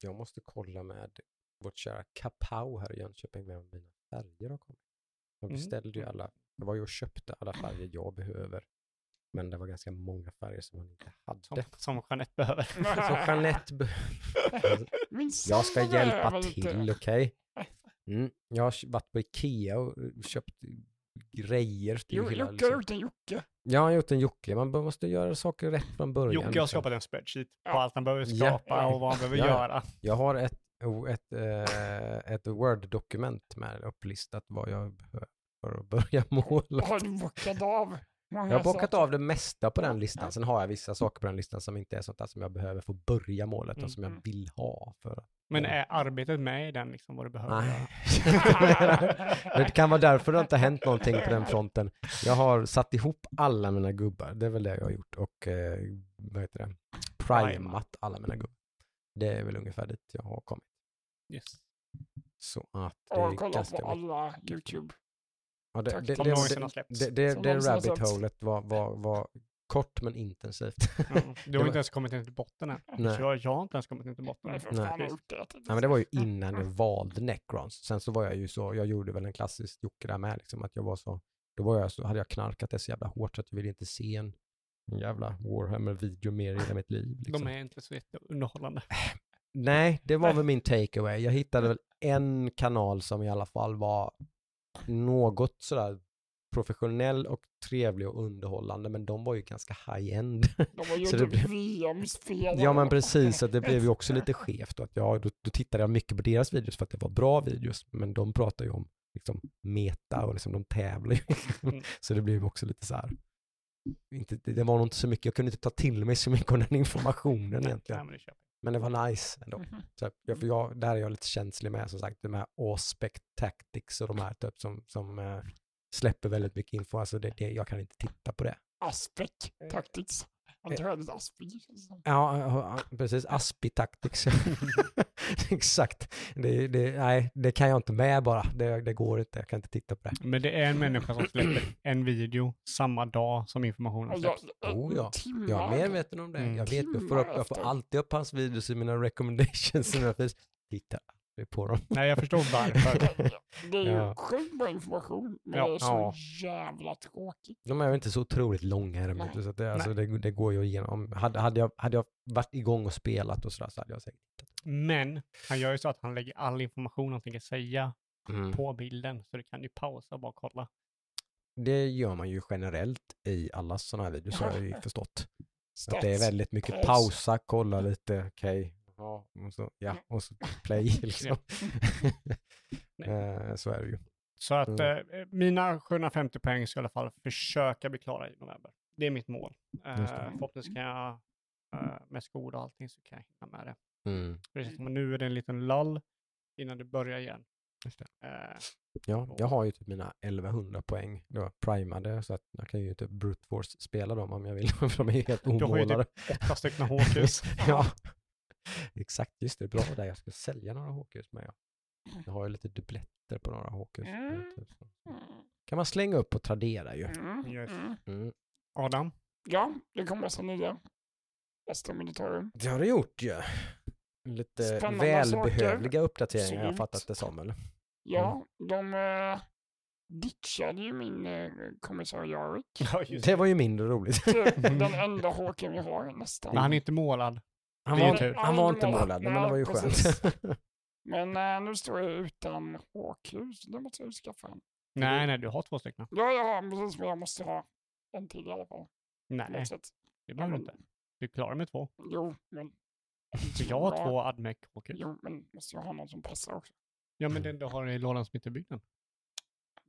Jag måste kolla med vårt kära Kapow här i Jönköping med om mina färger har kommit. Jag Mm. beställde ju alla, jag var ju och köpte alla färger jag behöver. Men det var ganska många färger som man inte hade. Som, som Jeanette behöver. Så Jeanette behöver Jag ska hjälpa till, okej? Mm. Jag har varit på Ikea och köpt grejer till Jo, hela... Jocke har Liksom. gjort en Jocke. Jag har gjort en Jocke, man måste göra saker rätt från början. Jocke har liksom. skapat en spreadsheet på Ja. allt han behöver Ja. skapa och vad han behöver Ja, ja. göra. Jag har ett, oh, ett, eh, ett Word-dokument med upplistat vad jag behöver för att börja måla. Har du bockat av? Många Jag har bockat saker? av det mesta på den listan. Sen har jag vissa saker på den listan som inte är sånt där som jag behöver få börja målet Mm, och som jag mm. vill ha. För Men är arbetet med i den liksom vad du behöver Nej. det kan vara därför det inte har hänt någonting på den fronten. Jag har satt ihop alla mina gubbar, det är väl det jag har gjort. Och eh, vad heter det? Primat alla mina gubbar. Det är väl ungefär dit jag har kommit. Yes. Så att det är Och kolla ganska på alla YouTube. Ja, det, Tack, det, som det, någonsin har det, släppts. det, det, Som det någonsin har rabbit släppts. holet var, var, var kort men intensivt. Mm. Du har inte ens kommit ner till botten än. Nej. Jag, jag har inte ens kommit ner till botten Nej, än. för Nej. Nej, men det var ju säga. innan jag valde Necrons. Sen så var jag ju så, jag gjorde väl en klassisk Jocke där med, liksom, att jag var så, då var jag så, hade jag knarkat det så jävla hårt så att jag ville inte se en, en jävla Warhammer-video mer i hela mitt liv. Liksom. De är inte så jätteunderhållande. Nej, det var Nej. väl min takeaway. Jag hittade väl en kanal som i alla fall var något sådär professionell och trevlig och underhållande, men de var ju ganska high-end. De var ju Så det typ blev-. Ja men precis, så det blev ju också lite skevt. Att jag, då, då tittade jag mycket på deras videos för att det var bra videos, men de pratar ju om liksom meta och liksom de tävlar ju. Mm. så det blev också lite så här, inte, det, var nog inte så mycket, jag kunde inte ta till mig så mycket av den informationen egentligen. nej, men det var nice ändå. Mhm. Så, jag, för jag, där är jag lite känslig med, som sagt, de här Aspect Tactics och de här typ som, som eh, släpper väldigt mycket info. Alltså det, det, jag kan inte titta på det. Aspect Tactics. Antagligen Aspig. Ja, ja, ja, precis. Aspi Tactics. Exakt. Det, det, nej, det kan jag inte med bara. Det, det går inte. Jag kan inte titta på det. Men det är en människa som släpper en video samma dag som informationen släpps. Oh, ja. Timmar. Jag är medveten om det. Mm. Jag vet, jag får, upp, jag får alltid upp hans videos i mina recommendations. Titta aldrig på dem. Nej, jag förstår varför. Det är ju Ja. sjukt bra information, men Ja. det är så Ja. jävla tråkigt. De är ju inte så otroligt långa inte, så att det, alltså, det, det går ju igenom. Hade, hade, jag, hade jag varit igång och spelat och sådär så hade jag säkert Men han gör ju så att han lägger all information han tänker säga mm. på bilden. Så du kan ju pausa och bara kolla. Det gör man ju generellt i alla sådana här videos har jag ju förstått. Att det är väldigt mycket Paus. pausa, kolla lite, okej, ja, och så, ja, och så play liksom. Eh, så är det ju. Så att Mm. eh, mina 750 poäng ska i alla fall försöka bli klara i november. Det är mitt mål. Eh, förhoppningsvis kan jag eh, med skor och allting så kan jag hinna med det. Mm. Som nu är det en liten lull innan det börjar igen. Eh, Ja, jag har ju typ mina 1100 poäng då primade så att jag kan ju typ brute force spela dem om jag vill. För de är helt du har ju omålade. typ åtta stycken HQs. ja, exakt. Just det, bra där. Jag ska sälja några HQs med. Ja. Jag har ju lite dubbletter på några HQs. Mm. Typ. Mm. kan man slänga upp och Tradera ju. Mm. Yes. Mm. Mm. Adam? Ja, det kommer massa nya. Bästa militarium. Det har det gjort ju. Lite Spännande välbehövliga uppdateringar har jag fattat det som. Eller? Ja, de uh, ditchade ju min uh, kommissar Jarvik. Ja, just Det var ju mindre roligt. Det den enda håken vi har nästan. Men han är inte målad. Han var, tur. han var inte målad, men det var ju skönt. Men eh, nu står jag utan så det måste jag ju skaffa en. Nej, nej, du har två stycken. Ja, ja, precis, men jag måste ha en till i alla fall. Nej, det behöver du inte. Du klarar med två. Jo, men... Jag har två Admec HQ. Jo, men måste jag ha någon som passar också. Ja, men den du har i lådan som inte är byggd än.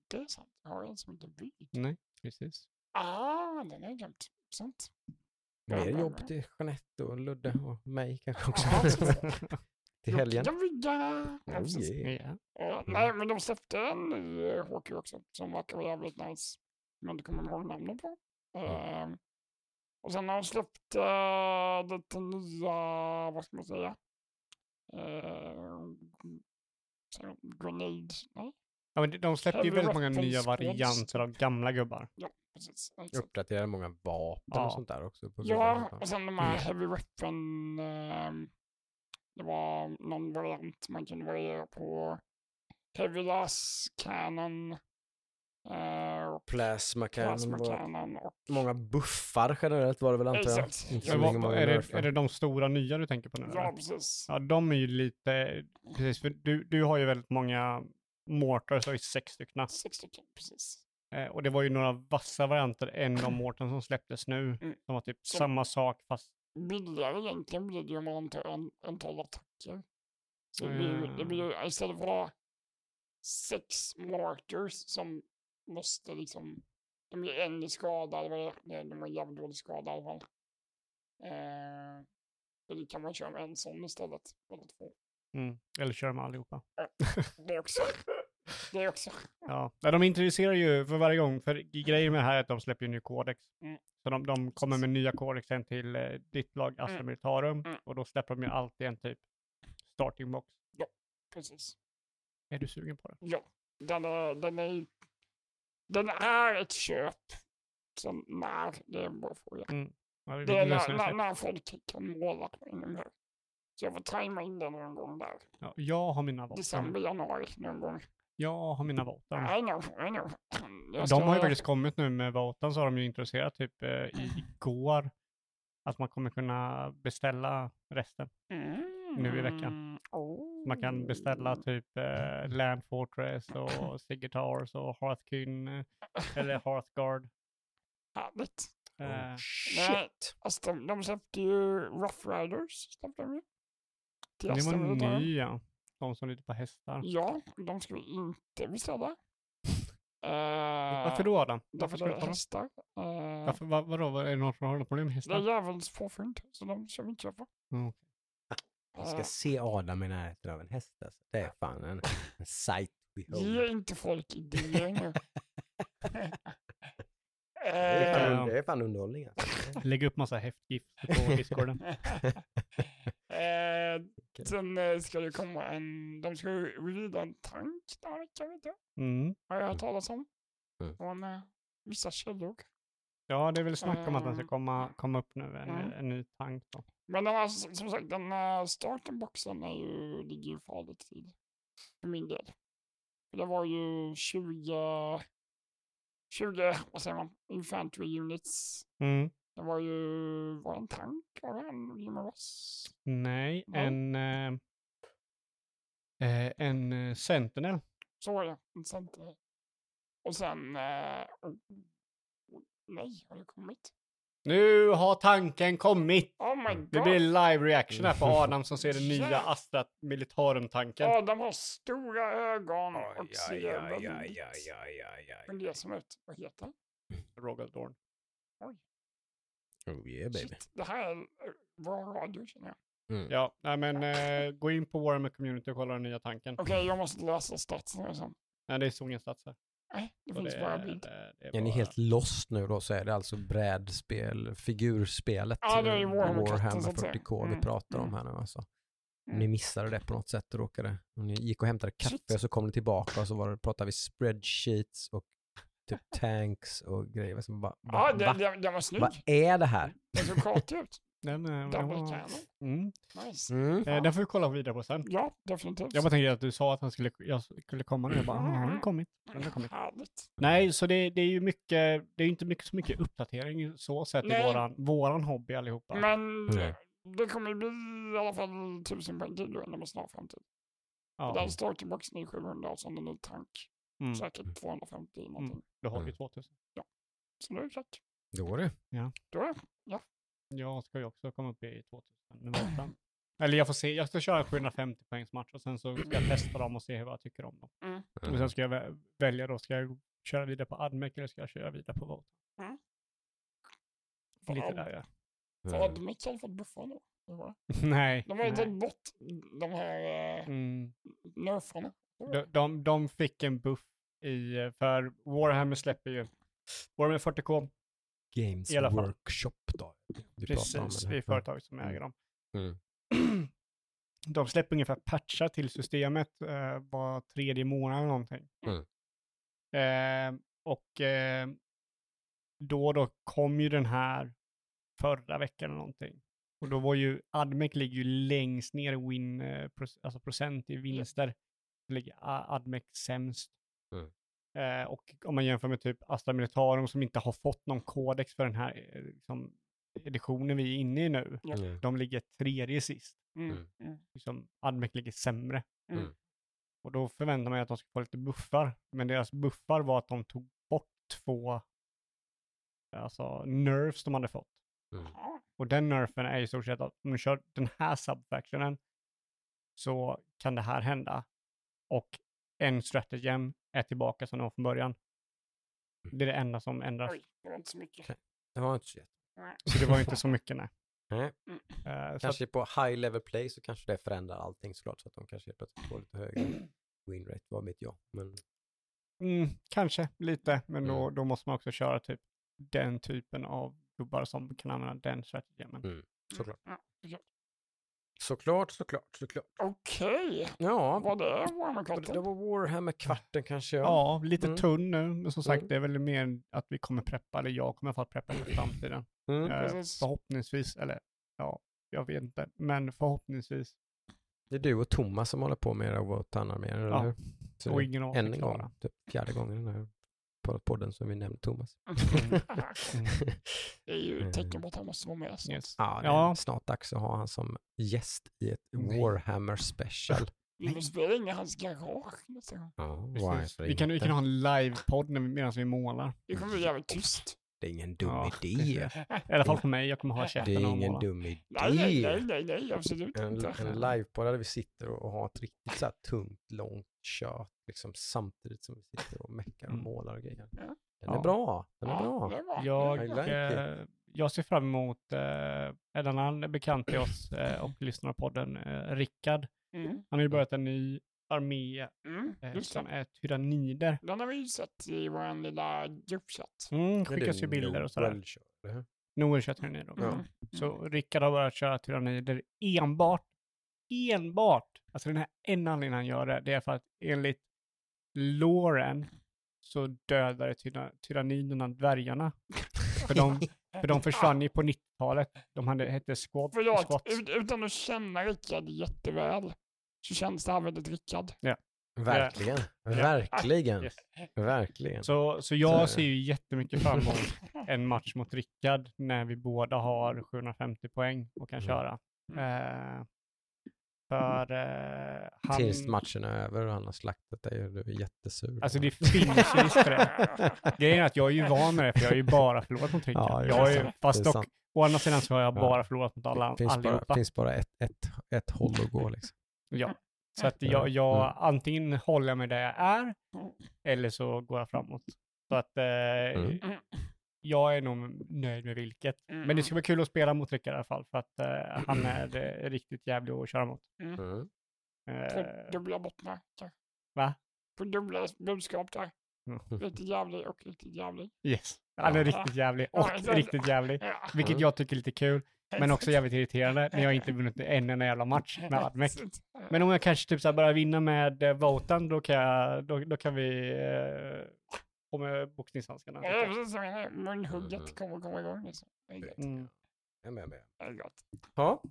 Det är sant, jag har en som inte är byggd. Nej, precis. Ah, den är glömt. Sant. Mer jobb till Jeanette och Ludde och mig kanske också. Ja, till helgen. Jag vill ja, Oh, precis. yeah. Ja. Eh, Nej, men de släppte en ny eh, HQ också som verkar vara jävligt nice. Jag inte kommer ihåg namnet på. Eh, och sen har de släppt uh, lite nya, vad ska man säga? Uh, grenade, nej? Ja, men de- släppte ju väldigt många nya varianter av gamla gubbar. Ja, precis. exakt. Uppdaterar många vapen Ja. och sånt där också. Ja, och sen de här heavy weapon, ehm, det var någon variant man kunde variera på. Heavy las cannon, eh, och Plasma cannon. plasma och Många buffar generellt var det väl antar jag. Inte många är, det, är det de stora nya du tänker på nu? Ja, eller? precis. Ja, de är ju lite, precis, för du, du har ju väldigt många mortars, du har ju sex stycken. Sex stycken, precis. Eh, och det var ju några vassa varianter än de mortars som släpptes nu. Mm. De var typ Så- samma sak fast, Billigare egentligen blir det ju en, antal attacker. Så det blir, det blir Mm. ju istället för att ha sex martyrs som måste liksom, de är en i skada, eller de har jävligt dålig skada i alla fall. Eh, det kan man köra med en sån istället, eller två. mm, eller kör med allihopa. Det också. Det också. Ja, de introducerar ju för varje gång, för grejen med det här är att de släpper ju ny kodex. Mm. Så de, de kommer med nya kodexen till eh, ditt lag Astra Mm. Militarum Mm. och då släpper de ju alltid en typ starting box. Precis. Är du sugen på det? Ja, den är, den är, den är ett köp. Sen när, det är bra fråga. Ja, vi Det är när, det när, när folk kan måla inom här. Så jag får tajma in den någon gång där. Ja, jag har mina vapen. December, januari någon gång. Jag har mina vapen. I know, I know. Jag De har ju faktiskt kommit nu med vapen så har de ju introducerat typ eh, i- igår att man kommer kunna beställa resten. nu i veckan. Mm, Oh. Man kan beställa typ eh, Land Fortress och Sigurtars och Hearthkyn eh, eller Hearthguard. Härligt. Eh, Oh, shit. Alltså, de, de släppte ju Rough Riders. Släppte de ju. Det var Military. ny ja. De som rider på hästar. Ja, de ska vi inte beställa. Eh, Varför då Adam? Därför ska det är ta hästar. Eh, Varför, vad, vadå, vad- är det någon som har något problem med det hästar? är djävulens påfund, så de ska vi inte köpa. Mm. Jag ska Eh, se Adam i närheten av en häst. Alltså. Det är fan en, en sight we Ge inte folk idéer nu. Det är fan, det är fan underhållning alltså. Lägg upp massa häftgift på discorden. Eh, sen eh, ska det komma en, de ska ju rida en tank den här veckan, vet jag. Mm. Har jag hört talas om. Mm. Från eh, vissa källor. Ja, det är väl snack om att den ska Mm. komma, komma upp nu, en, Mm. en ny tank. Då. Men den här, som som sagt, den uh, starten-boxen är ju, ligger ju farligt till. För min del. För det var ju 20, 20, vad säger man, infantry units. Mm. Det var ju, var det en tank? Var det en Human Ross? Nej, Nej. en, eh, eh, en eh, Sentinel. Så var det, en center. Och sen, eh, oh, nej, har det kommit? Nu har tanken kommit! Oh my god! Det blir live reaction här på Adam som ser den nya. Astra Militarum-tanken. Adam har stora ögon och ser oj, väldigt oj, oj, oj. fundersam ut. Vad heter han? Rogal Dorn. Oh yeah baby. Shit, det här är bra radio känner jag. Mm. Ja, nej men eh, gå in på Warhammer Community och kolla den nya tanken. Okej, jag måste läsa statsen sen. Nej, det står ingen stats här. Nej, det Så finns det bara är- bild. det- det är Är ni bara- helt lost nu då så är det alltså brädspel, figurspelet Ja, det är att säga. 40K vi Mm, pratar om mm. här nu alltså. Mm. Ni missade det på något sätt och råkade. Och ni gick och hämtade kaffe Shit. och så kom ni tillbaka och så var det, pratade vi spreadsheets och typ tanks och grejer. Så bara, Ja, det, va, det, det var snygg. vad är det här? Den såg kartig ut. Den, eh, den, var, mm. Nice. Mm. eh, den får vi kolla vidare på sen. Ja, definitivt. Jag bara tänkte att du sa att han skulle, jag skulle komma nu. Jag bara, Mm. ja, har den kommit? Den har kommit. Härligt. Nej, så det, det är ju mycket, det är ju inte mycket, så mycket uppdatering så sett i Nej. våran, våran hobby allihopa. Men Nej. det kommer ju bli i alla fall tusen poäng till inom en snar framtid. ja. Den startingboxen är 700 och sen en ny tank. Mm. Säkert 250 någonting. Då har vi Mm. 2000. Så nu är det klart. Då är det. Då är det. Jag ska ju också komma upp i 2000 nu borta. Eller jag får se, jag ska köra en 750 poängs match och sen så ska jag testa dem och se vad jag tycker om dem. Mm. Och sen ska jag vä- välja då, ska jag köra vidare på Admec eller ska jag köra vidare på Volt? För Lite där ja. För Mm. Admix har fått buffa det. Nej. De har ju tagit bort de här eh, Mm. nerfarna. De, de, de fick en buff i, eh, för Warhammer släpper ju, Warhammer 40K, Games I alla fall. Workshop då. Precis, det är företaget som äger dem. Mm. De släpper ungefär patchar till systemet eh, var tredje månad eller någonting. Mm. Eh, och eh, då då kom ju den här förra veckan eller någonting. Och då var ju, Admec ligger ju längst ner i win, eh, alltså procent i vinster. Ligger Admec sämst. Mm. Eh, och om man jämför med typ Astra Militarum som inte har fått någon kodex för den här eh, liksom, editionen vi är inne i nu. Mm. De ligger tredje sist. Mm. Mm. Mm. Liksom, Admec ligger sämre. Mm. Och då förväntar man sig att de ska få lite buffar. Men deras buffar var att de tog bort två alltså nerfs de hade fått. Mm. Och den nerfen är i stort sett att om du kör den här subfactionen så kan det här hända. Och en stratagem är tillbaka som den var från början. Det är det enda som ändras. Oj, det var inte så mycket. Det var inte så jätte. Så det var inte så mycket nej. Nej. Eh, så att, Kanske på high level play så kanske det förändrar allting såklart så att de kanske helt plötsligt får lite högre win rate, vad vet jag. Men mm, kanske lite, men då, Mm. då måste man också köra typ den typen av gubbar som kan använda den strategemen. Mm. såklart. Ja, det är klart. Såklart, såklart, såklart. Okej, Ja, vad det och det var Warhammer-kvarten kanske. Ja. Ja, lite Mm. tunn nu, men som sagt Mm. det är väl mer att vi kommer preppa, eller jag kommer i alla fall preppa för framtiden. Mm. Eh, förhoppningsvis, eller ja, jag vet inte, men förhoppningsvis. Det är du och Thomas som håller på med era Wotan-arméer, eller Ja. hur? Så Och ingen av är en klara. gång, typ fjärde gången den podden som vi nämnde Thomas. Mm. Det är ju Mm. ett tecken på att han måste vara med snart. Yes. Ja, det är Ja. snart dags att ha han som gäst i ett Nej. Warhammer special. Vill du spela in i hans garage nästa gång? Ja, Vi kan, vi kan ha en livepodd när vi- medan vi målar. Det kommer bli jävligt tyst. Det är ingen dum Ja, idé. I alla fall för mig, jag kommer ha Det käften är och ingen måla. dum Nej, nej, nej, idé. nej, nej, absolut En, inte. en livepodd där vi sitter och, och har ett riktigt så här tungt, långt kött liksom samtidigt som vi sitter och meckar och Mm. målar och grejer. Ja. Den är Ja. bra. Den är bra. Jag, like eh, jag ser fram emot eh, en annan bekant till oss eh, och lyssnar på podden, eh, Rickard. Mm, Han har ju börjat en ny armé mm, eh, som är tyrannider. Den har vi ju sett i vår lilla gruppchatt. Mm, skickas ju bilder och sådär. Noel kör, tyrannider. Mm. Så Rickard har börjat köra tyrannider enbart, enbart, alltså den här enda anledningen han gör det, det är för att enligt Loren så dödade tyra, tyranniderna dvärgarna. För de, för de försvann ju på 90-talet. De hade, hette squad, Förlåt, squats. ut- utan att känna Rickard jätteväl så känns det här väldigt Rickard. Verkligen. Verkligen. Yes. Verkligen. Så, så jag Så- ser ju jättemycket fram emot en match mot Rickard när vi båda har 750 poäng och kan Mm. köra. Eh, för eh, han... Tills matchen är över och han har slaktat dig och du är jättesur. Alltså det finns ju risk för det. Grejen är att jag är ju van med det, för jag har ju bara förlorat mot Rickard. Ja, jag har ju, det är fast sant. dock, å andra sidan så har jag Ja. bara förlorat mot alla, finns allihopa. finns bara ett, ett, ett håll att gå liksom. Ja. Så att Ja. jag, jag Mm. antingen håller jag mig där jag är, eller så går jag framåt. Så att eh, Mm. Mm. jag är nog nöjd med vilket. Men det ska vara kul att spela mot Rickard i alla fall, för att eh, han är eh, riktigt jävlig att köra mot. Mm. På Eh, dubbla bottnar. Va? På dubbla budskap där. Mm. Riktigt jävlig och riktigt jävlig. yes. Han är Ja. riktigt jävlig och riktigt jävlig. Ja. Vilket Mm. jag tycker är lite kul, men också jävligt irriterande när jag inte vunnit en enda jävla match med Admec. Men om jag kanske typ så här börjar vinna med eh, Votan, då kan, jag, då, då kan vi eh, få med boxningshandskarna. Ja, precis. Munhugget Mm. kommer komma igång. Liksom. Det är gött. Mm. Jag är med, med. Det är gott. Ja.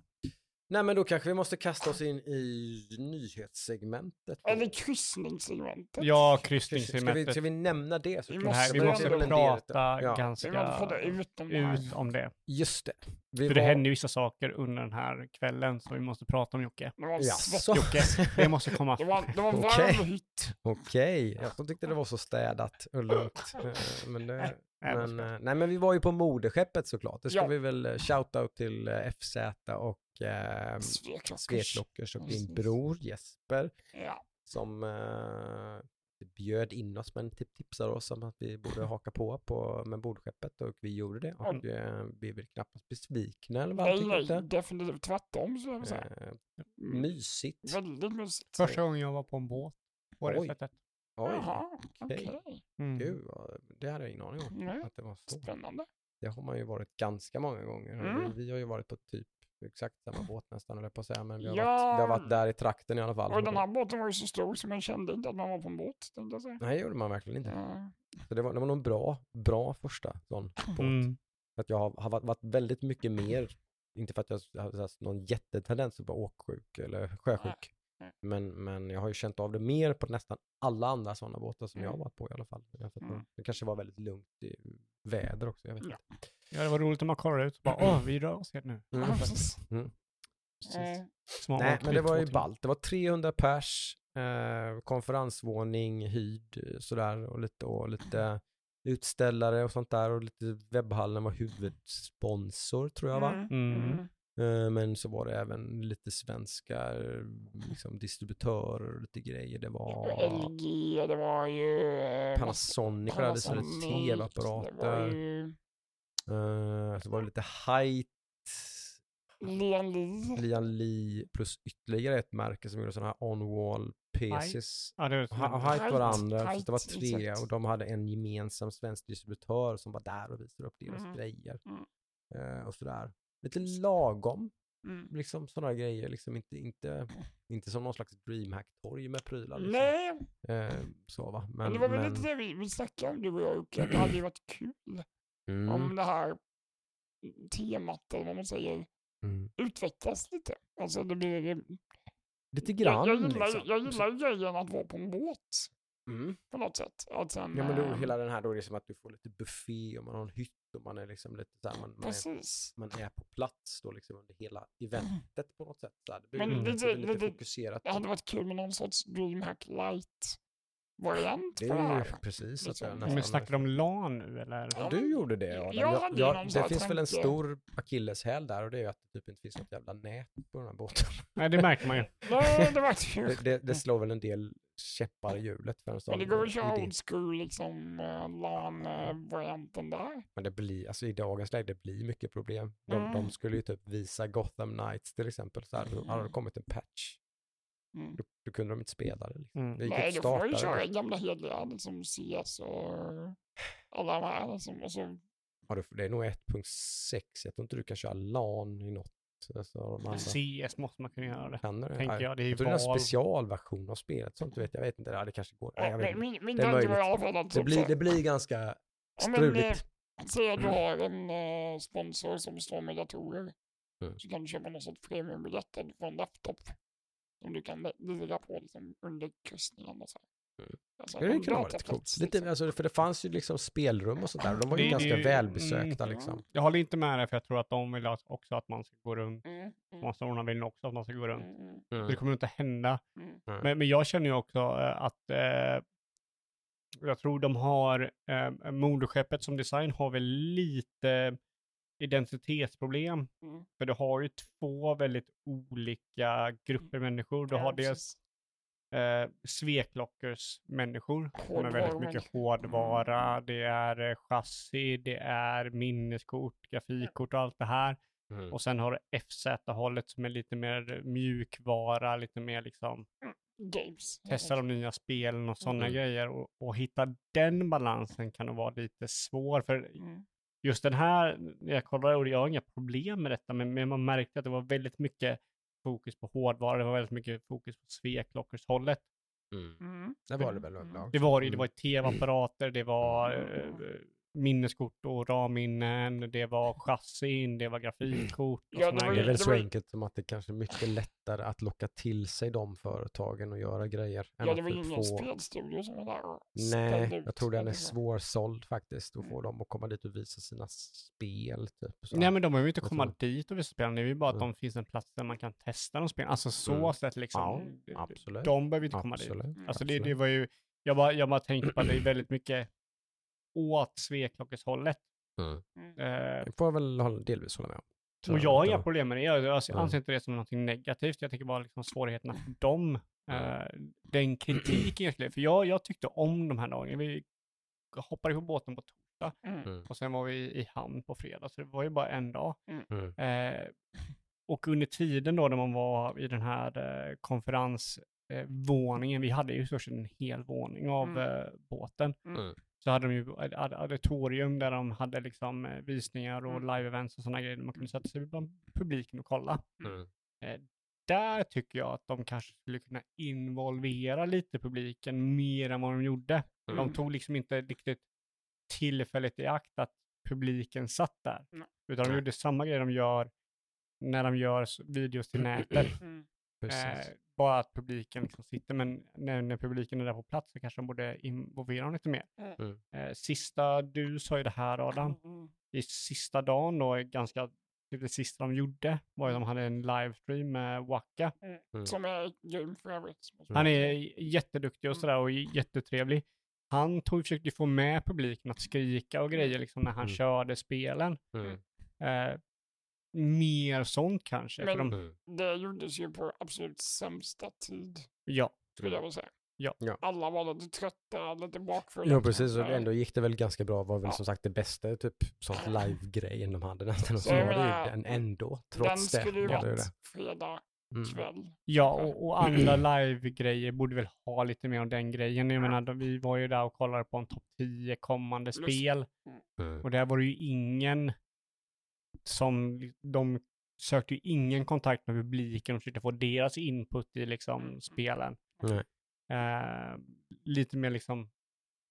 Nej men då kanske vi måste kasta oss in i nyhetssegmentet. Eller kryssningssegmentet. Ja, vi, ska, vi, kryssningssegmentet. ska vi nämna det? Så Vi måste- vi det måste prata Ja. Vi ganska det ut om det ut om det. Just det. Vi För det var- händer ju vissa saker under den här kvällen som vi måste prata om Jocke. Det var. Jocke, det måste komma. Det var, det var Okej. varm hytt. Okej, jag tyckte det var så städat och lugnt. Eh, Men, det, men, eh, nej, men vi var ju på moderskeppet såklart. Det ska Ja. vi väl eh, shout-out till FZ och eh, Sveklockers. Och din bror Jesper Ja. som eh, bjöd in oss men tip tipsade oss om att vi borde haka på, på med bordskeppet och vi gjorde det och Mm. eh, vi är väl knappast besvikna eller vad Nej, nej, definitivt tvärtom så jag vill säga. Eh, Mm. mysigt. Väldigt mysigt. Första gången jag var på en båt på det Oj. sättet. Oj, Jaha, okej. okej. Mm. gud, vad- det hade jag ingen aning om. Nej. Att det var så. Spännande. Det har man ju varit ganska många gånger. Mm. Vi har ju varit på typ exakt samma båt nästan, eller på att säga, men vi har, Ja. varit, vi har varit där i trakten i alla fall. Och den här båten var ju så stor så man kände inte att man var på en båt, tänkte jag säga. Nej, det gjorde man verkligen inte. Ja. Så det var, det var nog en bra, bra första sån båt. Mm. För att jag har, har varit, varit väldigt mycket mer, inte för att jag har haft någon jättetendens att vara åksjuk eller sjösjuk, Nej. men, men jag har ju känt av det mer på nästan alla andra sådana båtar som jag har Mm. varit på i alla fall. Mm. Det kanske var väldigt lugnt i väder också, jag vet Ja. inte. Ja, det var roligt om man kollar ut och bara åh, vi rör oss helt nu. Mm. Mm. Eh, Nej, åkt men det var ju ballt. Det var 300 pers, eh, konferensvåning, hyrd eh, sådär och lite, och lite utställare och sånt där och lite webbhallen var huvudsponsor tror jag va? mm, Mm. mm. Men så var det även lite svenska eh, liksom distributörer och lite grejer. Det var LG, det var ju... eh, Panasonic, hade så lite Panasonic, Det var tv-apparater. ju Eh, så var det lite Height, Lian Li. Lian Li plus ytterligare ett märke som gjorde sådana här on-wall PCs. Ja, det var Height var det andra, Height, så det var tre exakt. och de hade en gemensam svensk distributör som var där och visade upp deras Mhm. grejer. Mm. Eh, och sådär. Lite lagom, Mm. liksom sådana grejer, liksom inte, inte, inte som någon slags DreamHack-torg med prylar. Liksom. Nej, Eh, så va. men, Men, det var väl men, lite det vi, vi snackade om, du och jag Jocke, det hade ju varit kul mm, om det här temat, eller vad man säger, mm. utvecklas lite. Alltså det blir... Lite Jag, grann jag, gillar, liksom. jag gillar grejen att vara på en båt Mm. på något sätt. Sen, Ja men då eh, hela den här då är det som att du får lite buffé och man har en hytt och man är liksom lite så här, man, man, är, man är på plats då liksom under hela eventet på något sätt. Så här. Det blir Men lite, lite- lite, lite- fokuserat. Det hade varit kul med någon sorts DreamHack light variant Det på det är här. precis att Liksom. nästan... Men snackar de LAN nu eller? Ja, du gjorde det Adam. Jag Jag, jag, det finns väl en stor akilleshäl där och det är ju att det typ inte finns något jävla nät på den här båten. Nej, det märker man ju. Nej, det ju... Det, det, det slår väl en del käppar i hjulet för en sån Men det går att köra old school liksom uh, LAN-varianten där. Men det blir, alltså i dagens läge, det blir mycket problem. De, Mm. de skulle ju typ visa Gotham Knights till exempel, så här, då hade det Mm. kommit en patch. Mm. Då, då kunde de inte spela det. Liksom. Mm. Det gick Nej, du att får ju starta köra det. gamla hederliga liksom CS och alla de här liksom. Och så, Ja, det- är nog 1.6, jag tror inte du kan köra LAN i något. Alltså, de andra. CS måste man kunna göra det. Kan du det? Tänker Ja, jag, det är jag tror det är en specialversion av spelet, sånt du vet, jag vet inte, det kanske går. Nej, jag vet min min Det är möjligt. fall Det blir, det blir ganska Ja, men, eh, struligt. Säg att du har en eh, sponsor som står med datorer. Mm. Så kan du köpa någon sorts premiumbiljetter för en laptop. Som du kan lägga på liksom, under kryssningen och så. Mm. Alltså, Det lite dataplats, coolt. Lite, alltså, för det fanns ju liksom spelrum och sånt där, och de var ju Det- ganska det- välbesökta mm. liksom. Jag håller inte med dig för jag tror att de vill också att man ska gå runt. Mm, mm, Sponsorerna vill också att man ska gå runt. mm, mm, det kommer inte hända. mm. Men, men jag känner ju också eh, att eh, jag tror de har, eh, moderskeppet som design har väl lite identitetsproblem. Mm. För du har ju två väldigt olika grupper människor. Du Ja, har dels precis. eh, sveklockers människor som är väldigt mycket hårdvara. Det är eh, chassi, det är minneskort, grafikkort och allt det här. Mm. Och sen har du FZ-hållet som är lite mer mjukvara, lite mer liksom Games. testa de nya spelen och sådana Mm. grejer. Och, och hitta den balansen kan nog vara lite svår. För Mm. Just den här, när jag kollade, och jag har inga problem med detta, men, men man märkte att det var väldigt mycket fokus på hårdvara, det var väldigt mycket fokus på sveklockers-hållet. Mm. Mm. Det var det väl Mm. överlag. Det var det, det Mm. var tv-apparater, det var minneskort och RAM-minnen, det var chassin, det var grafikkort och Ja, det var Det är väl så enkelt som att det kanske är mycket lättare att locka till sig de företagen och göra grejer. Ja, det var ju typ ingen få... spelstudio som var där och Nej, jag tror den är svårsåld faktiskt. Att få Mm. dem att komma dit och visa sina spel. Typ, så. Nej men de behöver ju inte komma tror- dit och visa spelen, det är ju bara att Mm. de finns en plats där man kan testa de spelen. Alltså så Mm. sätt liksom. Ja, absolut. De behöver inte komma dit. Absolut. Alltså det, det var ju, jag bara, jag bara tänkte på att det är väldigt mycket åt sveklockeshållet. Mm. Mm. Eh, Det får jag väl hålla- delvis hålla med om. Så och jag har inga eh, problem med det. Jag, jag Mm. anser inte det som någonting negativt. Jag tycker bara liksom svårigheterna för dem. Mm. Eh, den kritiken skulle, för jag, jag tyckte om de här dagarna. Vi hoppade på båten på torsdag Mm. Mm. och sen var vi i hamn på fredag. Så det var ju bara en dag. Mm. Eh, och under tiden då när man var i den här eh, konferensvåningen, vi hade ju först en hel våning av Mm. eh, båten, Mm. Så hade de ju ett ad- auditorium där de hade liksom eh, visningar och Mm. live-events och sådana grejer. Man kunde sätta sig bland publiken och kolla. Mm. Där tycker jag att de kanske skulle kunna involvera lite publiken mer än vad de gjorde. De Mm. tog liksom inte riktigt tillfället i akt att publiken satt där. Nej. Utan de gjorde samma grej de gör när de gör videos till nätet. Mm. Precis. Eh, bara att publiken liksom sitter, men när, när publiken är där på plats så kanske de borde involvera dem lite mer. Mm. Eh, sista, du sa ju det här Adam, Mm. i sista dagen då, ganska, typ det sista de gjorde var ju att de hade en livestream med Waka. Mm. Som är grym för övrigt. Han är jätteduktig och sådär och jättetrevlig. Han tog, försökte ju få med publiken att skrika och grejer liksom när han Mm. körde spelen. Mm. Eh, mer sånt kanske. för Men- de, Mm. Det gjordes ju på absolut sämsta tid, ja, skulle jag vilja säga. Ja. Ja. Alla var lite trötta, lite bakfulla. Ja precis, och ändå gick det väl ganska bra. var väl Ja. som sagt det bästa typ sånt live-grejen de hade nästan. Och så var det ju den ändå, Den trots det. skulle ju varit fredag Mm. kväll. ja och, och andra live-grejer borde väl ha lite mer av den grejen. Jag menar, vi var ju där och kollade på en topp 10 kommande spel. Mm. Och där var det ju ingen som, de sökte ju ingen kontakt med publiken och försökte få deras input i liksom Mm. spelen. Nej. Eh, lite mer liksom,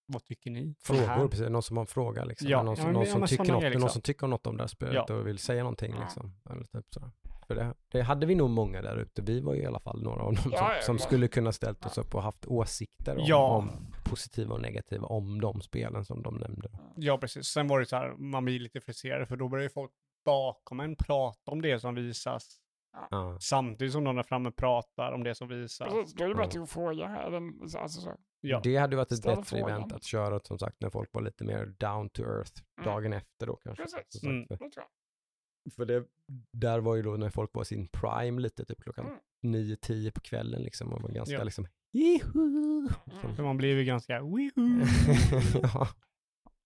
vad tycker ni? Frågor, precis. Någon som har en fråga liksom. Ja, någon ja, som, men- någon ja, som tycker något, grejer någon liksom. som tycker om något om det här spelet Ja. och vill säga någonting Ja. liksom. Eller typ sådär. För det, det hade vi nog många där ute. Vi var ju i alla fall några av dem Ja, som, ja, som skulle kunna ställt oss upp och haft åsikter om, Ja. om positiva och negativa om de spelen som de nämnde. Ja, precis. Sen var det så här, man blir lite frustrerad för då börjar ju folk bakom en prata om det som visas Ja. Samtidigt som de där framme pratar om det som visas. Precis, då är det bättre att fråga. Alltså, så. Ja. Det hade varit ett Ställ bättre frågan. event att köra som sagt när folk var lite mer down to earth Mm. dagen efter då kanske. Precis. Mm. för, Det tror jag. för det, där var ju då när folk var i sin prime lite, typ klockan Mm. 9-10 på kvällen liksom och var ganska Ja. liksom Jihu! Mm. För man blir ju ganska wihoo. ja,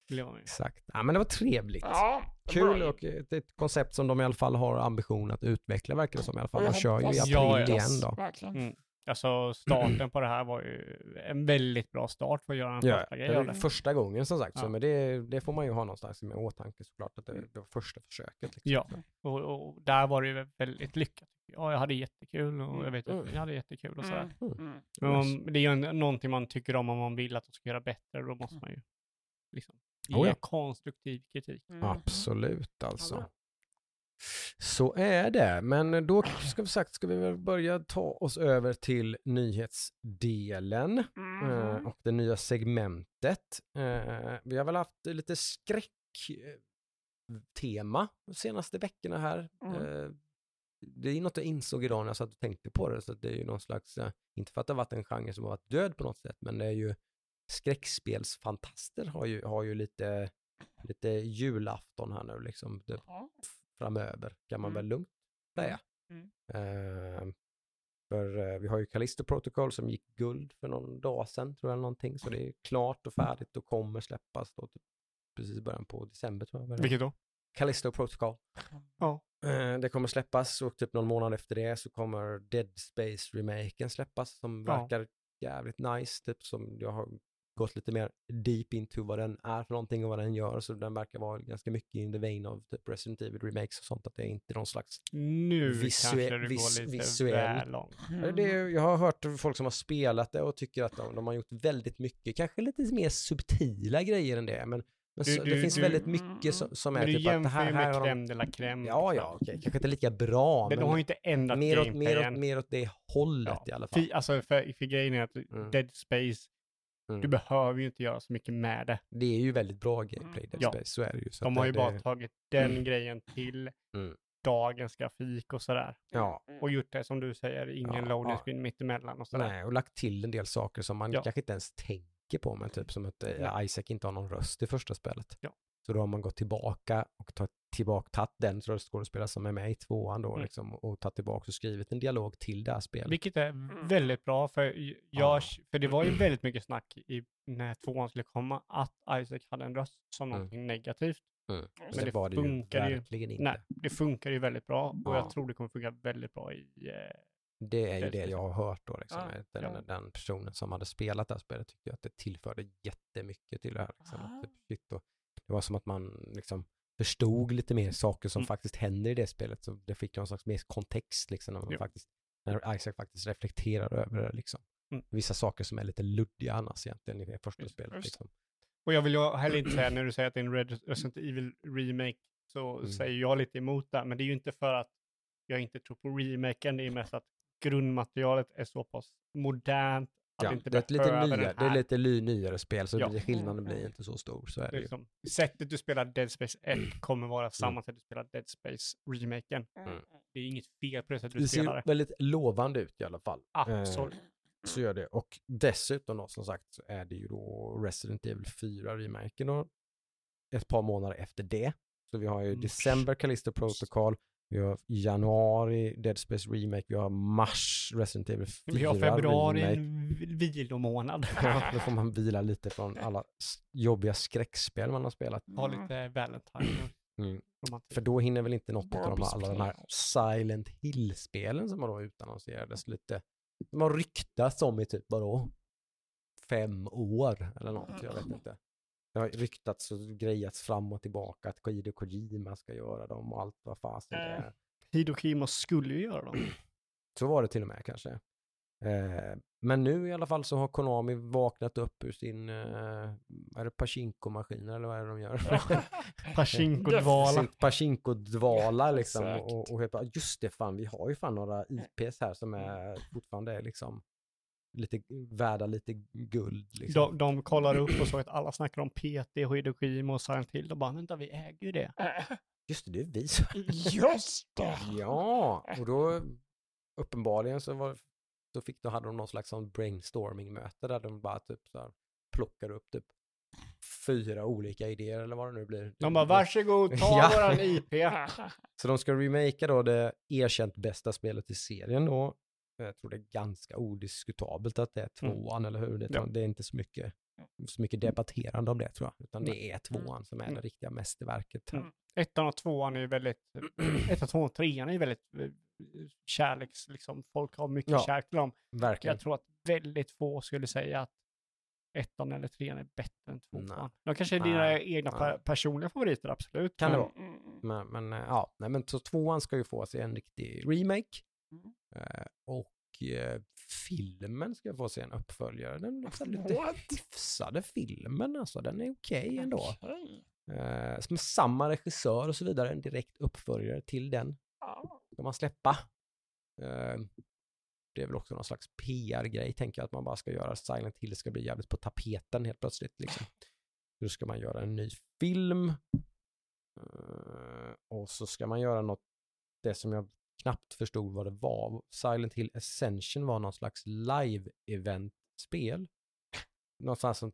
blir man ju. exakt. Ja, men det var trevligt. Ja, Kul bra. och ett, ett koncept som de i alla fall har ambition att utveckla verkar det som i alla fall. Och De kör ju i april Ja, ja. igen då. Verkligen. Mm. Alltså starten på det här var ju en väldigt bra start för att göra en Ja, första det grej är av det. första gången som sagt, så, Ja. men det, det får man ju ha någonstans med åtanke såklart, att det, det var första försöket. Liksom. Ja, och, och där var det ju väldigt lyckat. Ja, jag hade jättekul och jag vet Mm. att jag hade jättekul och sådär. Mm. Mm. Det är ju någonting man tycker om om man vill att de ska göra bättre, då måste man ju liksom ge Oh ja. konstruktiv kritik. Mm. Absolut alltså. bra. Så är det, men då ska vi sagt ska vi väl börja ta oss över till nyhetsdelen Mm. eh, och det nya segmentet. Eh, vi har väl haft lite skräcktema de senaste veckorna här. Mm. Eh, det är något jag insåg idag när jag satt och tänkte på det, så att det är ju någon slags, eh, inte för att det har varit en genre som har varit död på något sätt, men det är ju skräckspelsfantaster har ju, har ju lite, lite julafton här nu liksom. Ja. framöver, kan man Mm. väl lugnt säga. Mm. Eh, för eh, vi har ju Callisto Protocol som gick guld för någon dag sedan, tror jag, någonting. Så det är klart och färdigt och kommer släppas då, typ, precis i början på december tror jag. Vilket då? Callisto Protocol. Ja. Eh, det kommer släppas och typ någon månad efter det så kommer Dead Space-remaken släppas som Ja. verkar jävligt nice, typ som jag har gått lite mer deep into vad den är för någonting och vad den gör, så den verkar vara ganska mycket in the vein av typ Resident Evil remakes och sånt, att det är inte någon slags Nu Visue- kanske det vis- går lite visuell. väl långt. Ja, Det är, jag har hört folk som har spelat det och tycker att de, de har gjort väldigt mycket, kanske lite mer subtila grejer än det, men, men Du- så, du- det finns du- väldigt mycket som, som är Men du typ att det jämför här, ju här med har de, crème la crème. Ja, liksom. ja, okej, kanske inte lika bra, Det, men de har ju inte ändrat mer, åt, mer, åt, mer åt det hållet Ja. i alla fall. Fi- Alltså för, för grejen är att Mm. Dead Space, Mm. du behöver ju inte göra så mycket med det. Det är ju väldigt bra gameplay, Dead Ja. Space, så är det ju. Så De har det, ju bara det, tagit den grejen till Mm. dagens grafik och sådär. Ja, Och gjort det som du säger, ingen Ja, loading ja. screen mittemellan och sådär. nej, och lagt till en del saker som man Ja. kanske inte ens tänker på, men typ som att eh. Isaac inte har någon röst i första spelet. Ja. Så då har man gått tillbaka och tagit tillbaka, tagit den röstskådespelare som är med i tvåan då Mm. liksom, och tagit tillbaka och skrivit en dialog till det här spelet. Vilket är Mm. väldigt bra, för, jag, Ja. för det var ju väldigt mycket snack i, när tvåan skulle komma, att Isaac hade en röst som Mm. någonting negativt. Mm. Men Men det, det var det ju funkar ju- verkligen inte. Nej, det funkar ju väldigt bra och Ja. jag tror det kommer funka väldigt bra i... Eh, Det är ju Det jag har hört då. Liksom. Ja, Den, ja. den personen som hade spelat det här spelet tyckte att det tillförde jättemycket till det här. Liksom. Att det, shit, och det var som att man liksom förstod lite mer saker som Mm. faktiskt händer i det spelet. Så det fick någon slags mer kontext liksom, när, man Ja. faktiskt, när Isaac faktiskt reflekterar över det. Liksom. Mm. Vissa saker som är lite luddiga annars egentligen i det första Just- spelet. Liksom. och jag vill ju heller inte säga, när du säger att det är en Red- Resident Evil remake, så Mm. säger jag lite emot det. Men det är ju inte för att jag inte tror på remaken, det är mest att grundmaterialet är så pass modernt Ja, det inte det är lite behöver nya, den det är lite ly, nyare spel så Ja. skillnaden Mm, blir mm. inte så stor. Så är Det är ju. liksom, sättet du spelar Dead Space 1 Mm. kommer vara samma sätt du spelar Dead Space remaken. Mm. Det är inget fel på det sättet du Det spelar ser det. väldigt lovande ut i alla fall. Eh, Absolut. Så gör det. Och dessutom då som sagt så är det ju då Resident Evil 4 remaken då ett par månader efter det. Så vi har ju Mm. december Callisto Protocol, vi har januari Dead Space Remake, vi har mars Resident Evil 4 Vi har februari, en vilomånad. Ja, då får man vila lite från alla jobbiga skräckspel man har spelat. Ha lite Valentine Mm. För då hinner väl inte något av de här, alla de här Silent Hill-spelen som har då utannonserades lite, de har ryktats om i typ vadå? Fem år eller något, jag vet inte. Det har ryktats och grejats fram och tillbaka att Hideo Kojima ska göra dem och allt vad fasen det Mm. är. Hideo Kojima skulle ju göra dem. Så var det till och med kanske. Eh, men nu i alla fall så har Konami vaknat upp ur sin, eh, är det Pachinko-maskiner eller vad är det de gör? Pachinko-dvala. Pachinko-dvala liksom. Exakt. Och, och helt just det fan, vi har ju fan några IPs här som är fortfarande är liksom lite värda lite guld. Liksom. De, de kollar upp och såg att alla snackar om PT Kojima och Silent Hill. De bara, vänta vi äger ju det. Just det, det är vi som... Just det! Ja, och då uppenbarligen så, var, så fick, då hade de någon slags sån brainstorming-möte där de bara typ så här plockade upp typ fyra olika idéer eller vad det nu blir. De bara, varsågod, ta Ja. våran IP. Så de ska remakea då det erkänt bästa spelet i serien då. Jag tror det är ganska odiskutabelt att det är Mm. tvåan, eller hur? Det, Ja. det är inte så mycket, så mycket debatterande om det tror jag, utan det är tvåan som är det Mm. riktiga mästerverket. Mm. Ettan och tvåan är ju väldigt, ettan, tvåan och trean är ju väldigt eh, kärleks, liksom, folk har mycket Ja. kärlek till dem. Verkligen. Jag tror att väldigt få skulle säga att ettan eller trean är bättre än tvåan. Nej. De kanske är dina Nej. egna Nej. per- personliga favoriter, absolut. Kan det vara. Mm, mm, Men, men eh, ja, nej, men så tvåan ska ju få sig en riktig remake. Mm. Eh, och eh, filmen ska få sig en uppföljare. Den är så här lite What? hyfsade filmen alltså, den är okej ändå. Okej. Eh, som samma regissör och så vidare, en direkt uppföljare till den ska man släppa. Eh, det är väl också någon slags PR-grej, tänker jag, att man bara ska göra Silent Hill ska bli jävligt på tapeten helt plötsligt. Liksom. Då ska man göra en ny film. Eh, och så ska man göra något, det som jag knappt förstod vad det var. Silent Hill Ascension var någon slags live-event-spel. Någonstans som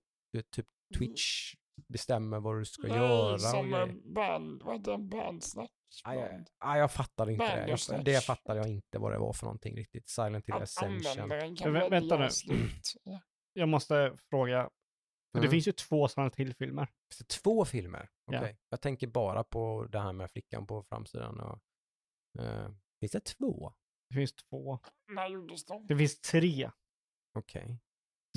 typ Twitch bestämmer vad du ska göra. Nej, och som en band, vad heter en bandsnatch? Aj, aj, aj, jag fattar inte det. Jag, Bandersnatch. det fattar jag inte vad det var för någonting riktigt. Silent Hill Att Ascension. vä- vänta nu. slut. Ja. Jag måste fråga, för det Mm. finns ju två sådana till filmer. Finns det två filmer? Okej. Jag tänker bara på det här med flickan på framsidan. Och, eh, finns det två? Det finns två. När gjordes de? Det finns tre. Okej.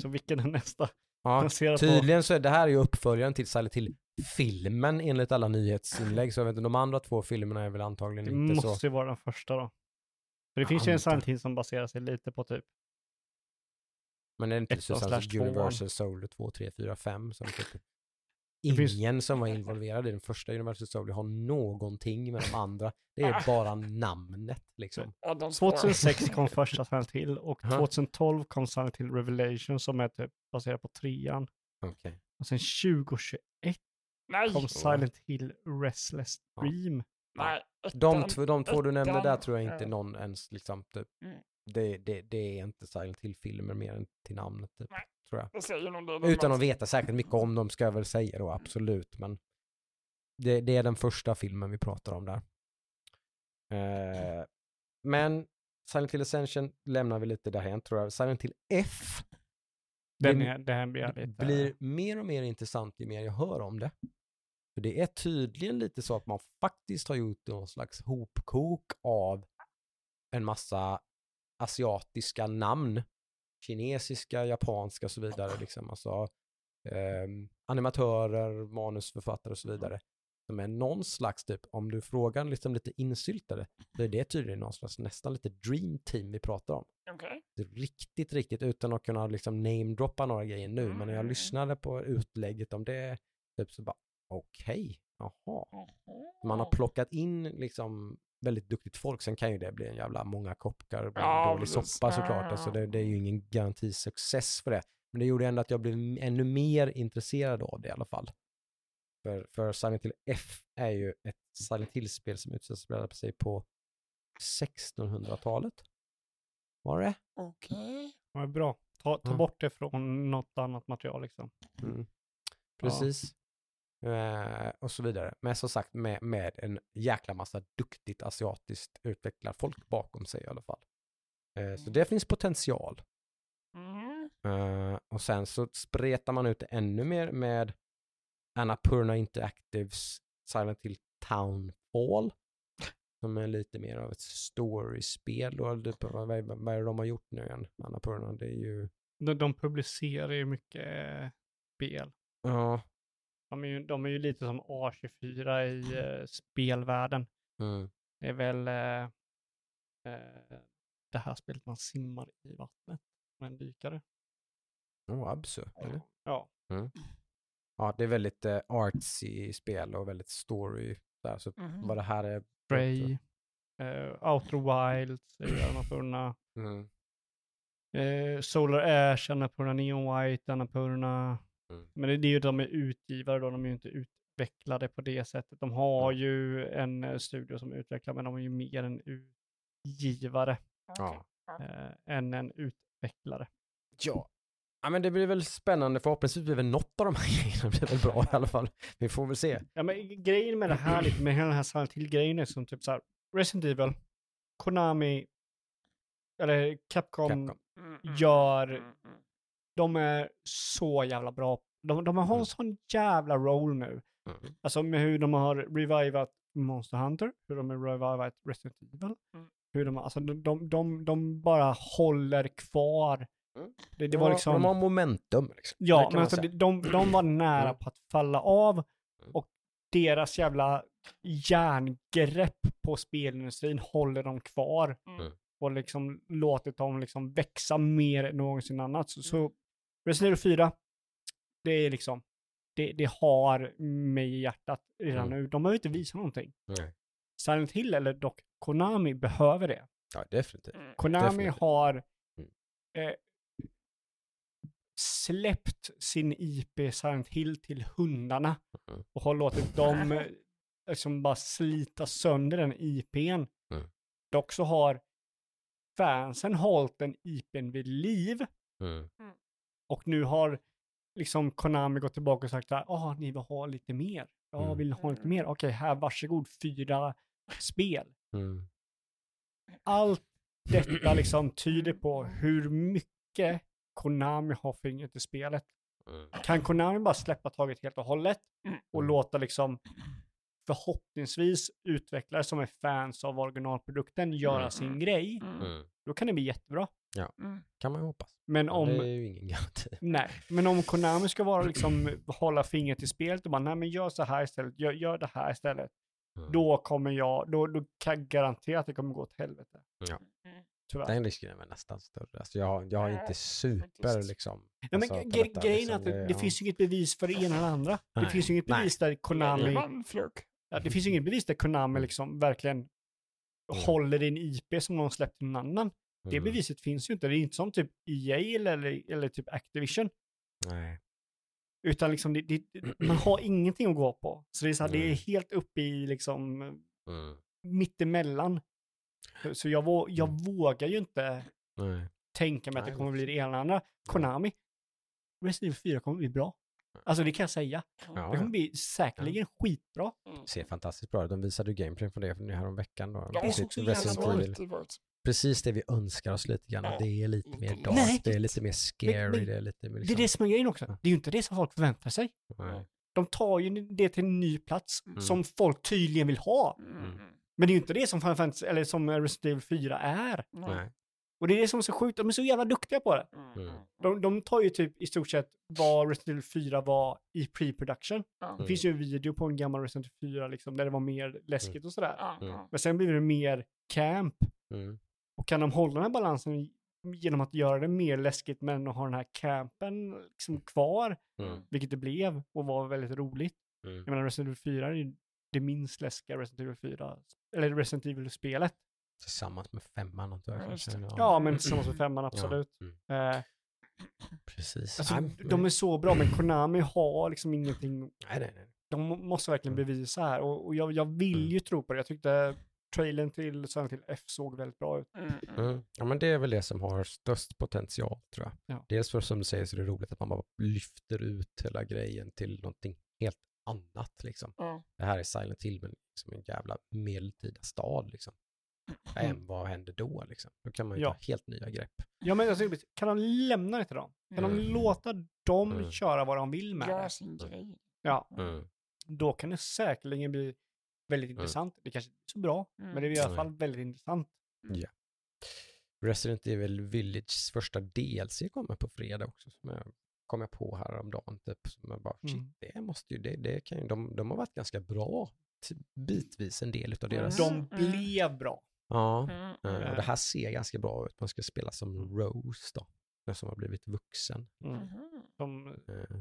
Så vilken är nästa? Ja, Baserat tydligen så är det här är ju uppföljaren till Silent Hill-filmen enligt alla nyhetsinlägg. Så jag vet inte, de andra två filmerna är väl antagligen Det inte måste så. ju vara den första då. För det finns ju en antar. Silent Hill som baserar sig lite på typ, Men är det inte slash tvåan. Universal Soldier 2, 3, 4, 5 som typ Det Ingen som var involverad i den första Universal Soldier har någonting med de andra. Det är bara namnet liksom. Ja, de spårar. 2006 kom första Silent Hill och Aha. 2012 kom Silent Hill Revelation som är typ baserad på trean. Okej. Och sen 2021 Nej, kom Silent Hill Restless Ja. Dream. nej. De, två, de två du nämnde där tror jag inte någon ens liksom typ, Mm. det, det, det är inte Silent Hill-filmer mer än till namnet typ, Nej. Tror jag. Utan att mest- veta särskilt mycket om dem ska jag väl säga då, absolut. Men det, det är den första filmen vi pratar om där. Eh, men Silent Hill Ascension lämnar vi lite därhen tror jag. Silent Hill F Den blir- är, det här blir lite... blir mer och mer intressant ju mer jag hör om det. För det är tydligen lite så att man faktiskt har gjort någon slags hopkok av en massa asiatiska namn. Kinesiska, japanska och så vidare. Liksom. Alltså, ehm, animatörer, manusförfattare och så vidare. Som är någon slags typ, om du frågar liksom lite insyltade, så är det tydligen någon slags nästan lite dream team vi pratar om Okej. riktigt, riktigt utan att kunna liksom namedroppa några grejer nu. Men när jag Mm. lyssnade på utlägget om det, typ så bara okej, jaha. Jaha. Man har plockat in liksom väldigt duktigt folk. Sen kan ju det bli en jävla många koppar och Ja, dålig soppa såklart. Ja, Alltså det, det är ju ingen garanti-success för det. Men det gjorde ändå att jag blev ännu mer intresserad av det i alla fall. För, för Silent Hill F är ju ett Silent Hill-spel som utspelar sig på 1600-talet. Var det? Okej. Ja, bra. Ta, ta Ja. bort det från något annat material liksom. Mm. Precis. Eh, och så vidare. Men som sagt med, med en jäkla massa duktigt asiatiskt utvecklat folk bakom sig i alla fall. Eh, så Mm. det finns potential. Mm. Eh, och sen så spretar man ut det ännu mer med Annapurna Interactives Silent Hill Townfall. Som är lite mer av ett storyspel. Då. Vad, vad, vad är det de har gjort nu igen? Annapurna, det är ju... De, de publicerar ju mycket eh, spel. Ja. De är ju, de är ju lite som A24 i eh, spelvärlden. Mm. Det är väl eh, eh, det här spelet man simmar i vattnet med en dykare. Oh, absurd, eller? Ja, Ja, det är väldigt eh, artsy spel och väldigt story. Där, så Mhm. vad det här är... Prey, eh, Outer Wilds är ju Annapurna. Mm. Eh, Solar Ash, Annapurna Neon White, Annapurna. Mm. Men det, det är ju de är utgivare då, de är ju inte utvecklade på det sättet. De har Mm. ju en eh, studio som utvecklar, men de är ju mer en utgivare Ja. eh, än en utvecklare. Ja. ja, men det blir väl spännande. Förhoppningsvis blir väl något av de här grejerna blir väl bra i alla fall. Vi får väl se. Ja, men grejen med det här, lite med hela den här Silent Hill-grejen är som typ så här, Resident Evil, Konami, eller Capcom, Capcom. Mm, gör- mm, mm. De är så jävla bra. De, de har Mm. en sån jävla roll nu. Mm. Alltså med hur de har revivat Monster Hunter, hur de har revivat Resident Evil. Mm. Hur de, alltså de, de, de, de bara håller kvar. Mm. Det, det var liksom... De har momentum. Liksom. Ja, men alltså, de, de var nära Mm. på att falla av Mm. och deras jävla järngrepp på spelindustrin håller dem kvar Mm. och liksom låtit dem liksom växa mer än någonsin annat. Så, Mm. så Resident Evil 4, det är liksom, det, det har mig i hjärtat redan Mm. nu. De har ju inte visat någonting. Nej. Silent Hill eller dock Konami behöver det. Ja, definitivt. Mm. Konami Definitivt. har Mm. eh, släppt sin IP Silent Hill till hundarna Mm. och har låtit dem eh, liksom bara slita sönder den IPn. Mm. Dock så har fansen hållit den IPn vid liv Mm. Och nu har liksom Konami gått tillbaka och sagt att ah, ni vill ha lite mer. Ja, Mm. vill ni ha lite mer? Okej, här varsågod fyra spel. Mm. allt detta liksom tyder på hur mycket Konami har fingret i spelet. Mm. Kan Konami bara släppa taget helt och hållet Mm. och låta liksom förhoppningsvis utvecklare som är fans av originalprodukten göra Mm. sin grej, Mm. Mm. då kan det bli jättebra. Mm. Kan man ju hoppas. Men Men om, det är ju ingen garanti. nej, men om Konami ska vara liksom hålla fingret i spelet och bara, nej men gör så här istället, gör, gör det här istället, Mm. då kommer jag, då, då kan jag garantera att det kommer gå åt helvete. Ja. Mm. Tyvärr. Den risken är väl nästan större. Alltså jag, jag har Ja, inte super liksom. Ja, men alltså, på gre- detta, grejen liksom, är att det, det ja. finns ju inget bevis för det ena eller andra. Det Nej, finns ju inget nej. bevis där Konami, ja, det finns ju inget bevis där Konami Mm. liksom verkligen Mm. håller in IP som någon släppt till någon annan. Det Mm. beviset finns ju inte. Det är inte som typ EA eller, eller, typ Activision. Nej. Utan liksom det, det, man har ingenting att gå på. Så det är, så här, det är helt uppe i liksom Mm. mittemellan. Så- jag, vå, jag Mm. vågar ju inte Nej. tänka mig att det kommer bli det ena eller andra. Konami, Resident Evil 4 kommer bli bra. Alltså det kan jag säga. Ja, Det ja. kommer bli säkerligen skitbra. Mm. Ser fantastiskt bra ut. De visade ju gameplay från det nu här om veckan då. Ja, Det är så jävla bra Evil. Precis det vi önskar oss lite grann. Ja, att Det är lite mer dark, Nej. det är lite mer scary, men- det är lite mer Det är liksom... det som är grejen också. Det är ju inte det som folk förväntar sig. Nej. De tar ju det till en ny plats Mm. som folk tydligen vill ha. Mm. Mm. Men det är ju inte det som Final Fantasy, eller som Resident Evil 4 är. Nej. Och det är det som är så sjukt, de är så jävla duktiga på det. Mm. Mm. De, de tar ju typ i stort sett vad Resident Evil 4 var i pre-production. Ja. Det Mm. finns ju en video på en gammal Resident Evil 4 liksom, där det var mer läskigt och sådär. Mm. Men sen blir det mer camp. Mm. Och kan de hålla den här balansen genom att göra det mer läskigt men att ha den här campen liksom kvar, Mm. vilket det blev och var väldigt roligt. Mm. Jag menar Resident Evil 4 är det minst läskiga Resident Evil 4, eller Resident Evil-spelet. Tillsammans med femman antar jag Ja, kanske. det. Ja, men tillsammans med femman Ja. absolut. Mm. Eh, Precis. alltså, de är så bra, men Konami har liksom ingenting, nej, nej, nej. de må- måste verkligen Mm. bevisa här. Och, och jag, jag vill Mm. ju tro på det. Jag tyckte trailern till Silent Hill F såg väldigt bra ut. Mm. Mm. Mm. Ja, men det är väl det som har störst potential tror jag. Ja. Dels för som du säger så är det roligt att man bara lyfter ut hela grejen till någonting helt annat liksom. Ja. Det här är Silent Hill, men liksom en jävla medeltida stad liksom. Mm. Äm, vad händer då liksom? Då kan man ju Ja. ta helt nya grepp. Ja, men alltså, kan de lämna det till dem? Kan de Mm. låta dem Mm. köra vad de vill med Gör det? sin grej. Ja, Mm. då kan det säkerligen bli väldigt intressant. Det kanske inte är så bra, Mm. men det är i alla fall väldigt intressant. Resident Evil Villages första DLC kommer på fredag också. Som jag kom jag på häromdagen. Typ, som jag bara, shit, Mm. det måste ju, det, det kan ju, de, de har varit ganska bra bitvis en del av deras. De Mm. blev bra. Ja, Mm. eh, och det här ser ganska bra ut. Man ska spela som Rose då, den som har blivit vuxen. Mm. De, Eh,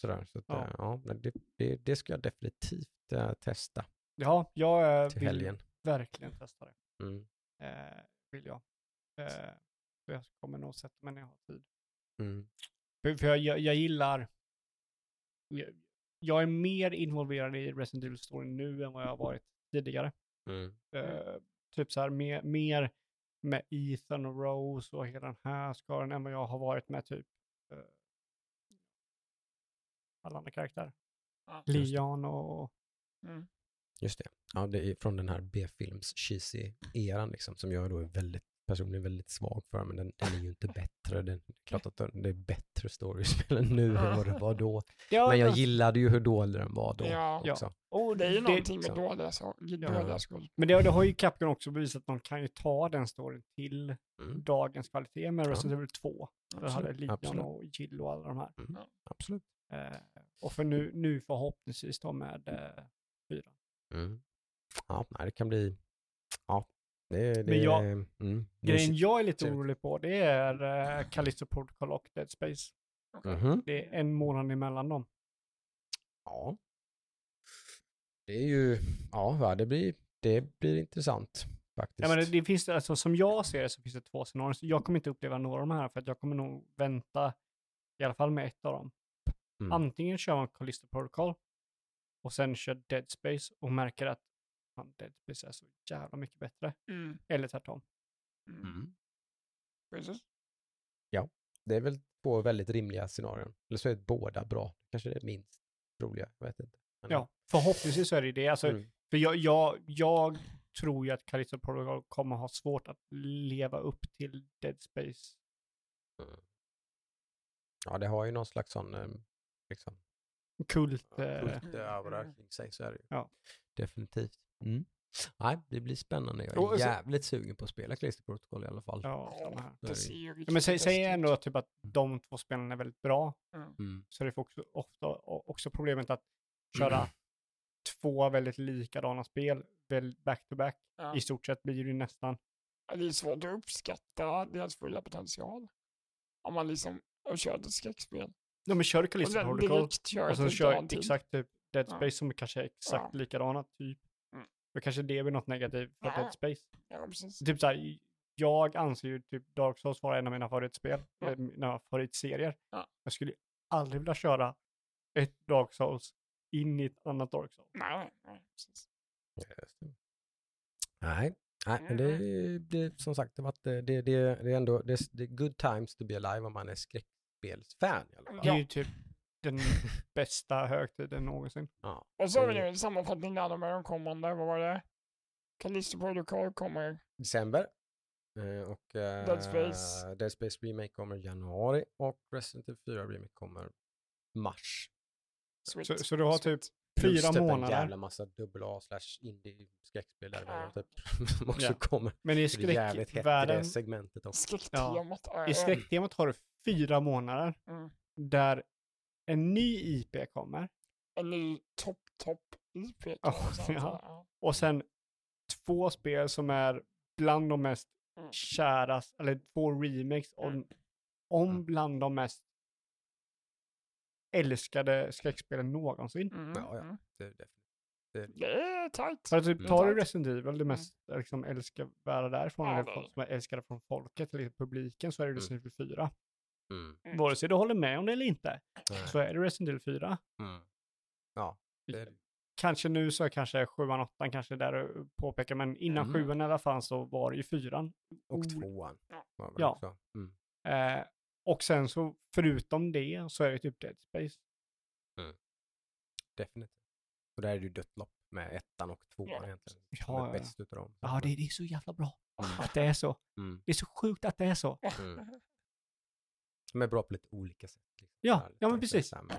Sådär, så att, Ja. ja. ja, det, det, det ska jag definitivt eh, testa ja, jag eh, till vill helgen. verkligen testa det. Mm. Eh, vill jag. Eh, så jag kommer nog sätta mig när jag har tid. Mm. För, för jag, jag, jag gillar... Jag, jag är mer involverad i Resident Evil Story nu än vad jag har varit tidigare. Mm. Eh, typ så här mer, mer med Ethan och Rose och hela den här skaran än vad jag har varit med typ eh, alla andra karaktärer. Det. Leon och... Mm. Just det. Ja, det är från den här B-films cheesy eran liksom, som jag då är väldigt personligen väldigt svag för, men den, den är ju inte bättre. Den, det är klart att den, det är bättre storiespel nu än vad det var då. Ja, Men jag gillade ju hur dålig den var då Ja. också. och Det är ju det, någonting med så. dåliga, så, dåliga skådespelare. men det, det har ju Capcom också bevisat att de kan ju ta den storyn till Mm. dagens kvalitet med. Resident Evil 2. Där hade Absolut. Leon absolut. och Jill och alla de här. Absolut. Eh, och för nu, nu förhoppningsvis då med eh. Mm. Ja, det kan bli... Ja, det, det Men jag- mm, det- Grejen jag är lite orolig på det är uh, Callisto Protocol och Dead Space. Mhm. Det är en månad emellan dem. Ja. Det är ju... Ja, det blir, det blir intressant faktiskt. Ja, men det, det finns, alltså, som jag ser det så finns det två scenarier. Jag kommer inte uppleva några av de här för att jag kommer nog vänta i alla fall med ett av dem. Mm. Antingen kör man Callisto Protocol och sen kör Dead Space och märker att fan, Dead Space är så jävla mycket bättre. Mm. Eller tvärtom. Mm. Mm. Precis. Det är väl två väldigt rimliga scenarion. Eller så är båda bra. Kanske det är minst roliga, jag vet inte. Men- Ja, förhoppningsvis så är det det. Alltså, Mm. För jag, jag, jag tror ju att Callisto Protocol kommer ha svårt att leva upp till Dead Space. Ja, det har ju någon slags sån eh, liksom, Kult. Eh, kultaura kring sig, så är det ju. Ja. Definitivt. Mm. Nej, det blir spännande. Jag är Och så- jävligt sugen på att spela Callisto Protocol i alla fall. ja. Det Det ser ju Ja, men säg, säg ändå typ att de två spelen är väldigt bra. Mm. Så det får också, ofta, också problemet att köra två väldigt likadana spel väl back to back. Ja. I stort sett blir det ju nästan. Ja, Det är svårt att uppskatta deras fulla potential. Om man liksom och kör ett skräckspel. Ja men kör Callisto sen Protocol och så kör exakt typ Dead Ja. Space som kanske är exakt Ja. likadana typ. Mm. Då kanske det blir något negativt för Ja. Dead Space. Ja, precis. Typ så här, jag anser ju typ Dark Souls vara en av mina favoritspel, Ja. eller mina favoritserier. Ja. Jag skulle aldrig vilja köra ett Dark Souls in i ett annat Dark Souls. Nej, nej, precis. Nej, nej men det, det som sagt, det, var att det, det, det är ändå det, är- det är good times to be alive om man är skräckspelsfan i alla fall. Det är ju typ den bästa högtiden någonsin. Ja. Och så har vi en sammanfattning där med de kommande, vad var det? Callisto Protocol kommer, December. Eh, och eh, Dead Space. Dead Space Remake kommer januari och Resident Evil 4 Remake kommer mars. sweet. Så, så du har typ sweet. Plus fyra typ en månader. jävla massa dubbel A slash indie skräckspel däremellan Ja. typ. Som också Ja. kommer. Men i Så det skräckvärlden, segmentet också. Skräcktemat är... i skräcktemat har du fyra månader Mm. där en ny IP kommer En ny topp, topp IP. kan Ja, ja. Ja. och sen två spel som är bland de mest Mm. kära, eller två remakes om, Mm. om Mm. bland de mest älskade skräckspelen någonsin. Mm. Ja, ja. mm. Det, det, det, Det är tajt. För att typ, Mm. tar du. Resident Evil, det mest liksom, älskvärda därifrån, Ja, eller som är älskade från folket eller publiken, så är det Mm. Resident Evil 4. mm, Mm. Vare sig du håller med om det eller inte, nej, så är det Resident Evil 4. mm. Ja, det. Kanske nu så är kanske 7 8 kanske där du påpekar, men innan Mm. 7 i alla fall så var det ju 4. Och tvåan. Ja. Mm. Eh, och sen så, förutom det, så är det typ Dead Space. Definitivt. Och där är det ju dött lopp med ettan och tvåan Ja. egentligen. Ja, Som är ja. bäst utav dem. Ja, det, det är så jävla bra Mm. att det är så. Mm. Det är så sjukt att det är så. Mm. De är bra på lite olika sätt. Liksom. Ja, ja, men precis. men,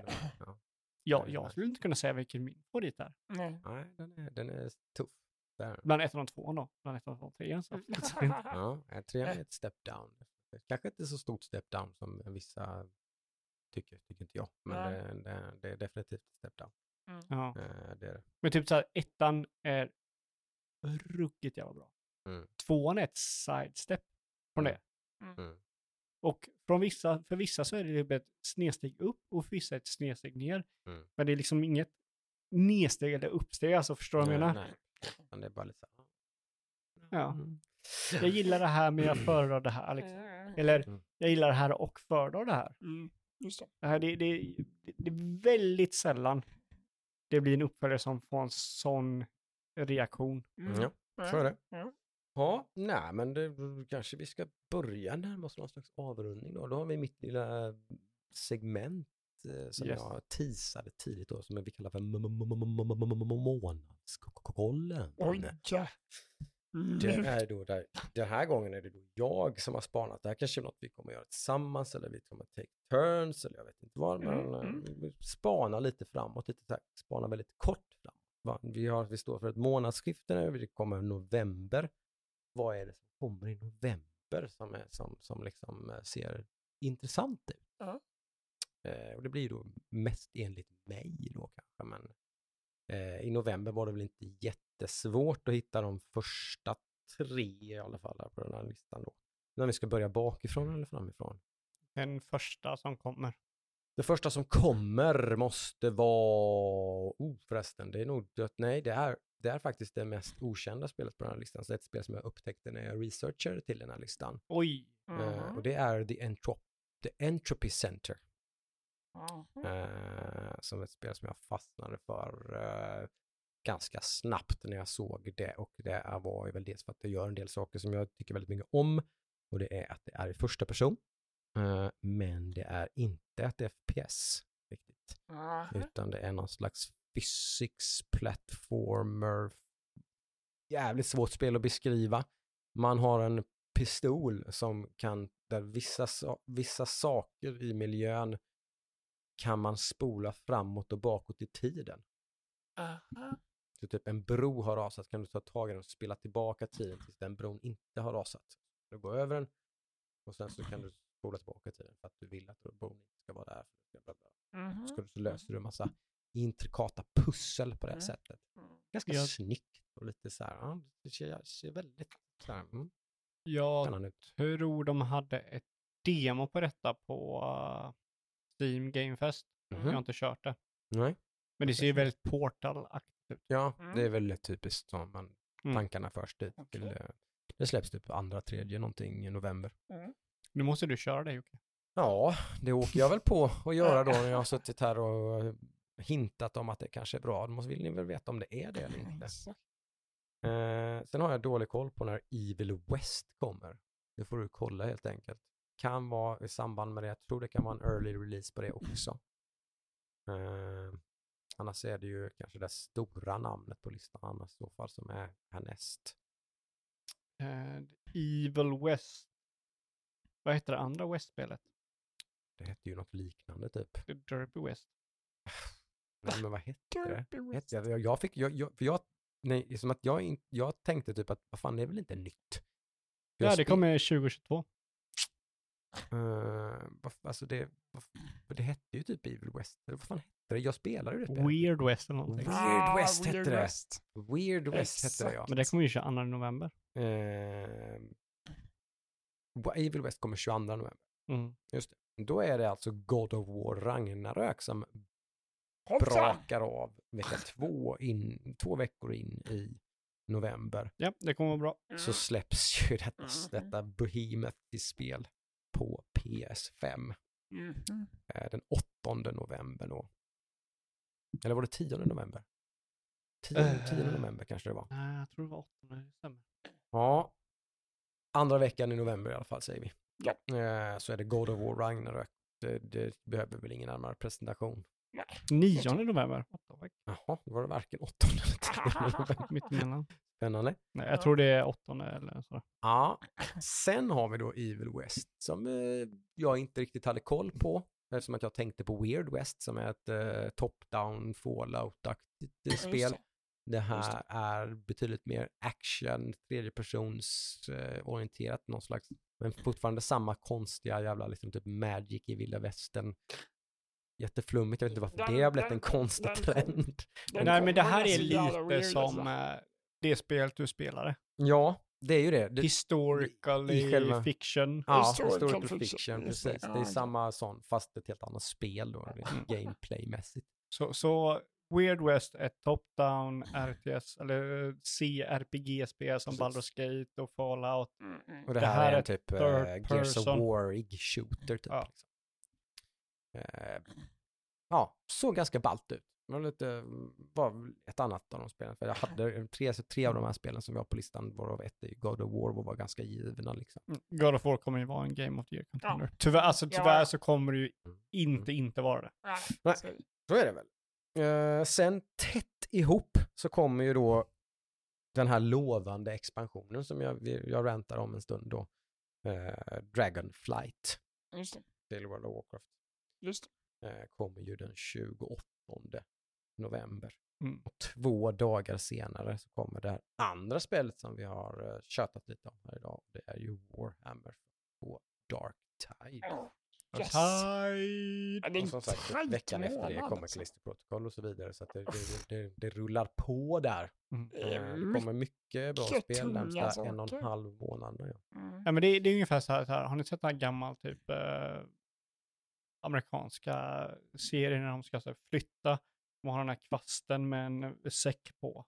ja. Jag, skulle inte kunna säga vilken min favorit är. Nej. Nej, den är, den är tuff. Där. Bland ettan och tvåan då. Bland ettan och tvåan trean. Så. Ja, jag tror jag är ett step down. Kanske inte så stort step down som vissa tycker, tycker inte jag. Men Nej. det, det, det är definitivt step down. Ja. Eh, Det är det. Men typ så här, ettan är ruggigt jävla bra. Mm. Tvåan är ett sidestep från det. Mm. Och från vissa, för vissa så är det typ ett snedsteg upp och för vissa ett snedsteg ner. Mm. Men det är liksom inget nedsteg eller uppsteg, alltså förstår du vad jag Nej, menar? nej. Utan det är bara lite så här. Ja. Jag gillar det här men jag föredrar det här. Liksom. Eller Mm. jag gillar det här och föredrar det här. Mm. Just det. Det, här det, det, det är väldigt sällan det blir en uppföljare som får en sån reaktion. Mm. Ja, så är det. Ja. Ja, nej men det, kanske vi ska börja närma oss någon slags avrundning då. Då har vi mitt lilla segment eh, som Yes. jag teasade tidigt då, som vi kallar för månadskollen. Oj, ja. Det är då där, den här gången är det då jag som har spanat. Det här kanske är något vi kommer göra tillsammans eller vi kommer take turns eller jag vet inte vad. Men Mm, eh, mm. vi spanar lite framåt, lite så här, spanar väldigt kort framåt. Vi, har, vi står för ett månadsskifte nu, det kommer november. Vad är det som kommer i november som, är, som, som liksom eh, ser intressant ut? Ja. Eh, och det blir då mest enligt mig då kanske, men eh, i november var det väl inte jättesvårt att hitta de första tre i alla fall här på den här listan då. När vi ska börja bakifrån eller framifrån. Den första som kommer. Det första som kommer måste vara, oh förresten, det är nog dött, nej det är, det är faktiskt det mest okända spelet på den här listan. Så det är ett spel som jag upptäckte när jag researchade till den här listan. Oj! Eh, Mhm. och det är The, Entrop The Entropy Center. Mhm. Eh, som ett spel som jag fastnade för eh, ganska snabbt när jag såg det. Och det var ju väl dels för att det gör en del saker som jag tycker väldigt mycket om. Och det är att det är i första person. Eh, men det är inte ett FPS riktigt. Utan det är någon slags physics platformer. Jävligt svårt spel att beskriva. Man har en pistol som kan, där vissa, sa- vissa saker i miljön kan man spola framåt och bakåt i tiden. Aha. Så typ en bro har rasat, kan du ta tag i den och spela tillbaka tiden tills den bron inte har rasat. Du går över den och sen så kan du spola tillbaka tiden för att du vill att bron inte ska vara där. Bla, bla. Mhm. Du, så löser du en massa intrikata pussel på det här Mm. sättet. Mm. Ganska Jag- snyggt och lite så här, ja, det ser, ser väldigt så här, mm, Jag spännande ut. tror de hade ett demo på detta på uh, Steam Game Fest. Jag har Mhm. inte kört det. Nej. Men det ser ju väldigt ut. Ja, Mm. det är väldigt typiskt som man, Mm. tankarna först dit. Till, eh, det släpps typ andra, tredje någonting i november. Nu måste du köra det Jocke. Ja, det åker jag väl på att göra då när jag har suttit här och eh, hintat om att det kanske är bra. Då måste vill ni väl veta om det är det eller inte. Eh, sen har jag dålig koll på när Evil West kommer. Det får du kolla helt enkelt. Kan vara i samband med det. Jag tror det kan vara en early release på det också. Eh, annars är det ju kanske det stora namnet på listan annars i så fall som är härnäst. Eh, Evil West. Vad heter det andra West-spelet? Det hette ju något liknande typ. The Derby West. Nej, men vad hette det? Derby Hette jag, jag fick, jag, jag, för jag, nej, som att jag, in, jag tänkte typ att vad fan, det är väl inte nytt. För Ja, det kommer 2022. Eh, vad, alltså det, det hette ju typ Evil West. Eller vad fan hette? Jag spelade ju det spelet. Weird West eller någonting. Weird Ah, West hette Weird det. West. Weird West hette det ja. Men det kommer ju 22 november. Eh, Evil West kommer 22 november. Mm. Just det. Då är det alltså God of War Ragnarök som Hoppsan! brakar av vecka två, in, två veckor in i november. Ja, det kommer vara bra. Mm. Så släpps ju detta, Mhm. detta Behemoth-spel på PS5 Mhm. eh, den 8 november då. Eller var det 10 november? 10, Eh. 10 november kanske det var. Nej, jag tror det var 8. Det stämmer. Ja, andra veckan i november i alla fall säger vi. Ja. Eh, så är det God of War Ragnarök. Det, det behöver väl ingen närmare presentation. 9 november. Jaha, då var det varken 8 eller 10 november. Mitt emellan. Spännande. Nej, jag tror det är 8 eller så. Ja, sen har vi då Evil West som eh, jag inte riktigt hade koll på. Eftersom att jag tänkte på Weird West som är ett eh, top-down fallout-aktigt eh, spel. Det här är betydligt mer action, tredjepersons eh, orienterat någon slags, men fortfarande samma konstiga jävla liksom typ magic i vilda västern. Jätteflummigt, jag vet inte varför Den- det har blivit den- en konstig den- trend. Den Nej, men det här är lite som eh, det spelet du spelade. Ja, det är ju det. det Historically i själva- fiction. Ja, Historical historical, fiction, fiction, precis. Det är samma sån, fast ett helt annat spel då, Mm. gameplaymässigt. Så, så Weird West är top-down RTS, eller eh, CRPG-spel som. Baldur's Gate och Fallout. Mm, mm. Och det, Det här, här är typ uh, third Gears of person. War-ig shooter typ. Ja. Liksom. Eh, ja, så ganska ballt ut. Det var lite, var ett annat av de spelen. För jag hade tre, så tre av de här spelen som jag har på listan, varav ett är God of War, var ganska givna liksom. Mm, God of War kommer ju vara en Game of the Year contender. Ja. Tyvärr, alltså, Ja. tyvärr så kommer det ju Mm. inte inte vara det. Nej, Nej. så- är det väl. Eh, sen tätt ihop så kommer ju då den här lovande expansionen som jag, jag rantar om en stund då. Uh, Dragonflight Just det. till World of Warcraft. Just det. eh, kommer ju den 28 november. Mm. Och två dagar senare så kommer det här andra spelet som vi har uh, tjatat lite om här idag. Det är ju Warhammer på Dark Tide. Oh, yes. Tide. Ja, Och som sagt, veckan efter det kommer alltså. Callisto Protocol och så vidare. Så att det, det, det, det rullar på där. Mm. Eh, Det kommer mycket bra mycket spel närmsta en och en halv månad. nu, Ja. Mm. Ja, men det, det är ungefär så här, så här, har ni sett den här gammal typ eh, amerikanska serien när de ska så här, flytta? De har den här kvasten med en säck på.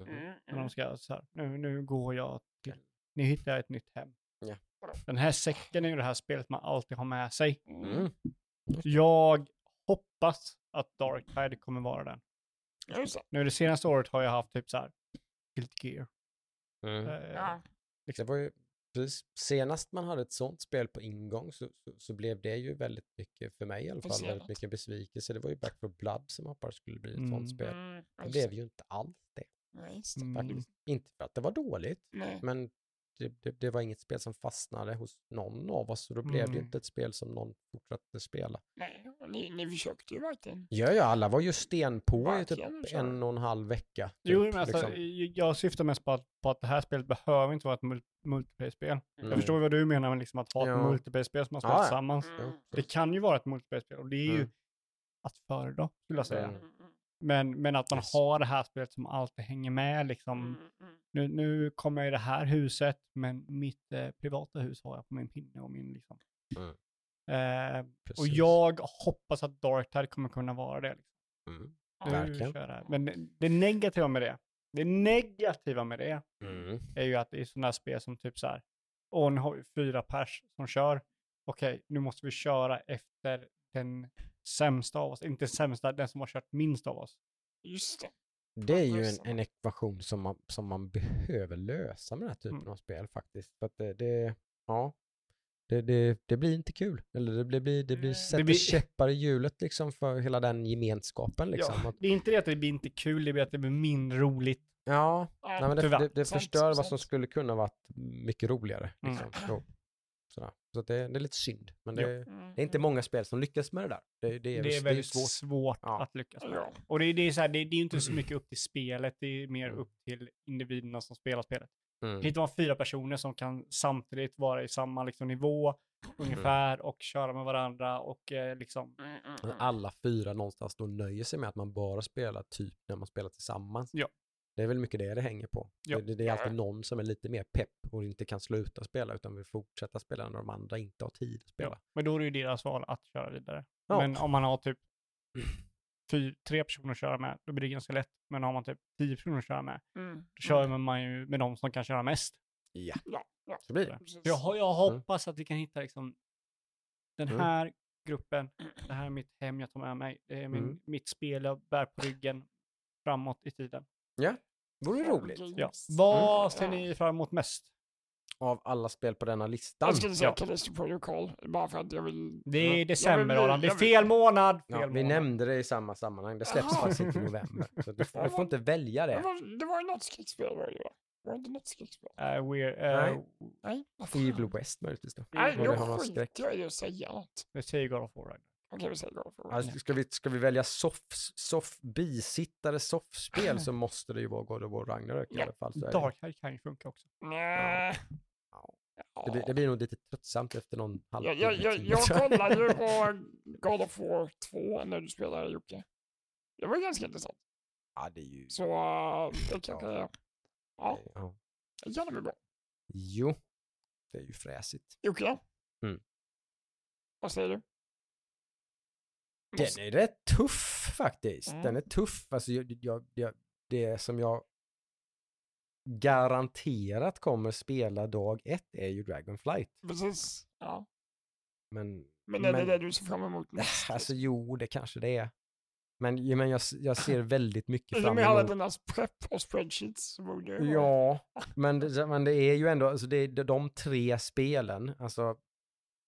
Mm. När de Mm. ska så här, nu, nu går jag till, nu hittar jag ett nytt hem. Ja. Den här säcken är ju det här spelet man alltid har med sig. Mm. Jag hoppas att Dark Tide kommer vara den. Nu det senaste året har jag haft typ så här Guilty Gear. Mm. Eh, Ja. Det var ju precis senast man hade ett sånt spel på ingång så, så, så blev det ju väldigt mycket, för mig i alla fall, väldigt mycket besvikelse. Det var ju Back for Blood som hoppades skulle bli ett Mm. sånt spel. Mm. Det Just blev det. ju inte alls det det. Mm. faktiskt. Inte för att det var dåligt, Nej. men det, det, det var inget spel som fastnade hos någon av oss och då blev det ju Mm. inte ett spel som någon fortsatte spela. Nej. Ni, ni försökte ju verkligen. Ja, ja, alla var ju sten på i typ en och en halv vecka. Typ, Jo, men alltså, liksom. jag syftar mest på att, på att det här spelet behöver inte vara ett mul- multiplayer-spel. Mm. Jag förstår vad du menar med liksom att ha ett Ja. multiplayer-spel som man spelar Ja, ja. tillsammans. Mm. Det kan ju vara ett multiplayer-spel och det är ju Mm. att föredra, skulle jag säga. Men, men att man Yes. har det här spelet som alltid hänger med liksom. Mm. Mm. Nu, nu kommer jag i det här huset, men mitt eh, privata hus har jag på min pinne och min liksom. Mm. Eh, och jag hoppas att Dark Tide kommer kunna vara det. Liksom. Mm. Nu det. Men det, det negativa med det, det negativa med det Mm. är ju att det är sådana här spel som typ så här, åh nu har vi fyra pers som kör, okej nu måste vi köra efter den sämsta av oss, inte sämsta, den som har kört minst av oss. Just det. Det är ju en, en ekvation som man, som man behöver lösa med den här typen Mm. av spel faktiskt. För att det, det ja, det, det, det blir inte kul. Eller det blir, det blir, det blir sätter blir- käppar i hjulet liksom för hela den gemenskapen liksom. Ja, det är inte det att det blir inte kul, det blir att det blir mindre roligt. ja Ja, nej, men det, det, det förstör vad som skulle kunna varit mycket roligare. Mm. Liksom. Så, sådär. så att det, det är lite synd. Men det. Mm. det är inte många spel som lyckas med det där. Det, det är, Det är det är väldigt svårt. svårt, Ja. att lyckas med. Ja. Och det, är- det är så här, det, det är ju inte så mycket upp till spelet, det är mer Mm. upp till individerna som spelar spelet. Mm. Hittar man fyra personer som kan samtidigt vara i samma liksom, nivå ungefär och köra med varandra och eh, liksom, Mm. Mm. Mm. alla fyra någonstans då nöjer sig med att man bara spelar typ när man spelar tillsammans. Ja. Det är väl mycket det det hänger på. Ja. Det, det är alltid någon som är lite mer pepp och inte kan sluta spela utan vill fortsätta spela när de andra inte har tid att spela. ja. Men då är det ju deras val att köra vidare. Ja. Men om man har typ fyr, tre personer att köra med, då blir det ganska lätt. Men har man typ tio personer att köra med, Mm. då kör man ju med de som kan köra mest. Ja, Ja, ja. så blir det. jag, jag hoppas att vi kan hitta liksom den Mm. här gruppen, det här är mitt hem jag tar med mig, det är min, Mm. mitt spel jag bär på ryggen framåt i tiden. Ja, vore Ja, roligt. det- Ja. Yes. Vad Mm. ser ni fram emot mest? Av alla spel på denna listan. Jag skulle säga Ja. Callisto Protocol, bara för att jag vill... Det är Ja. Jag december Adam, det är fel månad! Fel Ja, vi månad. nämnde det i samma sammanhang. Det släpps faktiskt inte i november. Så du, får- du får inte välja Det det. var, det var ju något skräckspel var det ju va? Var det något skräckspel? Uh, we're, uh, Nej. vad fan. Evil West möjligtvis då. Nej, då skiter jag i att säga något. det säger God of War. Okej, vi säger. Alltså, ska, vi, ska vi välja soff, soff, bisittare soffspel så måste det ju vara God of War Ragnarök i Ja. alla fall. Så är det. Dark Tide kan ju funka också. Nej. Ja. Det, blir, det blir nog lite tröttsamt efter någon Jag, jag, halvtimme. jag, till. jag kollade ju på God of War 2 när du spelade Jocke. Det var ganska intressant. Ja, det är ju... Så uh, det kanske är... Ja, Ja. det kan bli bra. Jo, det är ju fräsigt. Jocke? Mm. Vad säger du? Den är rätt tuff faktiskt. Mm. Den är tuff. Alltså, jag, jag, jag, det som jag garanterat kommer spela dag ett är ju Dragonflight. Precis. Ja. Men, Men är det Men- det du ser fram emot mest? alltså jo, det kanske det är. Men, ja, men jag, jag ser väldigt mycket I och fram med alla emot... dina prepp och spreadsheets det Ja, men det, men det är ju ändå, alltså det är de tre spelen, alltså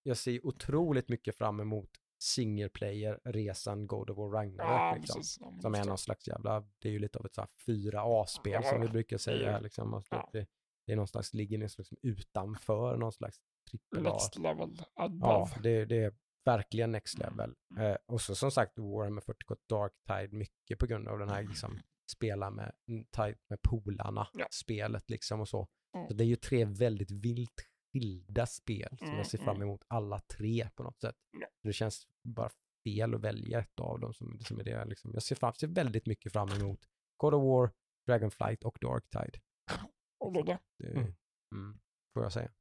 jag ser otroligt mycket fram emot single player-resan God of War Ragnarök Ja, liksom. Ja, Som är någon slags jävla, det är ju lite av ett så här fyra A-spel som vi brukar säga Ja. liksom. Alltså, Ja. det, det är någon slags, ligger liksom utanför någon slags trippel. Next level Ja, above. det, det är verkligen next level. Eh, och så som sagt Warhammer 40K Dark Tide mycket på grund av den här liksom spela med, mm, med polarna Ja. spelet liksom och så. Mm. Så det är ju tre väldigt vilt skilda spel som Mm, jag ser fram mm. emot alla tre på något sätt. Det känns bara fel att välja ett av dem som, som är det liksom. Jag ser, fram, ser väldigt mycket fram emot God of War, Dragonflight och Dark Tide. Och då det. Det, Mm. mm, får jag säga.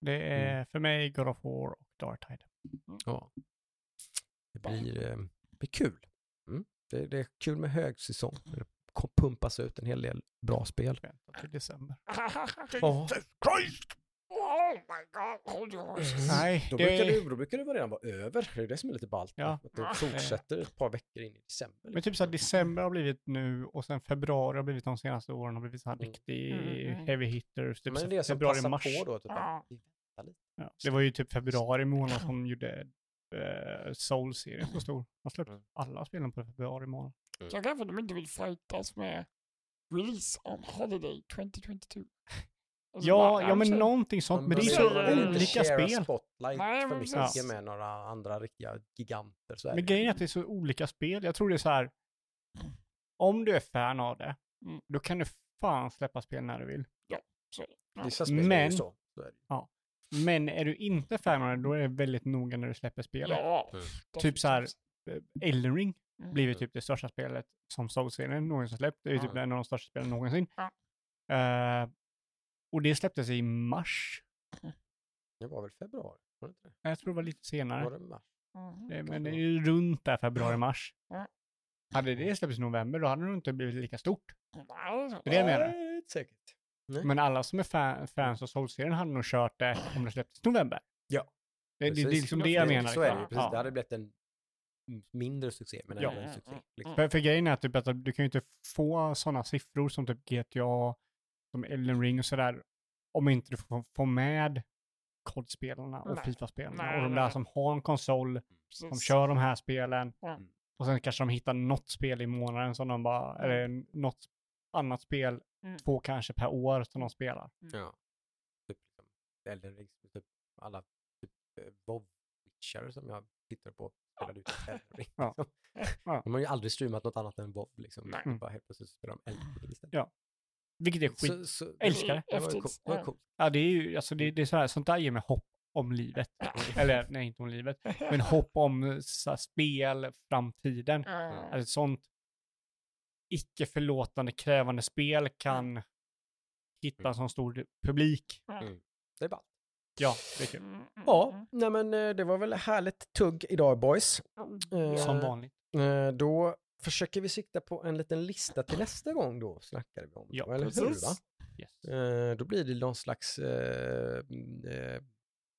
Det är för mig God of War och Dark Tide. Ja. Det blir, eh, blir kul. Mm. Det, det är kul med högsäsong. Det pumpas ut en hel del bra spel. Vänta till december. Ja. Christ! Oh my god, horses. Nej, Då det brukar, det, då brukar det redan vara över. Det är det som är lite ballt. Ja. Att det fortsätter ett par veckor in i december. Men typ så här, december har blivit nu och sen februari har blivit de senaste åren har blivit så här Mm. riktig Mm, mm. heavy hitters. Typ Men det är det som februari, passar mars. på då. Typ, Ja. Ja, det var ju typ februari månad som gjorde uh, Soul-serien så stor. Man släppte Mm. alla spelen på februari månad. Så kanske de inte vill fightas med release on holiday 2022. Ja, bara, ja men någonting sånt. Men det är de så olika spel. spotlight för men mycket precis. med några andra riktiga giganter. Så Men det. grejen är att det är så olika spel. Jag tror det är så här. Om du är fan av det, Mm. då kan du fan släppa spel när du vill. så- ja. Vissa spel är ju Men- så. så är det. Men är du inte fan av det, då är det väldigt noga när du släpper spelet. Ja, Mm. Typ så här, eh, Elden Ring Mm. blivit typ det största spelet som Soul-serien någonsin släppt. Det är ju typ Ja. en av de största spelen någonsin. Ja. Eh, och det släpptes i mars. Det var väl februari? Var det inte det? Jag tror det var lite senare. Var det mars? Mhm. Det, men det är ju runt där februari-mars. Ja. Hade det släppts i november, då hade det nog inte blivit lika stort. Det är det jag menar. Säkert. Nej. Men alla som är fan, fans av Soul-serien hade nog kört det om det släpptes i november. Ja. Det, det, det är liksom det jag menar. Så är det ju. liksom. Precis. Ja. Det hade blivit en mindre succé, men Ja. en succé. Liksom. För, för grejen är att typ, att du kan ju inte få sådana siffror som typ GTA, som Elden Ring och sådär, om inte du får, får med COD-spelarna och Nej. FIFA-spelarna Nej, och de nej. där som har en konsol, som Precis. kör de här spelen. Mm. Och sen kanske de hittar något spel i månaden som de bara, eller något annat spel, Mm. två kanske per år som de spelar. Ja. Typ liksom, Elden Ring, typ alla typ eh, WoW-witchare som jag tittar på spelade ut Elden Ring. Ja. Ja. De har ju aldrig streamat något annat än WoW liksom. Nej. Mm. Bara helt plötsligt spelar de Elden Ring istället. Ja. Vilket är skit. Så, så, Älskar det. Det var coolt. Det var Ja. coolt. Ja, det är ju, alltså det, det är så här, sånt där ger mig hopp om livet. Eller nej, inte om livet, men hopp om så här, spel, framtiden. Att ett sånt icke förlåtande krävande spel kan hitta en sån stor publik. Det är bara. Ja, det är kul. Mm, mm, Ja, mm. nej men eh, det var väl härligt tugg idag boys. Eh, Som vanligt. Eh, Då försöker vi sikta på en liten lista till nästa gång då, snackar vi om. Ja, eller hur precis. va? Yes. Eh, Då blir det någon slags eh, mm, eh,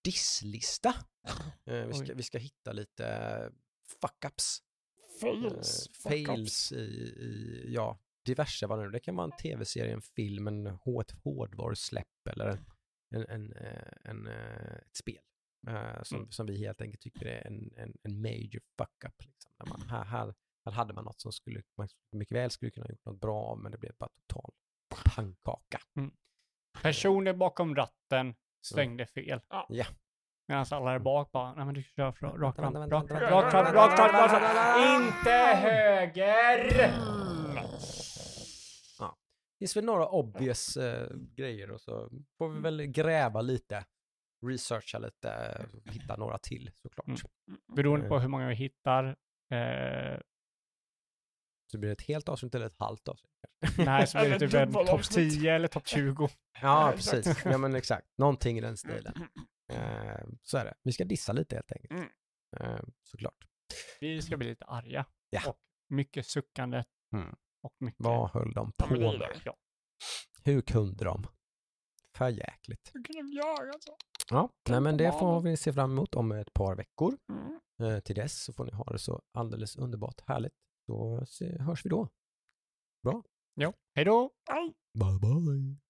disslista. Eh, vi, ska, vi ska hitta lite fuck-ups. Fails. Eh, fuck ups. fails i, i, ja, diverse vad det nu Det kan vara en tv-serie, en film, en hårdvarusläpp eller en, en, en, eh, en, ett spel. som, Mm. som vi helt enkelt tycker är en, en, en major fuck-up. Liksom. Man, här, här, här hade man något som skulle, man mycket väl skulle kunna ha gjort något bra av, men det blev bara total pannkaka. Personer bakom ratten svängde fel. Ja. Ja. Medan alla där bak bara, nej men du kör fra- rakt fram, rakt fram, rakt fram, rakt fram, rakt fram. Inte höger! Det finns väl några obvious eh, grejer och så får vi väl gräva lite, researcha lite, eh, hitta några till såklart. Mm. Beroende på hur många vi hittar. Eh, Så blir det ett helt avsnitt eller ett halvt avsnitt. nej, så blir det typ en topp avsnitt. 10 eller topp 20. Ja, precis. Ja, men exakt. Någonting i den stilen. Eh, så är det. Vi ska dissa lite helt enkelt. Eh, såklart. Vi ska bli lite arga. Ja. Och mycket suckande. Mm. Och mycket... Vad höll de på med? Ja. Hur kunde de? För jäkligt. Hur kunde de göra så? Ja, nej, men det får vi se fram emot om ett par veckor. Mm. Eh, till dess så får ni ha det så alldeles underbart härligt. Då hörs vi då. Ja, hej då! Bye bye.